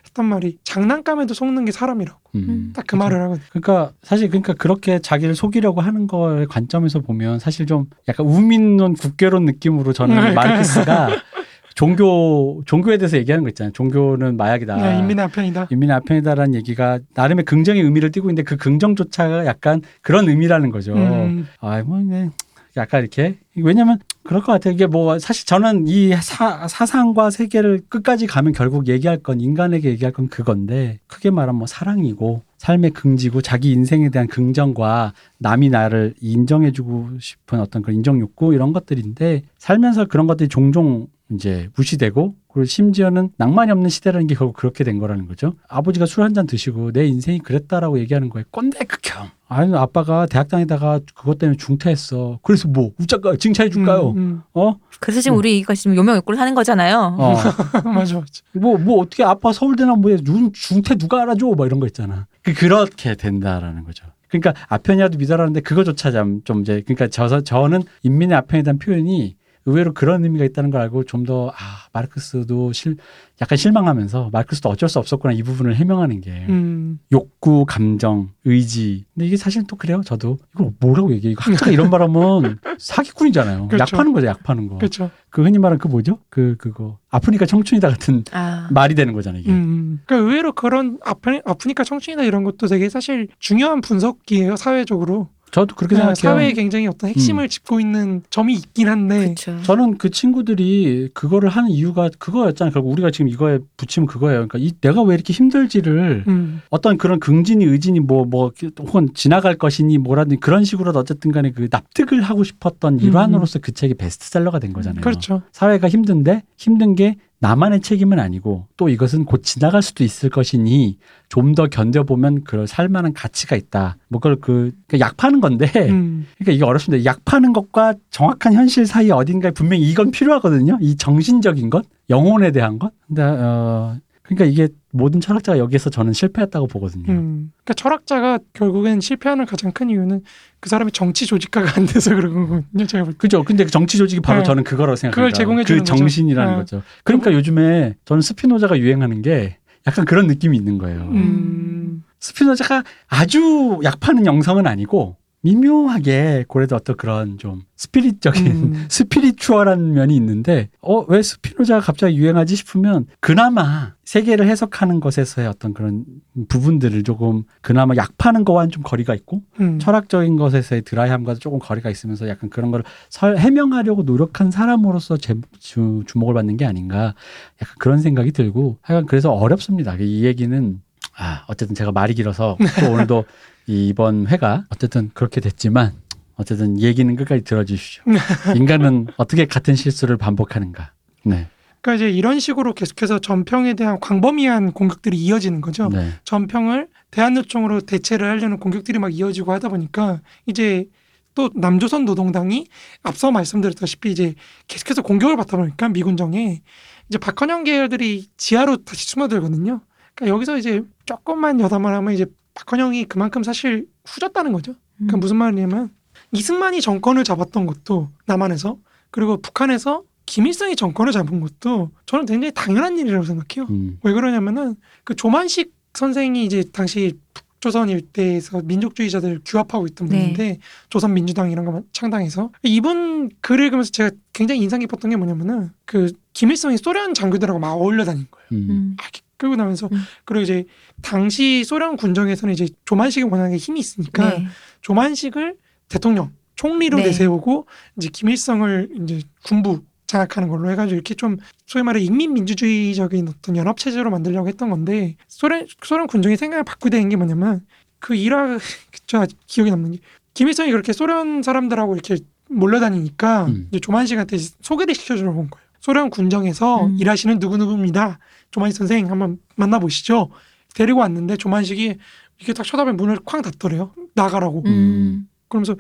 했던 말이 장난감에도 속는 게 사람이라고. 음. 딱그 말을 하거든. 그러니까 사실 그러니까 그렇게 자기를 속이려고 하는 거의 관점에서 보면 사실 좀 약간 우민론 국괴론 느낌으로 저는 네. 마르크스가 [LAUGHS] 종교 종교에 대해서 얘기하는 거 있잖아요. 종교는 마약이다. 네, 인민의 아편이다. 인민의 아편이다라는 얘기가 나름의 긍정의 의미를 띠고 있는데 그 긍정조차가 약간 그런 의미라는 거죠. 음. 아, 뭐, 네. 약간 이렇게. 왜냐면 그럴 것 같아요. 이게 뭐 사실 저는 이 사, 사상과 세계를 끝까지 가면 결국 얘기할 건 인간에게 얘기할 건 그건데 크게 말하면 뭐 사랑이고 삶의 긍지고 자기 인생에 대한 긍정과 남이 나를 인정해주고 싶은 어떤 그런 인정 욕구 이런 것들인데 살면서 그런 것들이 종종 이제 무시되고 그리고 심지어는 낭만이 없는 시대라는 게 결국 그렇게 된 거라는 거죠. 아버지가 술 한 잔 드시고 내 인생이 그랬다라고 얘기하는 거예요. 꼰대 극혐. 아니 아빠가 대학 다니다가 그것 때문에 중퇴했어. 그래서 뭐 웃자가 칭찬해 줄까요? 음, 음. 어? 그래서 지금 음. 우리가 지금 요명 욕구를 하는 거잖아요. 어. [LAUGHS] [LAUGHS] 맞아, 맞아. 뭐, 뭐, 어떻게 아빠 서울대나 뭐에 눈- 중퇴 누가 알아줘? 막 이런 거 있잖아. 그, 그렇게 된다라는 거죠. 그러니까 아편이라도 믿어라는데 그거조차 좀, 좀 이제, 그러니까 저, 저는 인민의 아편에 대한 표현이 의외로 그런 의미가 있다는 걸 알고 좀 더, 아, 마르크스도 실, 약간 실망하면서 마르크스도 어쩔 수 없었구나 이 부분을 해명하는 게 음. 욕구, 감정, 의지. 근데 이게 사실 또 그래요. 저도 이걸 뭐라고 얘기해? 이거 학자가 이런 말하면 [LAUGHS] 사기꾼이잖아요. 그렇죠. 약 파는 거죠, 약 파는 거. 그렇죠. 그 흔히 말하는 그 뭐죠? 그, 그거. 아프니까 청춘이다 같은 아, 말이 되는 거잖아요, 이게. 음. 그러니까 의외로 그런 아프, 아프니까 청춘이나 이런 것도 되게 사실 중요한 분석이에요 사회적으로. 저도 그렇게 네, 생각해요. 사회에 굉장히 어떤 핵심을 짚고 있는 점이 있긴 한데. 그렇죠. 저는 그 친구들이 그거를 하는 이유가 그거였잖아요. 결국 우리가 지금 이거에 붙이면 그거예요. 그러니까 이 내가 왜 이렇게 힘들지를 음. 어떤 그런 긍진이 의진이 뭐뭐 혹은 지나갈 것이니 뭐라든지 그런 식으로 어쨌든 간에 그 납득을 하고 싶었던 일환으로서 그 책이 베스트셀러가 된 거잖아요. 그렇죠. 사회가 힘든데 힘든 게 나만의 책임은 아니고 또 이것은 곧 지나갈 수도 있을 것이니 좀 더 견뎌보면 그럴 살만한 가치가 있다. 뭐 그걸 그, 그약 파는 건데 음. 그러니까 이게 어렵습니다. 약 파는 것과 정확한 현실 사이 어딘가에 분명히 이건 필요하거든요. 이 정신적인 것, 영혼에 대한 것. 근데 어 그러니까 이게 모든 철학자가 여기에서 저는 실패했다고 보거든요. 음. 그러니까 철학자가 결국엔 실패하는 가장 큰 이유는 그 사람이 정치 조직가가 안 돼서 그런 거거든요. 제가 볼 때. 그죠? 근데 그 정치 조직이 바로 네. 저는 그거라고 생각합니다. 그걸 제공해 주는 그 거죠. 정신이라는 네. 거죠. 그러니까 요즘에 저는 스피노자가 유행하는 게 약간 그런 느낌이 있는 거예요. 음. 스피노자가 아주 약파는 영성은 아니고 미묘하게 그래도 어떤 그런 좀 스피릿적인 음. [LAUGHS] 스피리추얼한 면이 있는데 어 왜 스피노자가 갑자기 유행하지 싶으면 그나마 세계를 해석하는 것에서의 어떤 그런 부분들을 조금 그나마 약파는 거와는 좀 거리가 있고 음. 철학적인 것에서의 드라이함과도 조금 거리가 있으면서 약간 그런 걸 설, 해명하려고 노력한 사람으로서 제, 주, 주목을 받는 게 아닌가 약간 그런 생각이 들고 하여간 그래서 어렵습니다. 이 얘기는 아 어쨌든 제가 말이 길어서 또 [LAUGHS] 오늘도 이번 회가 어쨌든 그렇게 됐지만 어쨌든 얘기는 끝까지 들어주십시오. [LAUGHS] 인간은 어떻게 같은 실수를 반복하는가. 네. 그러니까 이제 이런 식으로 계속해서 전평에 대한 광범위한 공격들이 이어지는 거죠. 네. 전평을 대한요청으로 대체를 하려는 공격들이 막 이어지고 하다 보니까 이제 또 남조선 노동당이 앞서 말씀드렸다시피 이제 계속해서 공격을 받다 보니까 미군정에 이제 박헌영 계열들이 지하로 다시 숨어들거든요. 그러니까 여기서 이제 조금만 여담을 하면 이제 박헌영이 그만큼 사실 후졌다는 거죠. 그러니까 음. 무슨 말이냐면 이승만이 정권을 잡았던 것도 남한에서 그리고 북한에서 김일성이 정권을 잡은 것도 저는 굉장히 당연한 일이라고 생각해요. 음. 왜 그러냐면은 그 조만식 선생이 이제 당시 북조선 일대에서 민족주의자들 규합하고 있던 네. 분인데 조선 민주당 이런 거 창당해서 이분 글을 읽으면서 제가 굉장히 인상 깊었던 게 뭐냐면은 그 김일성이 소련 장교들하고 막 어울려 다닌 거예요. 음. 음. 끌고 나면서 음. 그리고 이제 당시 소련 군정에서는 이제 조만식이 워낙에 힘이 있으니까 네. 조만식을 대통령 총리로 네. 내세우고 이제 김일성을 이제 군부 장악하는 걸로 해가지고 이렇게 좀 소위 말해 인민 민주주의적인 어떤 연합 체제로 만들려고 했던 건데 소련 소련 군정이 생각을 바꾸게 된 게 뭐냐면 그 이라 저 기억에 남는 게 김일성이 그렇게 소련 사람들하고 이렇게 몰려다니니까 음. 이제 조만식한테 소개를 시켜주러 온 거예요. 소련 군정에서 음. 일하시는 누구 누구입니다. 조만식 선생 한번 만나보시죠. 데리고 왔는데 조만식이 이렇게 딱 쳐다보면 문을 쾅 닫더래요. 나가라고. 음. 그러면서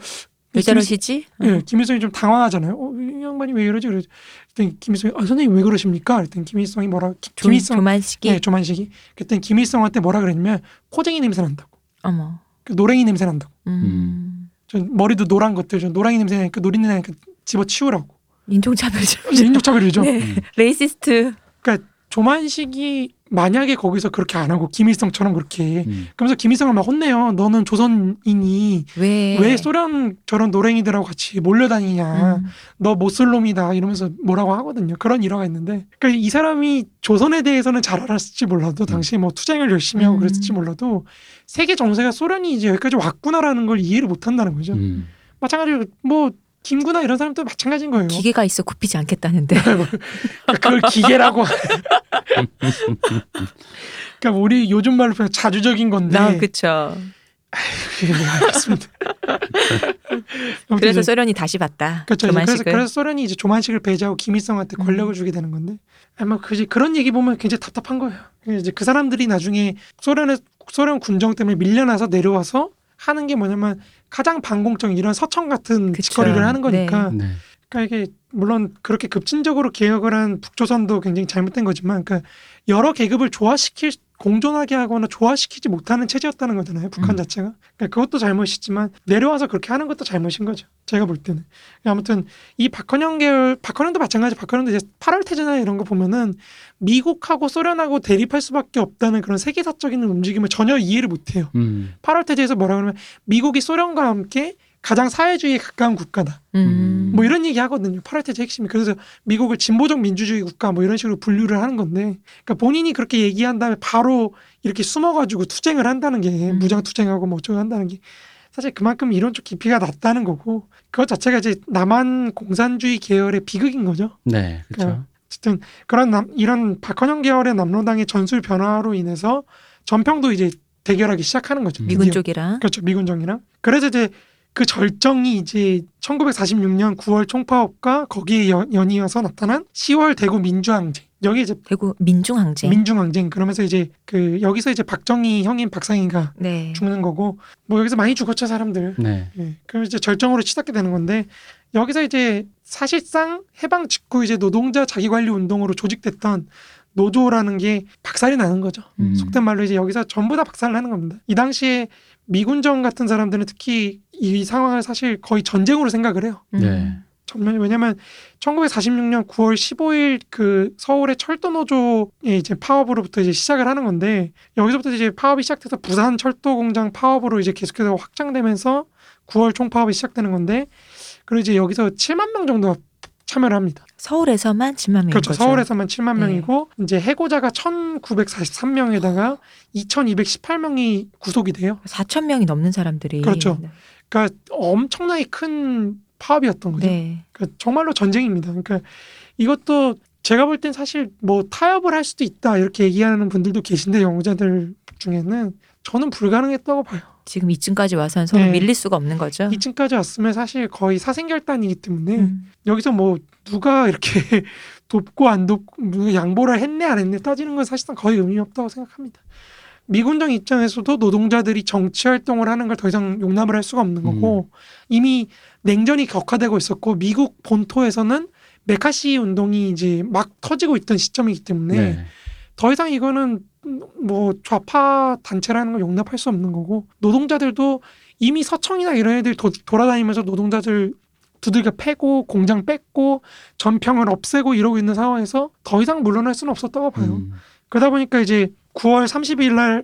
왜 저러시지? 예, 김일성이 좀 당황하잖아요. 어, 이 양반이 왜 이러지? 그랬더니 김일성이 아, 선생님 왜 그러십니까? 그랬더니 김일성이 뭐라 기- 조, 김일성 조만식이 예, 조만식이 그랬더니 김일성한테 뭐라 그랬냐면 코쟁이 냄새 난다고. 어머. 그 노랭이 냄새 난다고. 음. 저 머리도 노란 것들 저 노랑이 냄새 나니까 노린내 나니까 집어 치우라고. 인종차별죠. 인종차별이죠. 네. racist. 조만식이 만약에 거기서 그렇게 안 하고 김일성처럼 그렇게 음. 그러면서 김일성을 막 혼내요. 너는 조선인이 왜? 왜 소련 저런 노랭이들하고 같이 몰려다니냐. 음. 너 몹쓸 놈이다 이러면서 뭐라고 하거든요. 그런 일화가 있는데, 그러니까 이 사람이 조선에 대해서는 잘 알았을지 몰라도 당시 뭐 투쟁을 열심히 하고 음. 그랬을지 몰라도 세계 정세가 소련이 이제 여기까지 왔구나라는 걸 이해를 못 한다는 거죠. 음. 마찬가지로 뭐 김구나 이런 사람도 마찬가지인 거예요. 기계가 있어 굽히지 않겠다는데. [LAUGHS] 그걸 기계라고. [LAUGHS] 그러니까 우리 요즘 말로 표현 자주적인 건데. 나 그쵸. 네, 알겠습니다. [LAUGHS] 그래서 이제 소련이 다시 봤다. 그렇죠. 그래서 조만식을. 그래서 소련이 이제 조만식을 배제하고 김일성한테 음. 권력을 주게 되는 건데 아마 그 이제 그런 얘기 보면 굉장히 답답한 거예요. 이제 그 사람들이 나중에 소련의 소련 군정 때문에 밀려나서 내려와서 하는 게 뭐냐면 가장 반공적인 이런 서청 같은 그쵸. 짓거리를 하는 거니까 네. 그러니까 이게 물론 그렇게 급진적으로 개혁을 한 북조선도 굉장히 잘못된 거지만 그러니까 여러 계급을 조화시킬 공존하게 하거나 조화시키지 못하는 체제였다는 거잖아요. 북한 음. 자체가. 그러니까 그것도 잘못이지만 내려와서 그렇게 하는 것도 잘못인 거죠. 제가 볼 때는. 아무튼 이 박헌영 계열 박헌영도 마찬가지. 박헌영도 이제 8월 태제나 이런 거 보면은 미국하고 소련하고 대립할 수밖에 없다는 그런 세계사적인 움직임을 전혀 이해를 못해요. 음. 8월 태제에서 뭐라 그러면 미국이 소련과 함께 가장 사회주의에 가까운 국가다. 음. 뭐 이런 얘기 하거든요. 8월 태제 핵심이. 그래서 미국을 진보적 민주주의 국가 뭐 이런 식으로 분류를 하는 건데, 그러니까 본인이 그렇게 얘기한 다음에 바로 이렇게 숨어가지고 투쟁을 한다는 게 음. 무장 투쟁하고 뭐 어쩌고 한다는 게 사실 그만큼 이론적 깊이가 낮다는 거고, 그것 자체가 이제 남한 공산주의 계열의 비극인 거죠. 네, 그렇죠. 어쨌든 그런 남, 이런 박헌영 계열의 남로당의 전술 변화로 인해서 전평도 이제 대결하기 시작하는 거죠. 음. 미군 드디어. 쪽이랑 그렇죠. 미군 정이랑. 그래서 이제 그 절정이 이제 1946년 9월 총파업과 거기에 연, 연이어서 나타난 10월 대구 민주항쟁. 여기 이제 대구 민중항쟁. 민중항쟁 그러면서 이제 그 여기서 이제 박정희 형인 박상희가 네. 죽는 거고 뭐 여기서 많이 죽었죠 사람들. 네. 예. 그럼 이제 절정으로 치닫게 되는 건데 여기서 이제 사실상 해방 직후 이제 노동자 자기관리 운동으로 조직됐던 노조라는 게 박살이 나는 거죠. 음. 속된 말로 이제 여기서 전부 다 박살을 나는 겁니다. 이 당시에 미군정 같은 사람들은 특히 이 상황을 사실 거의 전쟁으로 생각을 해요. 음. 네. 전면 왜냐면 1946년 9월 15일 그 서울의 철도 노조의 이제 파업으로부터 이제 시작을 하는 건데 여기서부터 이제 파업이 시작돼서 부산 철도 공장 파업으로 이제 계속해서 확장되면서 9월 총파업이 시작되는 건데 그리고 이제 여기서 7만 명 정도가 참여를 합니다. 서울에서만 10만 명인 그렇죠. 거죠. 서울에서만 7만 네. 명이고 이제 해고자가 1,943명에다가 2,218명이 구속이 돼요. 4천 명이 넘는 사람들이 그렇죠. 그러니까 엄청나게 큰 파업이었던 거죠. 네. 그러니까 정말로 전쟁입니다. 그러니까 이것도 제가 볼 땐 사실 뭐 타협을 할 수도 있다 이렇게 얘기하는 분들도 계신데 연구자들 중에는 저는 불가능했다고 봐요. 지금 이쯤까지 와서는 서로 네. 밀릴 수가 없는 거죠. 2층까지 왔으면 사실 거의 사생결단이기 때문에 음. 여기서 뭐 누가 이렇게 [LAUGHS] 돕고 안 돕고 뭐 양보를 했네 안 했네 따지는 건 사실상 거의 의미 없다고 생각합니다. 미군정 입장에서도 노동자들이 정치 활동을 하는 걸 더 이상 용납을 할 수가 없는 거고 이미 냉전이 격화되고 있었고 미국 본토에서는 메카시 운동이 이제 막 터지고 있던 시점이기 때문에 네. 더 이상 이거는 뭐 좌파 단체라는 걸 용납할 수 없는 거고 노동자들도 이미 서청이나 이런 애들 도, 돌아다니면서 노동자들 두들겨 패고 공장 뺏고 전평을 없애고 이러고 있는 상황에서 더 이상 물러날 수는 없었다고 봐요. 음. 그러다 보니까 이제 9월 30일 날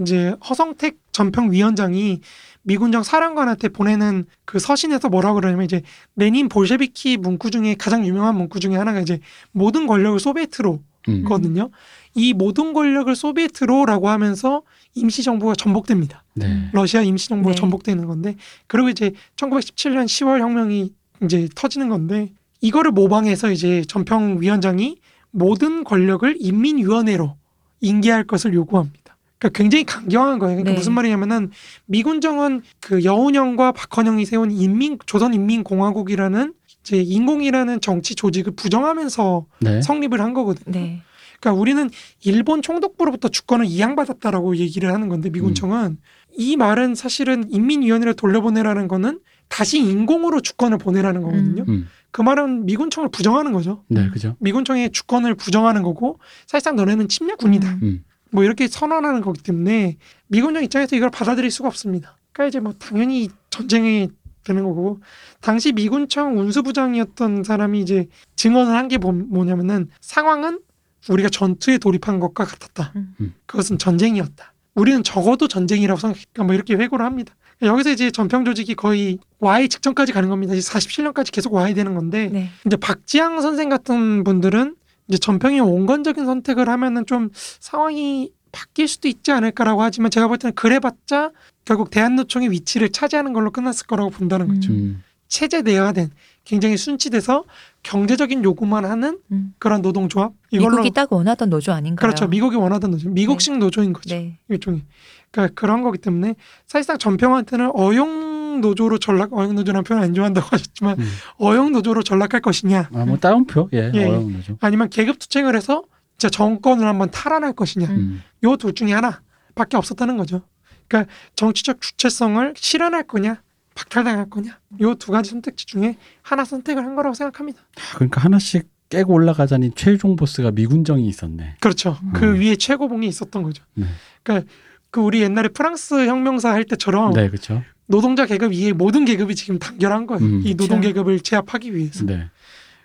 이제 허성택 전평 위원장이 미군정 사령관한테 보내는 그 서신에서 뭐라고 그러냐면 이제 레닌 볼셰비키 문구 중에 가장 유명한 문구 중에 하나가 이제 모든 권력을 소비에트로 음. 거든요. 이 모든 권력을 소비에트로라고 하면서 임시 정부가 전복됩니다. 네. 러시아 임시 정부가 네. 전복되는 건데 그리고 이제 1917년 10월 혁명이 이제 터지는 건데 이거를 모방해서 이제 전평 위원장이 모든 권력을 인민위원회로 인계할 것을 요구합니다. 그러니까 굉장히 강경한 거예요. 그러니까 네. 무슨 말이냐면은 미군 정은 그 여운형과 박헌영이 세운 인민 조선 인민공화국이라는 이제 인공이라는 정치 조직을 부정하면서 네. 성립을 한 거거든요. 네. 그러니까 우리는 일본 총독부로부터 주권을 이양받았다라고 얘기를 하는 건데 미군청은 이 말은 사실은 인민위원회를 돌려보내라는 거는 다시 인공으로 주권을 보내라는 거거든요. 음. 그 말은 미군청을 부정하는 거죠. 네, 그죠. 미군청의 주권을 부정하는 거고 사실상 너네는 침략군이다. 음. 음. 뭐 이렇게 선언하는 거기 때문에 미군정 입장에서 이걸 받아들일 수가 없습니다. 그러니까 이제 뭐 당연히 전쟁이 되는 거고 당시 미군청 운수부장이었던 사람이 이제 증언을 한 게 뭐냐면은 상황은 우리가 전투에 돌입한 것과 같았다. 음. 그것은 전쟁이었다. 우리는 적어도 전쟁이라고 생각했다. 뭐 이렇게 회고를 합니다. 여기서 이제 전평 조직이 거의 와해 직전까지 가는 겁니다. 이제 47년까지 계속 와야 되는 건데 네. 이제 박지향 선생 같은 분들은 이제 전평이 온건적인 선택을 하면은 좀 상황이 바뀔 수도 있지 않을까라고 하지만 제가 볼 때는 그래봤자 결국 대한노총의 위치를 차지하는 걸로 끝났을 거라고 본다는 거죠. 음. 음. 체제 내화된 굉장히 순치돼서 경제적인 요구만 하는 음. 그런 노동조합 이걸로 미국이 딱 원하던 노조 아닌가요? 그렇죠 미국이 원하던 노조 미국식 노조인 거죠 네. 일종의 그러니까 그런 거기 때문에 사실상 전평한테는 어용 노조로 전락 어용 노조라는 표현 안 좋아한다고 [LAUGHS] 하셨지만 음. 어용 노조로 전락할 것이냐 아, 뭐 따옴표 예, 예. 어려운 거죠. 아니면 계급 투쟁을 해서 진짜 정권을 한번 탈환할 것이냐 음. 음. 요둘 중에 하나밖에 없었다는 거죠. 그러니까 정치적 주체성을 실현할 거냐 박탈당할 거냐 요 두 가지 선택지 중에 하나 선택을 한 거라고 생각합니다. 그러니까 하나씩 깨고 올라가자니 최종 보스가 미군정이 있었네. 그렇죠. 그 음. 위에 최고봉이 있었던 거죠. 네. 그러니까 그 우리 옛날에 프랑스 혁명사 할 때처럼 네, 그렇죠. 노동자 계급 위에 모든 계급이 지금 단결한 거예요. 음. 이 노동. 계급을 제압하기 위해서. 네.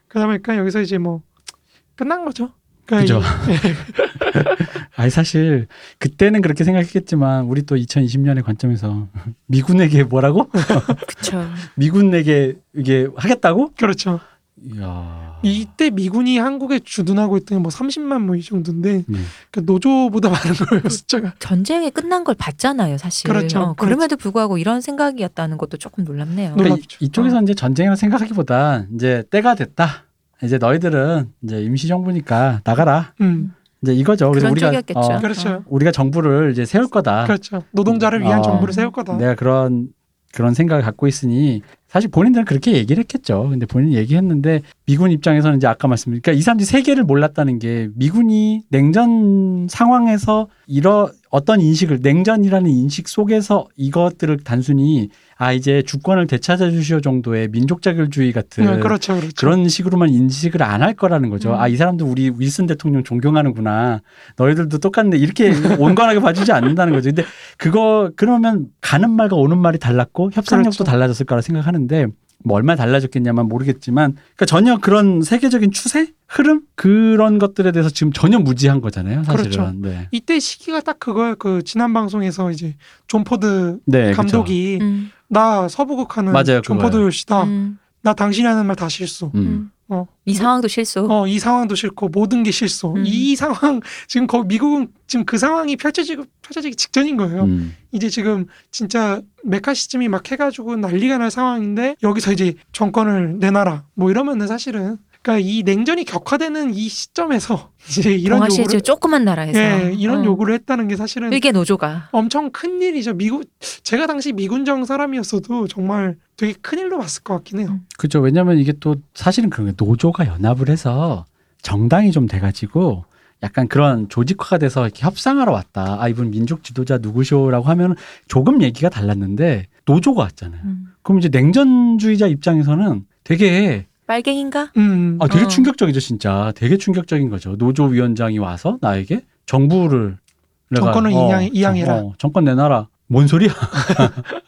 그러다 보니까 여기서 이제 뭐 끝난 거죠. 그러니까 그죠. [LAUGHS] 이- 아니 사실 그때는 그렇게 생각했겠지만 우리 또 2020년의 관점에서 [LAUGHS] 미군에게 뭐라고? [LAUGHS] 그쵸. [LAUGHS] 미군에게 이게 하겠다고? 그렇죠. 이야. 이때 미군이 한국에 주둔하고 있던 게뭐 30만 뭐 이 정도인데 네. 그 노조보다 많은 거예요 숫자가. 전쟁이 끝난 걸 봤잖아요, 사실. 그렇죠. 어, 그럼에도 불구하고 이런 생각이었다는 것도 조금 놀랍네요. 놀- 그러니까. 이, 이쪽에서 이제 전쟁이라 생각하기보다 이제 때가 됐다. 이제 너희들은 이제 임시정부니까 나가라. 음, 이제 이거죠. 그래서 그런 우리가 쪽이었겠죠. 어, 그렇죠. 우리가 정부를 이제 세울 거다. 그렇죠. 노동자를 위한 어, 정부를 세울 거다. 내가 그런 그런 생각을 갖고 있으니 사실 본인들은 그렇게 얘기를 했겠죠. 근데 본인이 얘기했는데 미군 입장에서는 이제 아까 말씀드린 그러니까 이 사람들이 세계를 몰랐다는 게 미군이 냉전 상황에서 이러 어떤 인식을 냉전이라는 인식 속에서 이것들을 단순히 아 이제 주권을 되찾아 주시오 정도의 민족 자결주의 같은 네, 그렇죠, 그렇죠. 그런 식으로만 인식을 안 할 거라는 거죠. 음. 아, 이 사람도 우리 윌슨 대통령 존경하는구나. 너희들도 똑같네. 이렇게 [LAUGHS] 온건하게 봐주지 않는다는 거죠. 근데 그거, 그러면 가는 말과 오는 말이 달랐고 협상력도 그렇죠. 달라졌을 거라 생각하는데 뭐 얼마나 달라졌겠냐만 모르겠지만 그러니까 전혀 그런 세계적인 추세? 흐름? 그런 것들에 대해서 지금 전혀 무지한 거잖아요. 사실은. 그렇죠. 네. 이때 시기가 딱 그거예요. 그 지난 방송에서 이제 존 포드 네. 그렇죠. 감독이 음, 나 서부극 하는 맞아요, 존 그거예요. 포드 시다. 음, 나 당신이 하는 말 다 싫소. 음. 음. 어. 이 상황도 싫소. 어, 이 상황도 싫고 모든 게 싫소. 음. 이 상황 지금 거기 미국은 지금 그 상황이 펼쳐지고 펼쳐지기 직전인 거예요. 음. 이제 지금 진짜 메카 시즘이 막 해가지고 난리가 날 상황인데 여기서 이제 정권을 내놔라. 뭐 이러면은 사실은 그러니까 이 냉전이 격화되는 이 시점에서 [LAUGHS] 이제 이런 동아시아 요구를 조그만 나라에서 예, 이런 어. 요구를 했다는 게 사실은 일개 노조가 엄청 큰 일이죠. 미국 제가 당시 미군정 사람이었어도 정말 되게 큰 일로 봤을 것 같긴 해요. 그렇죠. 왜냐하면 이게 또 사실은 그런 게 노조가 연합을 해서 정당이 좀 돼가지고 약간 그런 조직화가 돼서 이렇게 협상하러 왔다. 아 이분 민족 지도자 누구쇼라고 하면 조금 얘기가 달랐는데 노조가 왔잖아요. 음. 그럼 이제 냉전주의자 입장에서는 되게 빨갱인가? 음. 아 되게 어. 충격적이죠 진짜 되게 충격적인 거죠. 노조 위원장이 와서 나에게 정부를 정권을 이양- 이양해라. 어, 정권 내놔라. 뭔 소리야? [LAUGHS]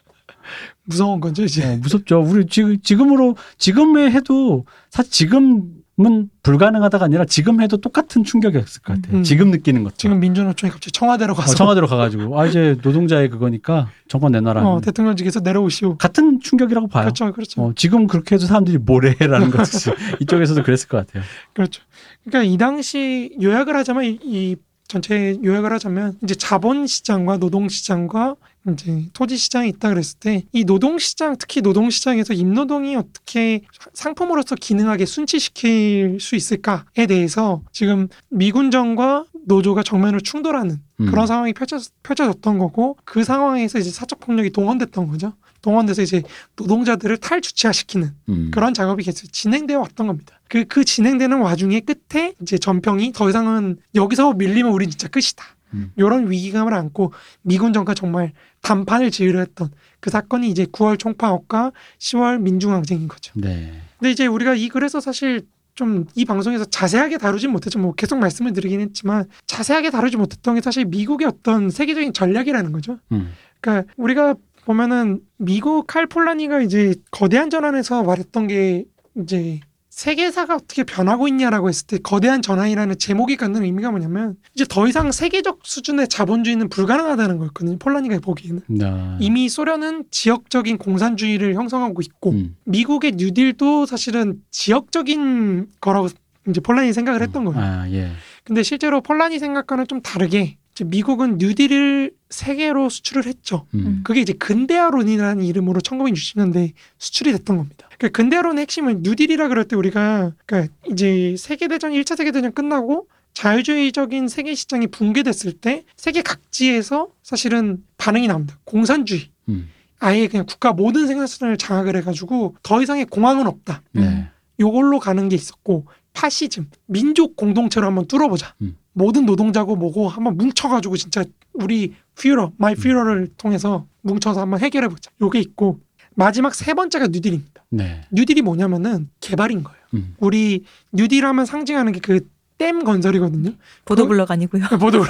무서운 거죠 이제. 어, 무섭죠. 우리 지금 지금으로 지금에 해도 사실 지금은 불가능하다가 아니라 지금 해도 똑같은 충격이었을 것 같아요. 음. 지금 느끼는 것도. 지금 민주노총이 갑자기 청와대로 어, 가서 청와대로 가가지고 아 이제 노동자의 그거니까 정권 내놔라. 어, 대통령직에서 내려오시오. 같은 충격이라고 봐요. 그렇죠, 그렇죠, 어, 지금 그렇게 해도 사람들이 뭐래라는 것이 [LAUGHS] 이쪽에서도 그랬을 것 같아요. 그렇죠. 그러니까 이 당시 요약을 하자면 이, 이 전체 요약을 하자면 이제 자본 시장과 노동 시장과 이제 토지 시장이 있다 그랬을 때 이 노동 시장 특히 노동 시장에서 임노동이 어떻게 상품으로서 기능하게 순치시킬 수 있을까에 대해서 지금 미군정과 노조가 정면으로 충돌하는 음. 그런 상황이 펼쳐, 펼쳐졌던 거고 그 상황에서 이제 사적 폭력이 동원됐던 거죠. 동원돼서 이제 노동자들을 탈주체화시키는 음. 그런 작업이 계속 진행되어 왔던 겁니다. 그, 그 진행되는 와중에 끝에 이제 전평이 더 이상은 여기서 밀리면 우리 진짜 끝이다. 음. 이런 위기감을 안고 미군 정과 정말 단판을 지으려 했던 그 사건이 이제 9월 총파업과 10월 민중항쟁인 거죠. 네. 근데 이제 우리가 이 글에서 사실 좀 이 방송에서 자세하게 다루진 못했죠. 뭐 계속 말씀을 드리긴 했지만 자세하게 다루지 못했던 게 사실 미국의 어떤 세계적인 전략이라는 거죠. 음. 그러니까 우리가 보면은 미국 칼 폴라니가 이제 거대한 전환에서 말했던 게 이제 세계사가 어떻게 변하고 있냐라고 했을 때 거대한 전환이라는 제목이 갖는 의미가 뭐냐면 이제 더 이상 세계적 수준의 자본주의는 불가능하다는 거였거든요. 폴라니가 보기에는 네. 이미 소련은 지역적인 공산주의를 형성하고 있고 음. 미국의 뉴딜도 사실은 지역적인 거라고 이제 폴란이 생각을 했던 거예요. 아 예. 근데 실제로 폴란이 생각과는 좀 다르게 미국은 뉴딜을 세계로 수출을 했죠. 음. 그게 이제 근대화론이라는 이름으로 1960년대 수출이 됐던 겁니다. 그 근대화론의 핵심은 뉴딜이라 그럴 때 우리가 그러니까 이제 세계대전 1차 세계대전 끝나고 자유주의적인 세계 시장이 붕괴됐을 때 세계 각지에서 사실은 반응이 나옵니다. 공산주의. 음. 아예 그냥 국가 모든 생산선을 장악을 해가지고 더 이상의 공황은 없다. 네. 요걸로 가는 게 있었고 파시즘 민족 공동체로 한번 뚫어보자. 음. 모든 노동자고 뭐고 한번 뭉쳐가지고 진짜 우리 Führer, mein 음. Führer를 통해서 뭉쳐서 한번 해결해보자. 요게 있고 마지막 세 번째가 뉴딜입니다. 네. 뉴딜이 뭐냐면은 개발인 거예요. 음. 우리 뉴딜 하면 상징하는 게 그 댐 건설이거든요. 보도블럭 아니고요. 후버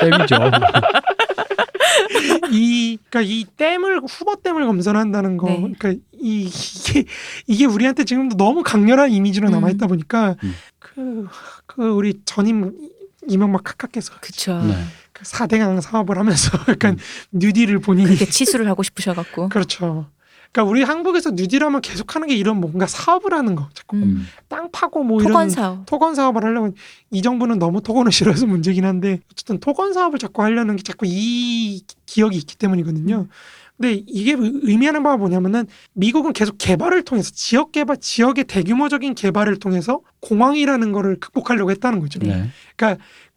댐이죠. [LAUGHS] [LAUGHS] 이 그러니까 이 댐을 후버 댐을 건설한다는 거, 네. 그러니까 이, 이게 이게 우리한테 지금도 너무 강렬한 이미지로 음. 남아 있다 보니까 음. 그, 그 우리 전임 이명박 각각께서 그쵸. 네. 그 4대강 사업을 하면서 [LAUGHS] 약간 음. 뉴딜을 본인이 그게 치수를 하고 싶으셔갖고. 그렇죠. 그러니까 우리 한국에서 뉴딜하면 계속하는 게 이런 뭔가 사업을 하는 거, 자꾸 음. 음. 땅 파고 뭐 이런 토건 사업. 토건 사업을 하려면 이 정부는 너무 토건을 싫어해서 문제긴 한데 어쨌든 토건 사업을 자꾸 하려는 게 자꾸 이 기억이 있기 때문이거든요. 근데 이게 의- 의미하는 바가 뭐냐면은 미국은 계속 개발을 통해서 지역 개발, 지역의 대규모적인 개발을 통해서 공황이라는 거를 극복하려고 했다는 거죠. 네.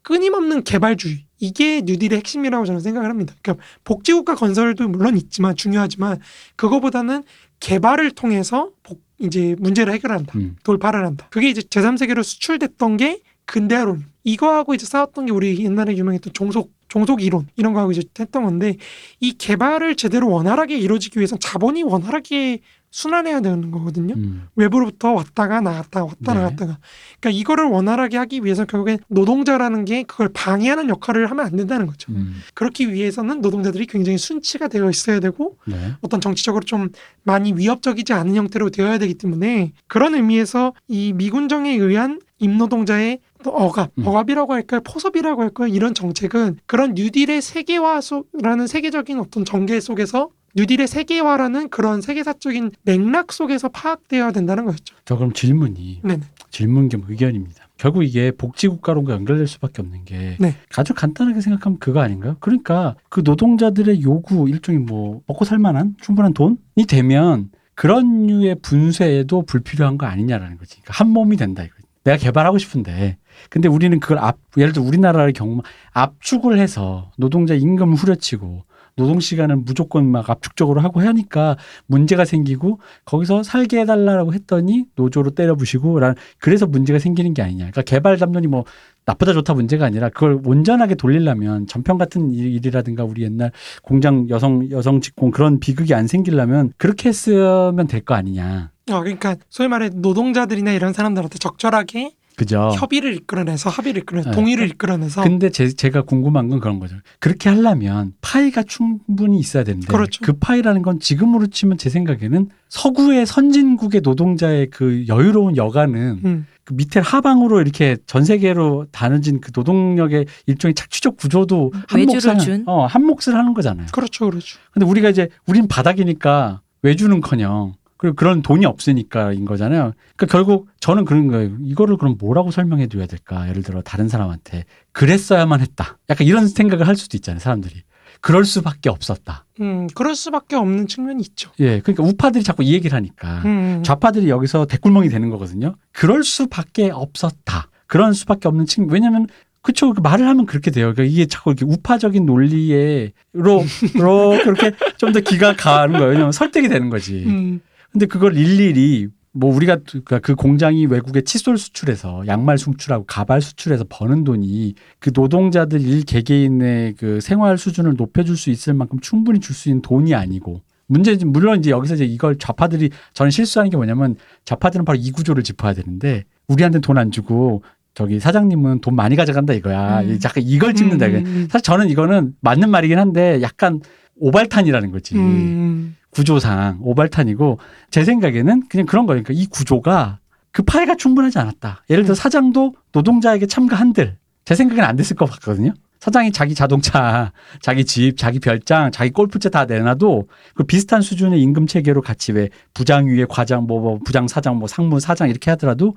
끊임없는 개발주의 이게 뉴딜의 핵심이라고 저는 생각을 합니다. 그러니까 복지국가 건설도 물론 있지만 중요하지만 그거보다는 개발을 통해서 복, 이제 문제를 해결한다. 음. 돌파를 한다. 그게 이제 제3세계로 수출됐던 게 근대화론. 이거하고 이제 싸웠던 게 우리 옛날에 유명했던 종속 종속 이론 이런 거하고 이제 했던 건데 이 개발을 제대로 원활하게 이루어지기 위해선 자본이 원활하게 순환해야 되는 거거든요. 음. 외부로부터 왔다가 나갔다 왔다 네. 나갔다가 그러니까 이거를 원활하게 하기 위해서 결국엔 노동자라는 게 그걸 방해하는 역할을 하면 안 된다는 거죠. 음. 그렇기 위해서는 노동자들이 굉장히 순치가 되어 있어야 되고 네. 어떤 정치적으로 좀 많이 위협적이지 않은 형태로 되어야 되기 때문에 그런 의미에서 이 미군정에 의한 임노동자의 또 억압, 음. 억압이라고 할까요, 포섭이라고 할까요, 이런 정책은 그런 뉴딜의 세계화라는 세계적인 어떤 전개 속에서 뉴딜의 세계화라는 그런 세계사적인 맥락 속에서 파악되어야 된다는 거였죠. 저 그럼 질문이 네네. 질문 겸 의견입니다. 결국 이게 복지국가론과 연결될 수밖에 없는 게 네. 아주 간단하게 생각하면 그거 아닌가요? 그러니까 그 노동자들의 요구 일종의 뭐 먹고 살만한 충분한 돈이 되면 그런 류의 분쇄에도 불필요한 거 아니냐라는 거지. 그러니까 한 몸이 된다 이거. 내가 개발하고 싶은데 근데 우리는 그걸 압 예를 들어 우리나라의 경우 압축을 해서 노동자 임금을 후려치고 노동 시간을 무조건 막 압축적으로 하고 하니까 문제가 생기고 거기서 살게 해달라고 했더니 노조로 때려부시고 라는 그래서 문제가 생기는 게 아니냐. 그러니까 개발 담론이 뭐 나쁘다 좋다 문제가 아니라 그걸 온전하게 돌리려면 전평 같은 일- 일이라든가 우리 옛날 공장 여성 여성 직공 그런 비극이 안 생기려면 그렇게 했으면 될 거 아니냐. 어, 그러니까 소위 말해 노동자들이나 이런 사람들한테 적절하게 그죠? 협의를 이끌어내서 합의를 이끌어내서 네. 동의를 이끌어내서 근데 제, 제가 궁금한 건 그런 거죠. 그렇게 하려면 파이가 충분히 있어야 되는데 그렇죠. 그 파이라는 건 지금으로 치면 제 생각에는 서구의 선진국의 노동자의 그 여유로운 여가는 음, 그 밑에 하방으로 이렇게 전 세계로 다눠진 그 노동력의 일종의 착취적 구조도 한 외주를 몫을 준? 어, 한 몫을 하는 거잖아요. 그렇죠, 그렇죠. 근데 우리가 이제 우린 바닥이니까 외주는커녕 그리고 그런 돈이 없으니까인 거잖아요. 그러니까 결국 저는 그런 거예요. 이거를 그럼 뭐라고 설명해 줘야 될까? 예를 들어 다른 사람한테 그랬어야만 했다. 약간 이런 생각을 할 수도 있잖아요. 사람들이. 그럴 수밖에 없었다. 음, 그럴 수밖에 없는 측면이 있죠. 예. 그러니까 우파들이 자꾸 이 얘기를 하니까 음, 좌파들이 여기서 대꿀멍이 되는 거거든요. 그럴 수밖에 없었다. 그런 수밖에 없는 측면. 왜냐면 그쵸. 그 말을 하면 그렇게 돼요. 그러니까 이게 자꾸 이렇게 우파적인 논리에, 로, 로, [LAUGHS] 그렇게 좀 더 기가 가는 거예요. 왜냐면 설득이 되는 거지. 음, 근데 그걸 일일이 뭐 우리가 그그 공장이 외국에 칫솔 수출해서 양말 수출하고 가발 수출해서 버는 돈이 그 노동자들 일 개개인의 그 생활 수준을 높여줄 수 있을 만큼 충분히 줄 수 있는 돈이 아니고 문제는 물론 이제 여기서 이제 이걸 좌파들이 저는 실수하는 게 뭐냐면 좌파들은 바로 이 구조를 짚어야 되는데 우리한테는 돈안 주고 저기 사장님은 돈 많이 가져간다 이거야. 음. 약간 이걸 짚는다. 음, 사실 저는 이거는 맞는 말이긴 한데 약간 오발탄이라는 거지. 음, 구조상 오발탄이고 제 생각에는 그냥 그런 거예요. 그러니까 이 구조가 그 파이가 충분하지 않았다. 예를 들어 음. 사장도 노동자에게 참가한들 제 생각에는 안 됐을 것 같거든요. 사장이 자기 자동차, 자기 집, 자기 별장, 자기 골프채 다 내놔도 그 비슷한 수준의 임금 체계로 같이 왜 부장 위에 과장, 뭐, 뭐 부장 사장, 뭐 상무 사장 이렇게 하더라도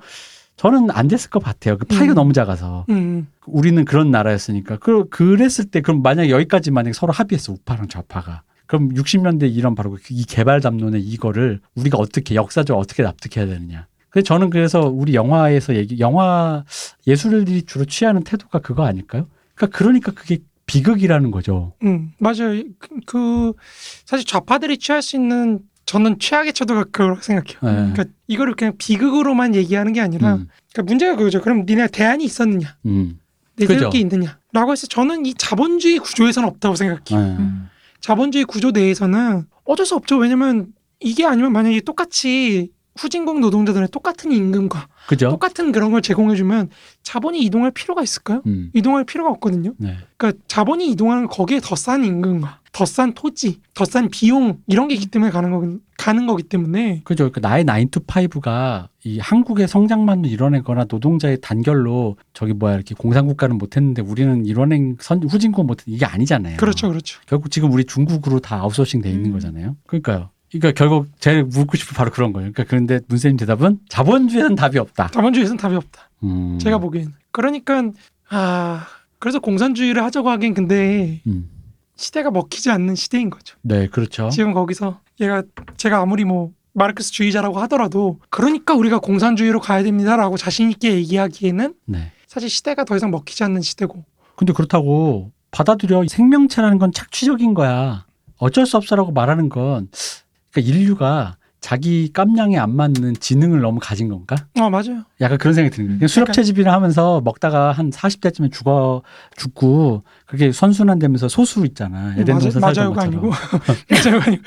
저는 안 됐을 것 같아요. 그 파이가 음. 너무 작아서 음, 우리는 그런 나라였으니까 그 그랬을 때 그럼 만약 에 여기까지 만약 에 서로 합의했어 우파랑 좌파가 그럼 60년대 이런 바로 이 개발 담론의 이거를 우리가 어떻게 역사적으로 어떻게 납득해야 되느냐. 그래서 저는 그래서 우리 영화에서 얘기 영화 예술들이 주로 취하는 태도가 그거 아닐까요? 그러니까 그러니까 그게 비극이라는 거죠. 음, 맞아요. 그, 그 사실 좌파들이 취할 수 있는 저는 최악의 처도가 그거라고 생각해요. 네. 그러니까 이거를 그냥 비극으로만 얘기하는 게 아니라 음, 그러니까 문제가 그거죠. 그럼 니네 대안이 있었느냐? 음, 내세울. 게 있느냐? 라고 해서 저는 이 자본주의 구조에서는 없다고 생각해요. 네. 음. 자본주의 구조 내에서는 어쩔 수 없죠. 왜냐면 이게 아니면 만약에 똑같이 후진국 노동자들의 똑같은 임금과 그죠? 똑같은 그런 걸 제공해주면 자본이 이동할 필요가 있을까요? 음, 이동할 필요가 없거든요. 네. 그러니까 자본이 이동하는 거기에 더 싼 임금과 더 싼 토지, 더 싼 비용 이런 게 있기 때문에 가는 거 가는 거기 때문에 그죠. 그러니까 나의 9 to 5가 이 한국의 성장만을 이뤄내거나 노동자의 단결로 저기 뭐야 이렇게 공산국가는 못했는데 우리는 이뤄낸 선 후진국 못했 이게 아니잖아요. 그렇죠, 그렇죠. 결국 지금 우리 중국으로 다 아웃소싱 돼 있는 음. 거잖아요. 그러니까요. 그러니까 결국 제가 묻고 싶은 바로 그런 거예요. 그러니까 그런데 문쌤 대답은 자본주의는 답이 없다. 자본주의에서는 답이 없다. 음. 제가 보기에는. 그러니까 아 그래서 공산주의를 하자고 하긴 근데 음. 시대가 먹히지 않는 시대인 거죠. 네, 그렇죠. 지금 거기서 얘가 제가 아무리 뭐 마르크스 주의자라고 하더라도 그러니까 우리가 공산주의로 가야 됩니다라고 자신 있게 얘기하기에는 네. 사실 시대가 더 이상 먹히지 않는 시대고 근데 그렇다고 받아들여 생명체라는 건 착취적인 거야. 어쩔 수 없어라고 말하는 건 그러니까 인류가 자기 깜냥에 안 맞는 지능을 너무 가진 건가? 어 맞아요. 약간 그런 생각이 드는 거예요. 그냥 수렵 채집이나 하면서 먹다가 한 40대쯤에 죽어 죽고 그게 선순환 되면서 소수로 있잖아. 에덴 동산 맞아, 살던 맞아요가 것처럼. 아니고 [LAUGHS] 맞아요가 아니고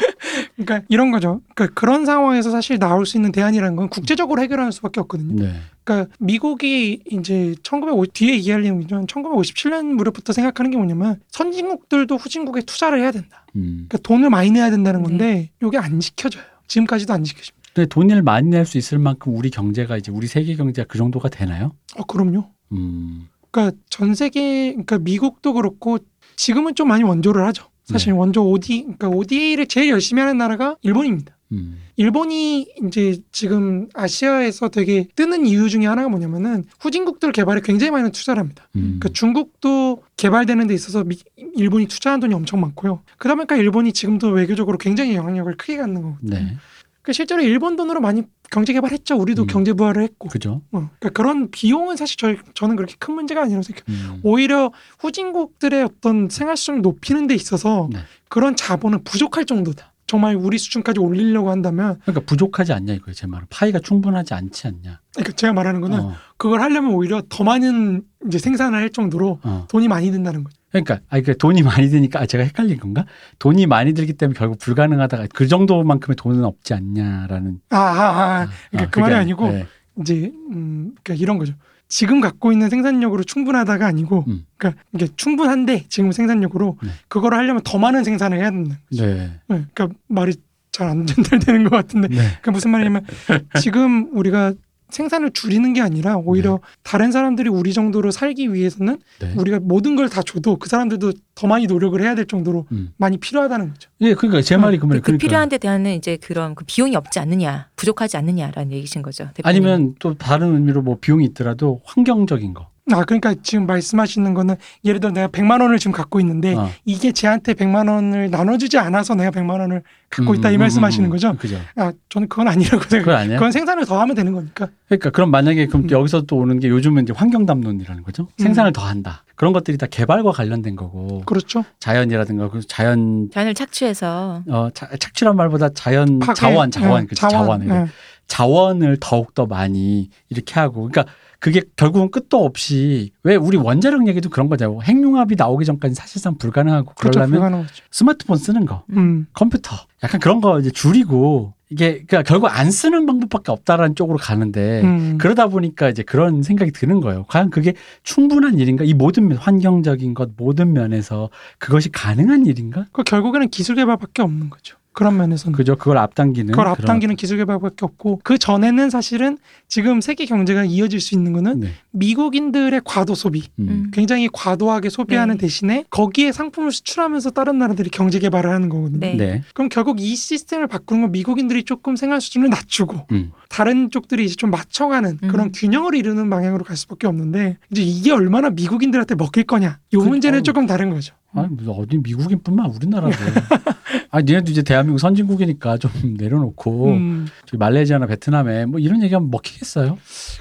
그러니까 이런 거죠. 그러니까 그런 상황에서 사실 나올 수 있는 대안이라는 건 국제적으로 해결하는 수밖에 없거든요. 네. 그러니까 미국이 이제 1950 뒤에 얘기할 내용이지만 1957년 무렵부터 생각하는 게 뭐냐면 선진국들도 후진국에 투자를 해야 된다. 음. 그러니까 돈을 많이 내야 된다는 건데 이게 안 지켜져요. 지금까지도 안 지켜집니다. 근데 돈을 많이 낼 수 있을 만큼 우리 경제가 이제 우리 세계 경제가 그 정도가 되나요? 어 그럼요. 음. 그러니까 전 세계 그러니까 미국도 그렇고 지금은 좀 많이 원조를 하죠. 사실 네. 원조 OD 그러니까 ODA를 제일 열심히 하는 나라가 일본입니다. 음. 일본이 이제 지금 아시아에서 되게 뜨는 이유 중에 하나가 뭐냐면은 후진국들 개발에 굉장히 많은 투자를 합니다. 음. 그러니까 중국도 개발되는 데 있어서 미- 일본이 투자한 돈이 엄청 많고요. 그러다 보니까 일본이 지금도 외교적으로 굉장히 영향력을 크게 갖는 거거든요. 네. 그러니까 실제로 일본 돈으로 많이 경제 개발했죠. 우리도 음. 경제 부활을 했고. 그죠? 어, 그러니까 그런 비용은 사실 저희, 저는 그렇게 큰 문제가 아니라고 생각해요. 음. 오히려 후진국들의 어떤 생활 수준을 높이는 데 있어서 네. 그런 자본은 부족할 정도다. 정말 우리 수준까지 올리려고 한다면 그러니까 부족하지 않냐 이거예요, 제 말은. 파이가 충분하지 않지 않냐. 그러니까 제가 말하는 거는 어, 그걸 하려면 오히려 더 많은 이제 생산을 할 정도로 어. 돈이 많이 든다는 거죠. 그러니까 아 그러니까 돈이 많이 드니까 아, 제가 헷갈린 건가? 돈이 많이 들기 때문에 결국 불가능하다가 그 정도만큼의 돈은 없지 않냐라는. 아, 아, 아. 그러니까 아, 그 말이 아니고 네. 이제 음 그러니까 이런 거죠. 지금 갖고 있는 생산력으로 충분하다가 아니고 음. 그러니까 이게 충분한데 지금 생산력으로 네. 그거를 하려면 더 많은 생산을 해야 된다. 네. 네, 그러니까 말이 잘 안 [LAUGHS] 전달되는 것 같은데 네. 그러니까 무슨 말이냐면 [LAUGHS] 지금 우리가 생산을 줄이는 게 아니라 오히려 다른 사람들이 우리 정도로 살기 위해서는 네. 우리가 모든 걸 다 줘도 그 사람들도 더 많이 노력을 해야 될 정도로 음. 많이 필요하다는 거죠. 예, 그러니까 제 말이 그 그, 말이에요. 그 그러니까. 필요한 데 대한 이제 그런 그 비용이 없지 않느냐, 부족하지 않느냐라는 얘기신 거죠. 대표님. 아니면 또 다른 의미로 뭐 비용이 있더라도 환경적인 거. 아 그러니까 지금 말씀하시는 거는 예를 들어 내가 100만 원을 지금 갖고 있는데 어. 이게 쟤한테 100만 원을 나눠주지 않아서 내가 100만 원을 갖고 음, 있다 이 음, 말씀하시는 음, 거죠? 그죠. 아 저는 그건 아니라고 생각해요. 그건 아니에요? 그건 생산을 더 하면 되는 거니까. 그러니까 그럼 만약에 그럼 음. 여기서 또 오는 게 요즘은 이제 환경 담론이라는 거죠. 생산을 더 한다. 그런 것들이 다 개발과 관련된 거고 그렇죠. 자연이라든가 그 자연 자연을 착취해서 어 자, 착취란 말보다 자연 파괴, 자원 자원 예, 그 자원 예. 자원을 더욱 더 많이 이렇게 하고 그러니까 그게 결국은 끝도 없이 왜 우리 원자력 얘기도 그런 거잖아요. 핵융합이 나오기 전까지 사실상 불가능하고 그렇죠. 그러려면 불가능하죠. 스마트폰 쓰는 거, 음. 컴퓨터 약간 그런 거 이제 줄이고 이게 그러니까 결국 안 쓰는 방법밖에 없다라는 쪽으로 가는데 음. 그러다 보니까 이제 그런 생각이 드는 거예요. 과연 그게 충분한 일인가? 이 모든 면, 환경적인 것 모든 면에서 그것이 가능한 일인가? 그 결국에는 기술 개발밖에 없는 거죠. 그런 면에서는. 그죠? 그걸 앞당기는 그걸 앞당기는 기술 개발밖에 없고 그 전에는 사실은 지금 세계 경제가 이어질 수 있는 거는 네. 미국인들의 과도 소비 음. 음. 굉장히 과도하게 소비하는 네. 대신에 거기에 상품을 수출하면서 다른 나라들이 경제 개발을 하는 거거든요. 네. 네. 그럼 결국 이 시스템을 바꾸는 건 미국인들이 조금 생활 수준을 낮추고 음. 다른 쪽들이 이제 좀 맞춰가는 음. 그런 균형을 이루는 방향으로 갈 수밖에 없는데 이제 이게 얼마나 미국인들한테 먹힐 거냐 이 그- 문제는 어. 조금 다른 거죠. 아니 무슨 어디 미국인뿐만 우리나라도 [LAUGHS] 아 니네도 이제 대한민국 선진국이니까 좀 [LAUGHS] 내려놓고 음, 저기 말레이시아나 베트남에 뭐 이런 얘기하면 먹히겠어요?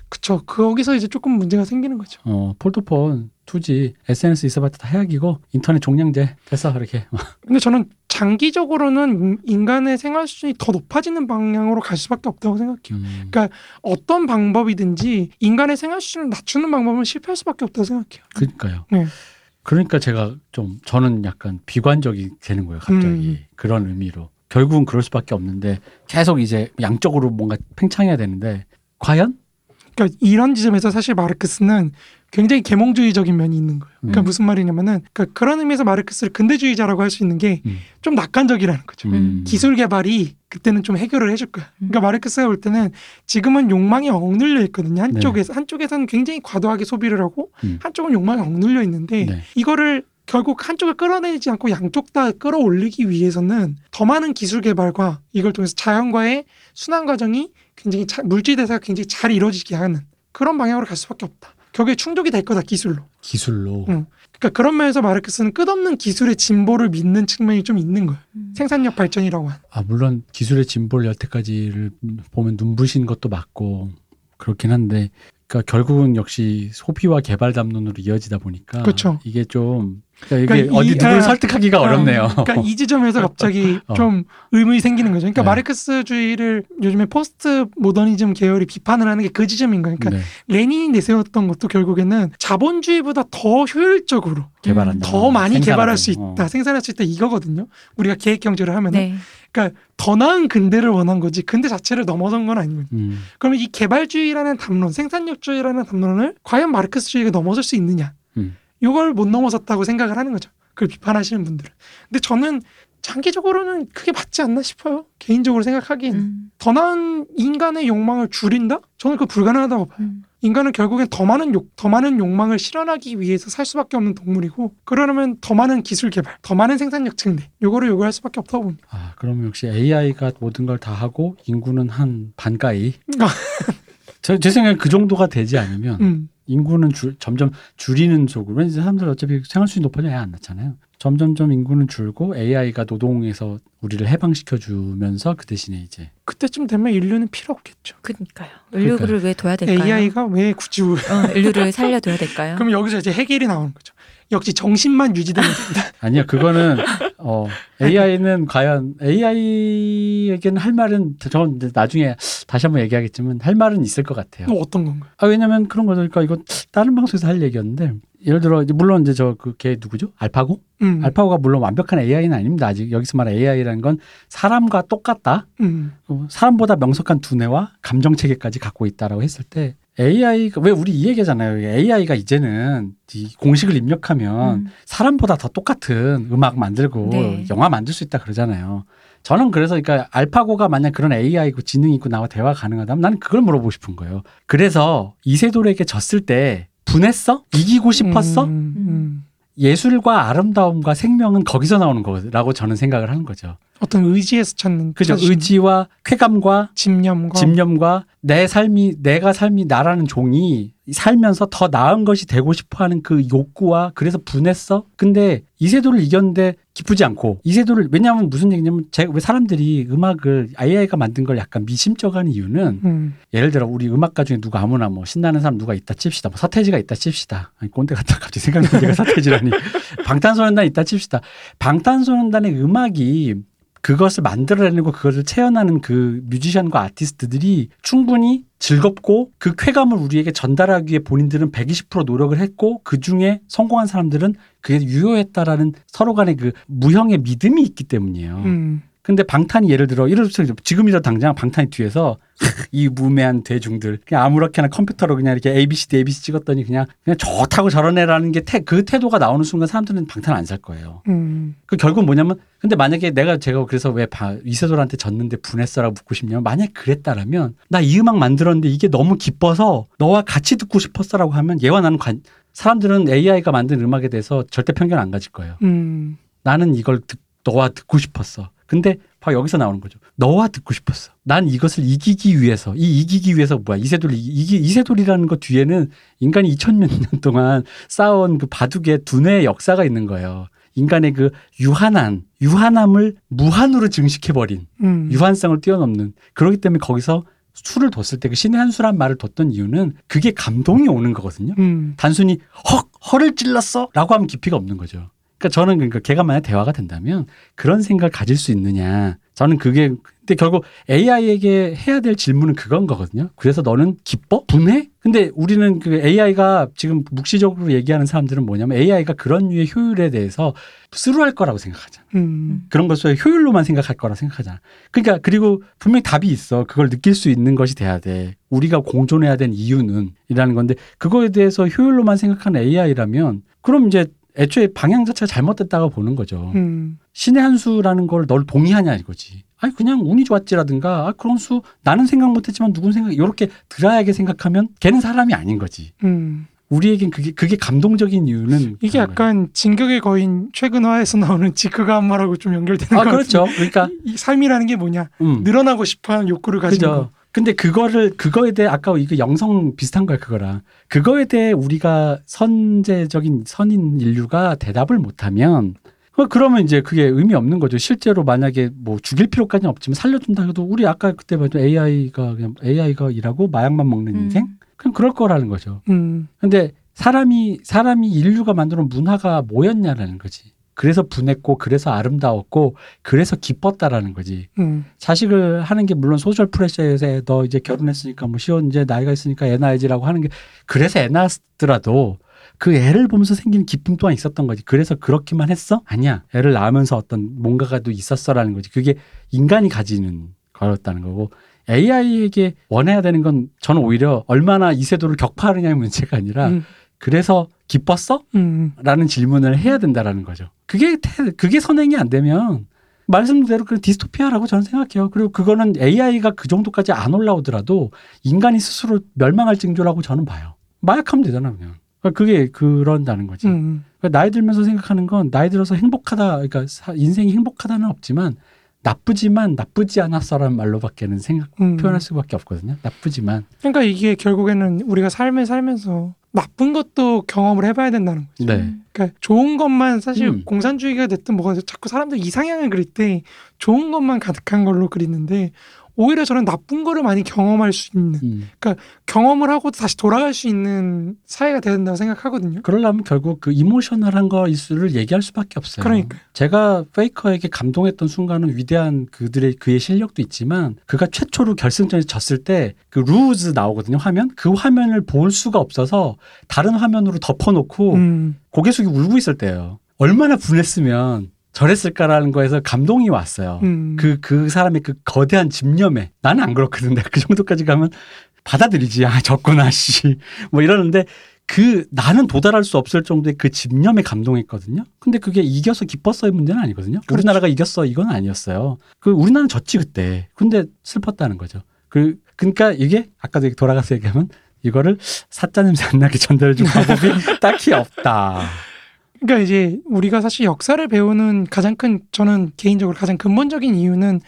그쵸. 거기서 이제 조금 문제가 생기는 거죠. 어 폴더폰 투지 SNS 있어봤자 다 해악이고 인터넷 종량제 됐어 이렇게 [LAUGHS] 근데 저는 장기적으로는 인간의 생활 수준이 더 높아지는 방향으로 갈 수밖에 없다고 생각해요. 음, 그러니까 어떤 방법이든지 인간의 생활 수준을 낮추는 방법은 실패할 수밖에 없다고 생각해요. 그러니까요. 네. 그러니까 제가 좀 저는 약간 비관적이 되는 거예요. 갑자기 음. 그런 의미로 결국은 그럴 수밖에 없는데 계속 이제 양쪽으로 뭔가 팽창해야 되는데 과연 그러니까 이런 지점에서 사실 마르크스는 굉장히 계몽주의적인 면이 있는 거예요. 그러니까 음. 무슨 말이냐면은 그러니까 그런 의미에서 마르크스를 근대주의자라고 할 수 있는 게좀 음. 낙관적이라는 거죠. 음. 기술 개발이 그때는 좀 해결을 해줄 거야. 그러니까 마르크스가 볼 때는 지금은 욕망이 억눌려 있거든요. 한쪽에서 한쪽에서는 굉장히 과도하게 소비를 하고 음. 한쪽은 욕망이 억눌려 있는데 네. 이거를 결국 한쪽을 끌어내지 않고 양쪽 다 끌어올리기 위해서는 더 많은 기술 개발과 이걸 통해서 자연과의 순환 과정이 굉장히 자- 물질 대사가 굉장히 잘 이루어지게 하는 그런 방향으로 갈 수밖에 없다. 결국에 충족이 될 거다 기술로. 기술로 응. 그러니까 그런 면에서 마르크스는 끝없는 기술의 진보를 믿는 측면이 좀 있는 거예요. 음. 생산력 발전이라고 하는. 아 물론 기술의 진보를 여태까지를 보면 눈부신 것도 맞고 그렇긴 한데 그러니까 결국은 역시 소비와 개발 담론으로 이어지다 보니까 그렇죠. 이게 좀 그러니까 이게 그러니까 어디 이- 누구를 아, 설득하기가 어렵네요. 그러니까 이 지점에서 갑자기 [LAUGHS] 어. 좀 의문이 생기는 거죠. 그러니까 네. 마르크스주의를 요즘에 포스트 모더니즘 계열이 비판을 하는 게 그 지점인 거예요. 그러니까 네, 레닌이 내세웠던 것도 결국에는 자본주의보다 더 효율적으로 개발한다. 더 많이 생산하고. 개발할 수 있다, 어. 생산할 수 있다 이거거든요. 우리가 계획 경제를 하면은 네. 그러니까 더 나은 근대를 원한 거지 근대 자체를 넘어선 건 아니거든요. 음, 그러면 이 개발주의라는 담론, 생산력주의라는 담론을 과연 마르크스주의가 넘어설 수 있느냐? 음. 이걸 못 넘어섰다고 생각을 하는 거죠. 그걸 비판하시는 분들은. 근데 저는 장기적으로는 그게 맞지 않나 싶어요. 개인적으로 생각하기에는. 음. 더 나은 인간의 욕망을 줄인다? 저는 그거 불가능하다고 봐요. 음. 인간은 결국엔 더 많은 욕, 더 많은 욕망을 실현하기 위해서 살 수밖에 없는 동물이고, 그러려면 더 많은 기술 개발, 더 많은 생산력 증대, 요거를 요구할 수밖에 없다고 봅니다. 아 그러면 역시 AI가 모든 걸 다 하고 인구는 한 반가이. 저, [LAUGHS] 제 생각에 그 정도가 되지 않으면 음, 인구는 줄- 점점 줄이는 속으로 왠지 사람들 어차피 생활 수준이 높아져야 안 낳잖아요. 점점점 인구는 줄고 AI가 노동에서 우리를 해방시켜 주면서 그 대신에 이제 그때쯤 되면 인류는 필요 없겠죠. 그러니까요. 인류를 왜 둬야 될까요? AI가 왜 굳이 우- 어, 인류를 살려둬야 될까요? 그럼 여기서 이제 해결이 나오는 거죠. 역시 정신만 유지되면 된다. [LAUGHS] 아니요 그거는 어 AI는 과연 AI에게는 할 말은 저는 이제 나중에 다시 한번 얘기하겠지만 할 말은 있을 것 같아요. 뭐 어떤 건가요? 아 왜냐면 그런 거죠. 그러니까 이거 다른 방송에서 할 얘기였는데 예를 들어 이제 물론 이제 저 그 걔 누구죠? 알파고? 음, 알파고가 물론 완벽한 AI는 아닙니다. 아직 여기서 말하는 AI라는 건 사람과 똑같다. 음, 어, 사람보다 명석한 두뇌와 감정 체계까지 갖고 있다라고 했을 때 AI가 왜 우리 이 얘기잖아요. AI가 이제는 이 공식을 입력하면 음. 사람보다 더 똑같은 음악 만들고 네. 영화 만들 수 있다 그러잖아요. 저는 그래서 그러니까 알파고가 만약 그런 AI고 지능이 있고 나와 대화 가능하다면 나는 그걸 물어보고 싶은 거예요. 그래서 이세돌에게 졌을 때 분했어? 이기고 싶었어? 음, 음. 예술과 아름다움과 생명은 거기서 나오는 거라고 저는 생각을 하는 거죠. 어떤 의지에서 찾는 그죠? 의지와 쾌감과 집념과 집념과 내 삶이 내가 삶이 나라는 종이 살면서 더 나은 것이 되고 싶어하는 그 욕구와 그래서 분했어. 근데 이세돌을 이겼는데 기쁘지 않고 이세돌을 왜냐하면 무슨 얘기냐면 제가 왜 사람들이 음악을 AI가 만든 걸 약간 미심쩍어하는 이유는 음, 예를 들어 우리 음악가 중에 누가 아무나 뭐 신나는 사람 누가 있다 칩시다. 뭐 서태지가 있다 칩시다. 아니 꼰대 같다 갑자기 생각나는 얘가 [LAUGHS] 서태지라니. 방탄소년단 있다 칩시다. 방탄소년단의 음악이 그것을 만들어내고 그것을 체현하는 그 뮤지션과 아티스트들이 충분히 즐겁고 그 쾌감을 우리에게 전달하기 위해 본인들은 120% 노력을 했고 그 중에 성공한 사람들은 그게 유효했다라는 서로 간의 그 무형의 믿음이 있기 때문이에요. 음, 근데 방탄이 예를 들어 이럴 수 지금이라도 당장 방탄이 뒤에서 이 무매한 대중들 그냥 아무렇게나 컴퓨터로 그냥 이렇게 ABCD ABC 찍었더니 그냥 그냥 좋다고 저런 애라는 게 그 태도가 나오는 순간 사람들은 방탄 안 살 거예요. 음, 그 결국 뭐냐면 근데 만약에 내가 제가 그래서 왜 바- 이세돌한테 졌는데 분했어라고 묻고 싶냐면 만약 그랬다라면 나 이 음악 만들었는데 이게 너무 기뻐서 너와 같이 듣고 싶었어라고 하면 얘와 나는 관 사람들은 AI가 만든 음악에 대해서 절대 편견 안 가질 거예요. 음, 나는 이걸 듣, 너와 듣고 싶었어. 근데 바로 여기서 나오는 거죠. 너와 듣고 싶었어. 난 이것을 이기기 위해서, 이 이기기 위해서 뭐야? 이세돌이 이기 이세돌이라는 것 뒤에는 인간이 2천몇 년 동안 쌓아온 그 바둑의 두뇌의 역사가 있는 거예요. 인간의 그 유한한 유한함을 무한으로 증식해버린 음, 유한성을 뛰어넘는 그렇기 때문에 거기서 수를 뒀을 때 그 신의 한 수란 말을 뒀던 이유는 그게 감동이 오는 거거든요. 음, 단순히 헉 허를 찔렀어라고 하면 깊이가 없는 거죠. 그러니까 저는 그러니까 걔가 만약 대화가 된다면 그런 생각을 가질 수 있느냐. 저는 그게 근데 결국 AI에게 해야 될 질문은 그건 거거든요. 그래서 너는 기뻐? 분해? 근데 우리는 그 AI가 지금 묵시적으로 얘기하는 사람들은 뭐냐면 AI가 그런 류의 효율에 대해서 스루할 거라고 생각하잖아. 음. 그런 것을 효율로만 생각할 거라 생각하잖아. 그러니까 그리고 분명히 답이 있어. 그걸 느낄 수 있는 것이 돼야 돼. 우리가 공존해야 된 이유는 이라는 건데 그거에 대해서 효율로만 생각하는 AI라면 그럼 이제 애초에 방향 자체가 잘못됐다고 보는 거죠. 음. 신의 한 수라는 걸 널 동의하냐 이거지. 아니 그냥 운이 좋았지라든가 아 그런 수 나는 생각 못했지만 누군 생각 이렇게 드라이하게 생각하면 걔는 사람이 아닌 거지. 음. 우리에겐 그게 그게 감동적인 이유는 이게 그런 거예요. 약간 진격의 거인 최근화에서 나오는 지크가 한마라고 좀 연결되는 아것 그렇죠. 같은데 그러니까 이 삶이라는 게 뭐냐 음. 늘어나고 싶어하는 욕구를 가진 그죠. 거. 근데 그거를 그거에 대해 아까 이거 영성 비슷한 거야 그거랑 그거에 대해 우리가 선제적인 선인 인류가 대답을 못하면 어, 그러면 이제 그게 의미 없는 거죠. 실제로 만약에 뭐 죽일 필요까지는 없지만 살려준다 해도 우리 아까 그때 봤죠 AI가 그냥 AI가 일하고 마약만 먹는 음. 인생 그냥 그럴 거라는 거죠. 음. 근데 사람이 사람이 인류가 만들어 문화가 뭐였냐라는 거지. 그래서 분했고 그래서 아름다웠고 그래서 기뻤다라는 거지. 음. 자식을 하는 게 물론 social pressure에서 너 이제 결혼했으니까 뭐 시원 이제 나이가 있으니까 애 낳아야지라고 하는 게 그래서 애 낳았더라도 그 애를 보면서 생기는 기쁨 또한 있었던 거지. 그래서 그렇게만 했어? 아니야. 애를 낳으면서 어떤 뭔가가 또 있었어라는 거지. 그게 인간이 가지는 거였다는 거고 AI에게 원해야 되는 건 저는 오히려 얼마나 이세돌을 격파하느냐의 문제가 아니라 음. 그래서 기뻤어? 음. 라는 질문을 해야 된다라는 거죠. 그게 태- 그게 선행이 안 되면 말씀대로 그 디스토피아라고 저는 생각해요. 그리고 그거는 AI가 그 정도까지 안 올라오더라도 인간이 스스로 멸망할 징조라고 저는 봐요. 마약하면 되잖아 그냥. 그러니까 그게 그런다는 거지. 음. 그러니까 나이 들면서 생각하는 건 나이 들어서 행복하다, 그러니까 사- 인생이 행복하다는 없지만 나쁘지만 나쁘지 않았어라는 말로밖에는 생각 음. 표현할 수밖에 없거든요. 나쁘지만. 그러니까 이게 결국에는 우리가 삶을 살면서 나쁜 것도 경험을 해봐야 된다는 거죠. 네. 그러니까 좋은 것만 사실 음. 공산주의가 됐든 뭐가 됐든 자꾸 사람들 이상향을 그릴 때 좋은 것만 가득한 걸로 그리는데 오히려 저는 나쁜 거를 많이 경험할 수 있는 음. 경험을 하고 다시 돌아갈 수 있는 사회가 돼야 된다고 생각하거든요. 그러려면 결국 그 이모셔널한 거 이수를 얘기할 수밖에 없어요. 그러니까 제가 페이커에게 감동했던 순간은 위대한 그들의 그의 실력도 있지만 그가 최초로 결승전에서 졌을 때 그 루즈 나오거든요 화면 그 화면을 볼 수가 없어서 다른 화면으로 덮어놓고 음, 고개 숙이 울고 있을 때예요. 얼마나 분했으면 저랬을까라는 거에서 감동이 왔어요. 음. 그, 그 사람의 그 거대한 집념에. 나는 안 그렇거든. 내가 그 정도까지 가면 받아들이지. 아, 졌구나, 씨. 뭐 이러는데 그 나는 도달할 수 없을 정도의 그 집념에 감동했거든요. 근데 그게 이겨서 기뻤어의 문제는 아니거든요. 그렇죠. 우리나라가 이겼어. 이건 아니었어요. 그 우리나라는 졌지, 그때. 근데 슬펐다는 거죠. 그, 그러니까 이게 아까도 돌아가서 얘기하면 이거를 사짜 냄새 안 나게 전달해줄 [LAUGHS] 방법이 딱히 없다. 그러니까 이제 우리가 사실 역사를 배우는 가장 큰 저는 개인적으로 가장 근본적인 이유는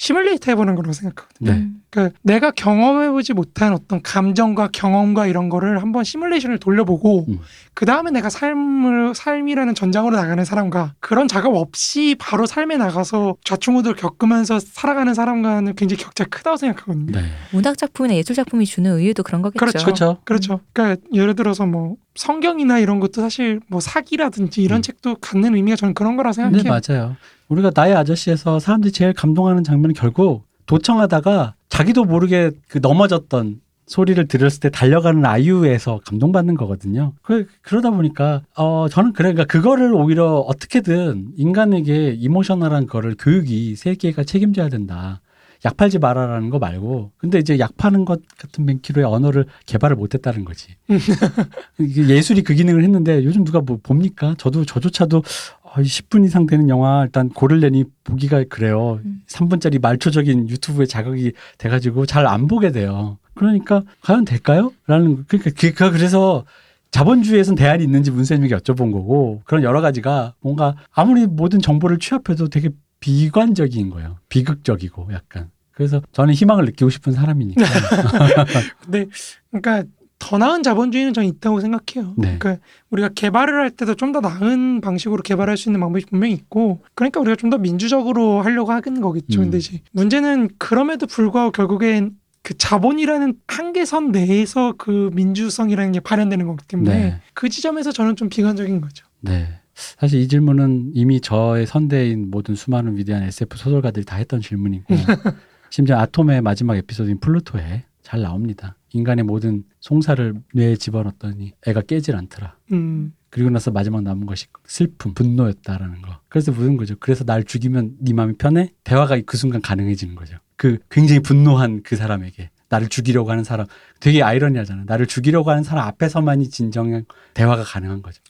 시뮬레이터 해보는 거라고 생각하거든요. 네. 그러니까 내가 경험해보지 못한 어떤 감정과 경험과 이런 거를 한번 시뮬레이션을 돌려보고 음. 그 다음에 내가 삶을 삶이라는 전장으로 나가는 사람과 그런 작업 없이 바로 삶에 나가서 좌충우돌 겪으면서 살아가는 사람과는 굉장히 격차가 크다고 생각하거든요. 네. 문학 작품이나 예술 작품이 주는 의유도 그런 거겠죠. 그렇죠. 그렇죠. 그렇죠. 그러니까 예를 들어서 뭐 성경이나 이런 것도 사실 뭐 사기라든지 이런 음. 책도 갖는 의미가 저는 그런 거라 네, 생각해요. 맞아요. 우리가 나의 아저씨에서 사람들이 제일 감동하는 장면은 결국 도청하다가 자기도 모르게 그 넘어졌던 소리를 들었을 때 달려가는 아이유에서 감동받는 거거든요. 그, 그러다 보니까, 어, 저는 그러니까 그거를 오히려 어떻게든 인간에게 이모셔널한 거를 교육이 세계가 책임져야 된다. 약 팔지 말아라는 거 말고. 근데 이제 약 파는 것 같은 맨키로의 언어를 개발을 못 했다는 거지. [LAUGHS] 예술이 그 기능을 했는데 요즘 누가 뭐 봅니까? 저도 저조차도 어, 10분 이상 되는 영화 일단 고를 내니 보기가 그래요. 음. 3분짜리 말초적인 유튜브에 자극이 돼가지고 잘 안 보게 돼요. 그러니까 과연 될까요? 라는 그러니까 그 그래서 자본주의에선 대안이 있는지 문쌤에게 여쭤본 거고 그런 여러 가지가 뭔가 아무리 모든 정보를 취합해도 되게 비관적인 거예요. 비극적이고 약간. 그래서 저는 희망을 느끼고 싶은 사람이니까. [LAUGHS] 근데 그러니까 더 나은 자본주의는 저는 있다고 생각해요. 네. 그러니까 우리가 개발을 할 때도 좀 더 나은 방식으로 개발할 수 있는 방법이 분명히 있고 그러니까 우리가 좀 더 민주적으로 하려고 하는 거겠죠. 음. 근데 이제 문제는 그럼에도 불구하고 결국엔 그 자본이라는 한계선 내에서 그 민주성이라는 게 발현되는 거기 때문에 네. 그 지점에서 저는 좀 비관적인 거죠. 네. 사실 이 질문은 이미 저의 선대인 모든 수많은 위대한 SF 소설가들이 다 했던 질문이고 [LAUGHS] 심지어 아톰의 마지막 에피소드인 플루토에 잘 나옵니다. 인간의 모든 송사를 뇌에 집어넣었더니 애가 깨질 않더라. 음, 그리고 나서 마지막 남은 것이 슬픔, 분노였다라는 거. 그래서 묻은 거죠. 그래서 날 죽이면 네 마음이 편해? 대화가 그 순간 가능해지는 거죠. 그 굉장히 분노한 그 사람에게 나를 죽이려고 하는 사람 되게 아이러니하잖아요. 나를 죽이려고 하는 사람 앞에서만이 진정한 대화가 가능한 거죠.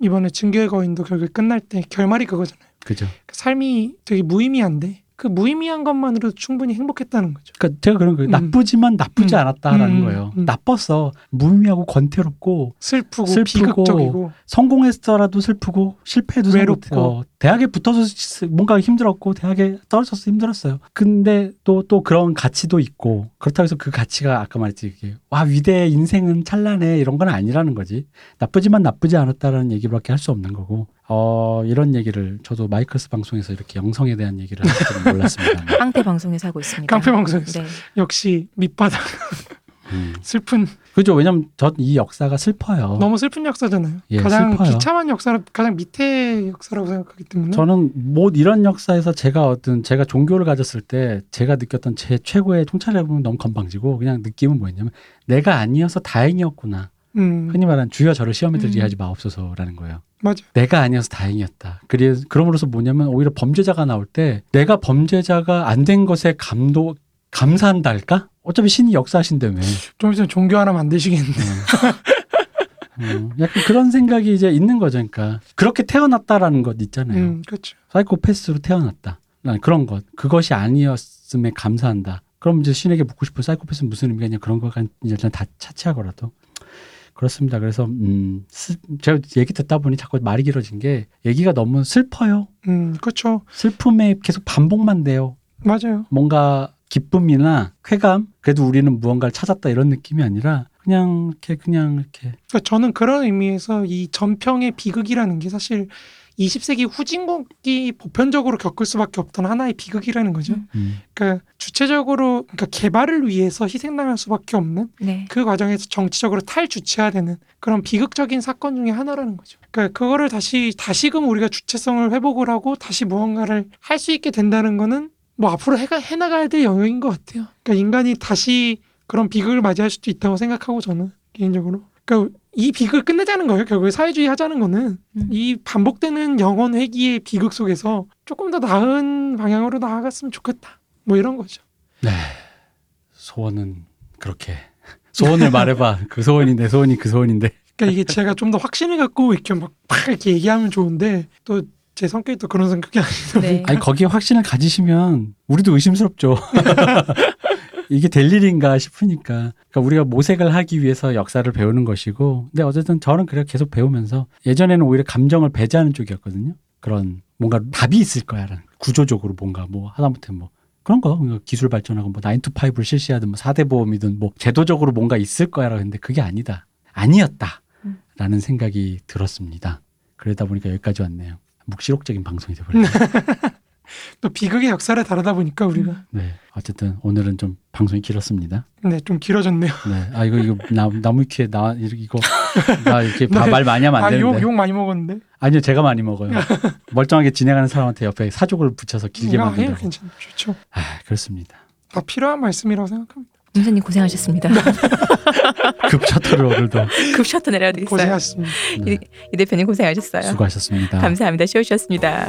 이번에 증교의 거인도 결국 끝날 때 결말이 그거잖아요. 그죠? 그 삶이 되게 무의미한데 그 무의미한 것만으로도 충분히 행복했다는 거죠. 그러니까 제가 그런 거예요. 음. 나쁘지만 나쁘지 음. 않았다라는 음. 거예요. 음. 나빴어. 무의미하고 권태롭고 슬프고, 슬프고 비극적이고 성공했더라도 슬프고 실패해도 외롭고. 슬프고 대학에 붙어서 시- 뭔가 힘들었고 대학에 떨어져서 힘들었어요. 근데 또또 그런 가치도 있고 그렇다고 해서 그 가치가 아까 말했지 이게 와 위대해 인생은 찬란해 이런 건 아니라는 거지. 나쁘지만 나쁘지 않았다라는 얘기밖에 할 수 없는 거고 어 이런 얘기를 저도 마이클스 방송에서 이렇게 영성에 대한 얘기를 할 줄은 몰랐습니다. [LAUGHS] 깡패 방송에서 하고 있습니다. 깡패 방송에서 네. 역시 밑바닥 음. 슬픈 그죠? 왜냐면 전 이 역사가 슬퍼요. 너무 슬픈 역사잖아요. 예, 가장 슬퍼요. 비참한 역사, 가장 밑에 역사라고 생각하기 때문에 저는 뭐 이런 역사에서 제가 어떤 제가 종교를 가졌을 때 제가 느꼈던 제 최고의 통찰해 보면 너무 건방지고 그냥 느낌은 뭐였냐면 내가 아니어서 다행이었구나. 음, 흔히 말하는 주여 저를 시험에 들게 음. 하지 마옵소서라는 거예요. 맞아. 내가 아니어서 다행이었다. 그래 그럼으로써 뭐냐면 오히려 범죄자가 나올 때 내가 범죄자가 안 된 것에 감도 감사한다 할까? 어차피 신이 역사하신다며. 좀 있으면 종교 하나 만드시겠네. 어, 약간 그런 생각이 이제 있는 거죠. 그러니까 그렇게 태어났다라는 것 있잖아요. 음, 그렇죠. 사이코패스로 태어났다. 난 그런 것. 그것이 아니었음에 감사한다. 그럼 이제 신에게 묻고 싶어. 사이코패스는 무슨 의미가 있냐. 그런 거가 이제 다 차치하고라도. 그렇습니다. 그래서, 음, 슬- 제가 얘기 듣다 보니 자꾸 말이 길어진 게 얘기가 너무 슬퍼요. 음, 그렇죠. 슬픔에 계속 반복만 돼요. 맞아요. 뭔가 기쁨이나 쾌감, 그래도 우리는 무언가를 찾았다 이런 느낌이 아니라 그냥 이렇게, 그냥 이렇게. 그러니까 저는 그런 의미에서 이 전평의 비극이라는 게 사실 20세기 후진국이 보편적으로 겪을 수밖에 없던 하나의 비극이라는 거죠. 음. 음, 그러니까 주체적으로 그러니까 개발을 위해서 희생당할 수밖에 없는 네. 그 과정에서 정치적으로 탈주체해야 되는 그런 비극적인 사건 중에 하나라는 거죠. 그러니까 그거를 다시 다시금 우리가 주체성을 회복을 하고 다시 무언가를 할 수 있게 된다는 거는 뭐 앞으로 해가, 해나가야 될 영역인 것 같아요. 그러니까 인간이 다시 그런 비극을 맞이할 수도 있다고 생각하고 저는 개인적으로. 그러니까 이 비극을 끝내자는 거예요. 결국에 사회주의 하자는 거는 음. 이 반복되는 영원 회기의 비극 속에서 조금 더 나은 방향으로 나아갔으면 좋겠다. 뭐 이런 거죠. 네. 소원은 그렇게. [LAUGHS] 소원을 말해봐. 그 소원이 내 소원이 그 소원인데. 그러니까 이게 제가 좀 더 확신을 갖고 이렇게 막, 막 이렇게 얘기하면 좋은데 또 제 성격이 또 그런 성격이 아니다 네. 아니 거기에 확신을 가지시면 우리도 의심스럽죠. [LAUGHS] 이게 될 일인가 싶으니까. 그러니까 우리가 모색을 하기 위해서 역사를 배우는 것이고. 근데 어쨌든 저는 그래 계속 배우면서 예전에는 오히려 감정을 배제하는 쪽이었거든요. 그런 뭔가 답이 있을 거야라는 구조적으로 뭔가 뭐 하다못해 뭐 그런 거 그러니까 기술 발전하고 뭐9 to 5를 실시하든 뭐 4대 보험이든 뭐 제도적으로 뭔가 있을 거야라고 했는데 그게 아니다. 아니었다. 음. 라는 생각이 들었습니다. 그러다 보니까 여기까지 왔네요. 묵시록적인 방송이 돼버렸네요. [LAUGHS] [LAUGHS] 또 비극의 역사를 다루다 보니까 우리가 네. 어쨌든 오늘은 좀 방송이 길었습니다. 네 좀 길어졌네요. 네. 아 이거 이거 나, 나무위키에 나 이거 나 이렇게 바- [LAUGHS] 네. 말 많이 하면 안 되는데. 아욕욕 많이 먹었는데. 아니요, 제가 많이 먹어요. [LAUGHS] 멀쩡하게 진행하는 사람한테 옆에 사족을 붙여서 길게 아, 예, 만든다고. 괜찮죠. 좋죠. 아, 그렇습니다. 다 필요한 말씀이라고 생각합니다. 문선님 고생하셨습니다. 급 셔터를 오늘도 급 셔터 내려드리겠어요. 고생하셨습니다. 네, 이 대표님 고생하셨어요. 수고하셨습니다. 감사합니다. 쉬우셨습니다.